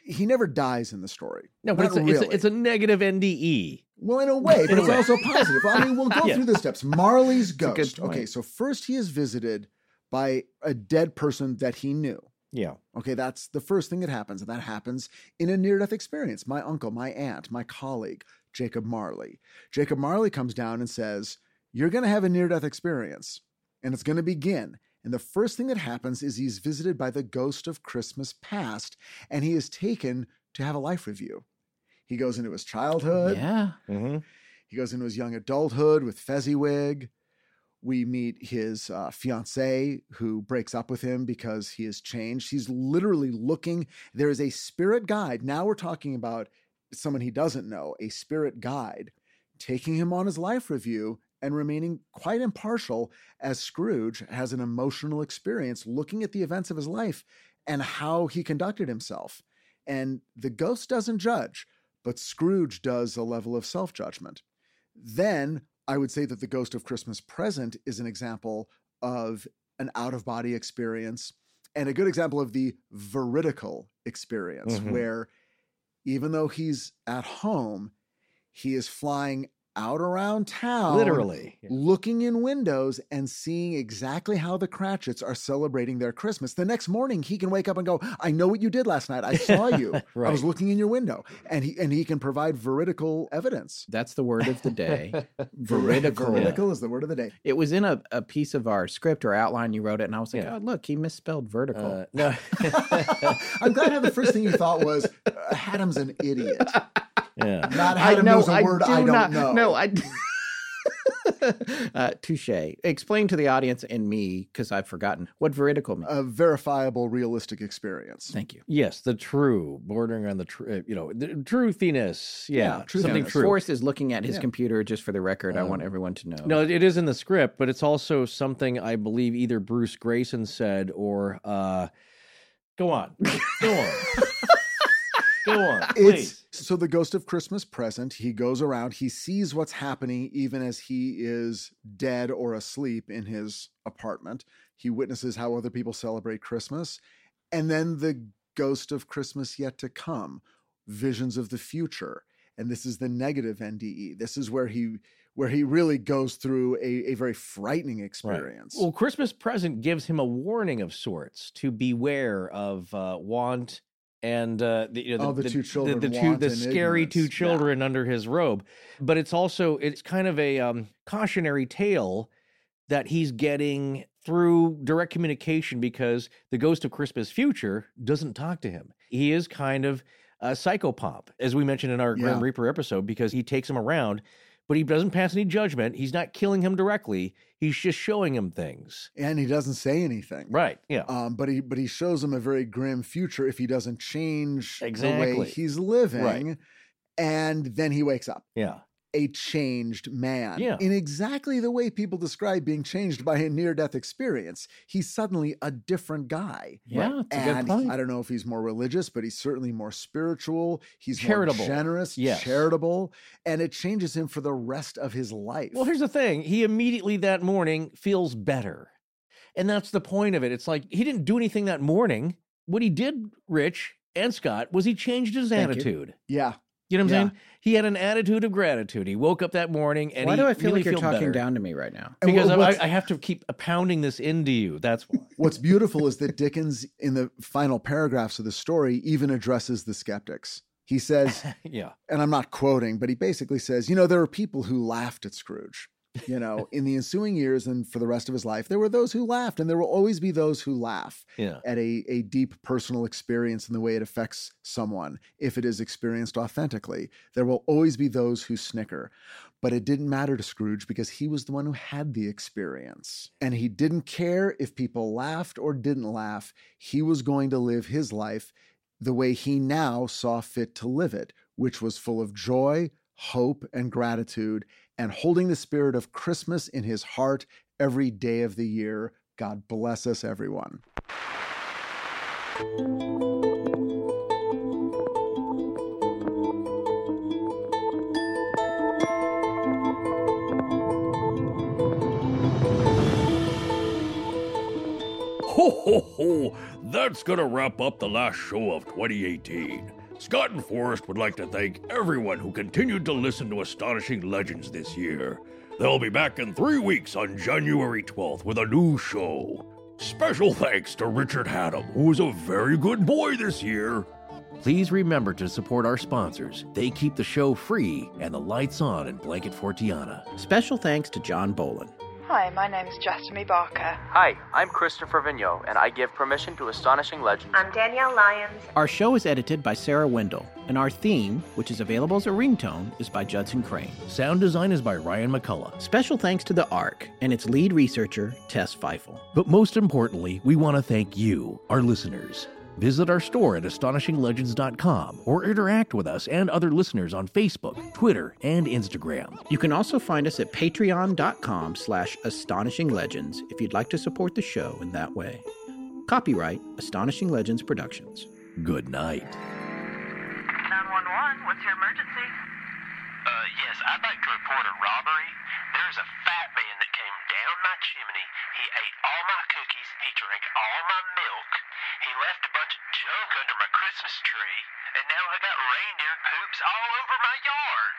He never dies in the story. No, but it's a, it's, a, it's a negative NDE. Well, in a way, but In it's way. also positive. I mean, we'll go (laughs) Yeah. through the steps. Marley's ghost. Okay, so first he is visited by a dead person that he knew. Yeah. Okay, that's the first thing that happens, and that happens in a near death experience. My uncle, my aunt, my colleague, Jacob Marley. Jacob Marley comes down and says, You're going to have a near death experience, and it's going to begin. And the first thing that happens is he's visited by the ghost of Christmas past, and he is taken to have a life review. He goes into his childhood. Yeah. Mm-hmm. He goes into his young adulthood with Fezziwig. We meet his uh, fiancee who breaks up with him because he has changed. He's literally looking. There is a spirit guide. Now we're talking about someone he doesn't know, a spirit guide, taking him on his life review and remaining quite impartial as Scrooge has an emotional experience looking at the events of his life and how he conducted himself. And the ghost doesn't judge, but Scrooge does a level of self judgment. Then I would say that the Ghost of Christmas Present is an example of an out of body experience and a good example of the veridical experience, Mhm. where even though he's at home, he is flying out around town Literally. Yeah. looking in windows and seeing exactly how the Cratchits are celebrating their Christmas. The next morning, he can wake up and go, "I know what you did last night. I (laughs) saw you. I was looking in your window," and he and he can provide veridical evidence. That's the word of the day. (laughs) Veridical. Veridical is the word of the day. It was in a, a piece of our script or outline. You wrote it, and I was like, Yeah. oh, look, he misspelled vertical. Uh, no. (laughs) I'm glad how the first thing you thought was uh, Hatem's an idiot. Yeah. (laughs) Not Hatem knows a word do I don't not, know. No, I. (laughs) uh, touche. Explain to the audience and me, because I've forgotten what veridical means. a verifiable, realistic experience. Thank you. Yes, the true, bordering on the true, you know, the truthiness. Yeah, truthiness. something true. Forrest is looking at his Yeah. computer just for the record. I want Um, everyone to know. No, it is in the script, but it's also something I believe either Bruce Greyson said or uh go on. Go on. (laughs) go on. Please. It's so the ghost of Christmas present. He goes around, he sees what's happening even as he is dead or asleep in his apartment. He witnesses how other people celebrate Christmas. And then the ghost of Christmas yet to come, visions of the future. And this is the negative NDE. This is where he where he really goes through a, a very frightening experience. Well, Christmas present gives him a warning of sorts to beware of uh, want and uh, the, you know, Oh, the two children, the, two, the scary ignorance. two Yeah. children under his robe. But it's also it's kind of a um, cautionary tale that he's getting through direct communication because the ghost of Christmas future doesn't talk to him. He is kind of a psychopomp, as we mentioned in our Grim Reaper episode, because he takes him around, but he doesn't pass any judgment. He's not killing him directly. He's just showing him things. and he doesn't say anything. Right. Yeah. Um, but he but he shows him a very grim future if he doesn't change the way Exactly. he's living. Right. And then he wakes up, yeah. A changed man. Yeah. In exactly the way people describe being changed by a near death experience. He's suddenly a different guy. yeah, good And. I don't know if he's more religious, but he's certainly more spiritual. He's Charitable. more generous, Yes. charitable, and it changes him for the rest of his life. Well, here's the thing. He immediately that morning feels better. And that's the point of it. It's like he didn't do anything that morning. What he did, Rich and Scott, was he changed his Thank you. attitude. yeah. You know what I'm Yeah. saying? He had an attitude of gratitude. He woke up that morning and Why he do I feel really like you're talking better. down to me right now? Because wha- I, I have to keep pounding this into you. That's why. (laughs) What's beautiful is that Dickens, in the final paragraphs of the story, even addresses the skeptics. He says, (laughs) yeah. and I'm not quoting, but he basically says, you know, there are people who laughed at Scrooge. You know, in the ensuing years and for the rest of his life, there were those who laughed, and there will always be those who laugh Yeah. at a, a deep personal experience and the way it affects someone if it is experienced authentically. There will always be those who snicker. But it didn't matter to Scrooge because he was the one who had the experience. And he didn't care if people laughed or didn't laugh. He was going to live his life the way he now saw fit to live it, which was full of joy, hope, and gratitude, and holding the spirit of Christmas in his heart every day of the year. God bless us, everyone. Ho ho ho! That's gonna wrap up the last show of 2018. Scott and Forrest would like to thank everyone who continued to listen to Astonishing Legends this year. They'll be back in three weeks on January 12th with a new show. Special thanks to Richard Hatem, who was a very good boy this year. Please remember to support our sponsors. They keep the show free and the lights on in Blanket Fortiana. Special thanks to John Bolin. Hi, my name's Jeremy Barker. Hi, I'm Christopher Vigneault, and I give permission to Astonishing Legends. I'm Danielle Lyons. Our show is edited by Sarah Wendell, and our theme, which is available as a ringtone, is by Judson Crane. Sound design is by Ryan McCullough. Special thanks to the ARC and its lead researcher, Tess Feifel. But most importantly, we want to thank you, our listeners. Visit our store at astonishinglegends.com or interact with us and other listeners on Facebook, Twitter, and Instagram. You can also find us at patreon.com slash astonishinglegends if you'd like to support the show in that way. Copyright Astonishing Legends Productions. Good night. 911, what's your emergency? Uh, yes, I'd like to report a robbery. There's a fat man that came down my chimney. He ate all my cookies. He drank all my milk. He left a bunch of junk under my Christmas tree. And now I got reindeer poops all over my yard.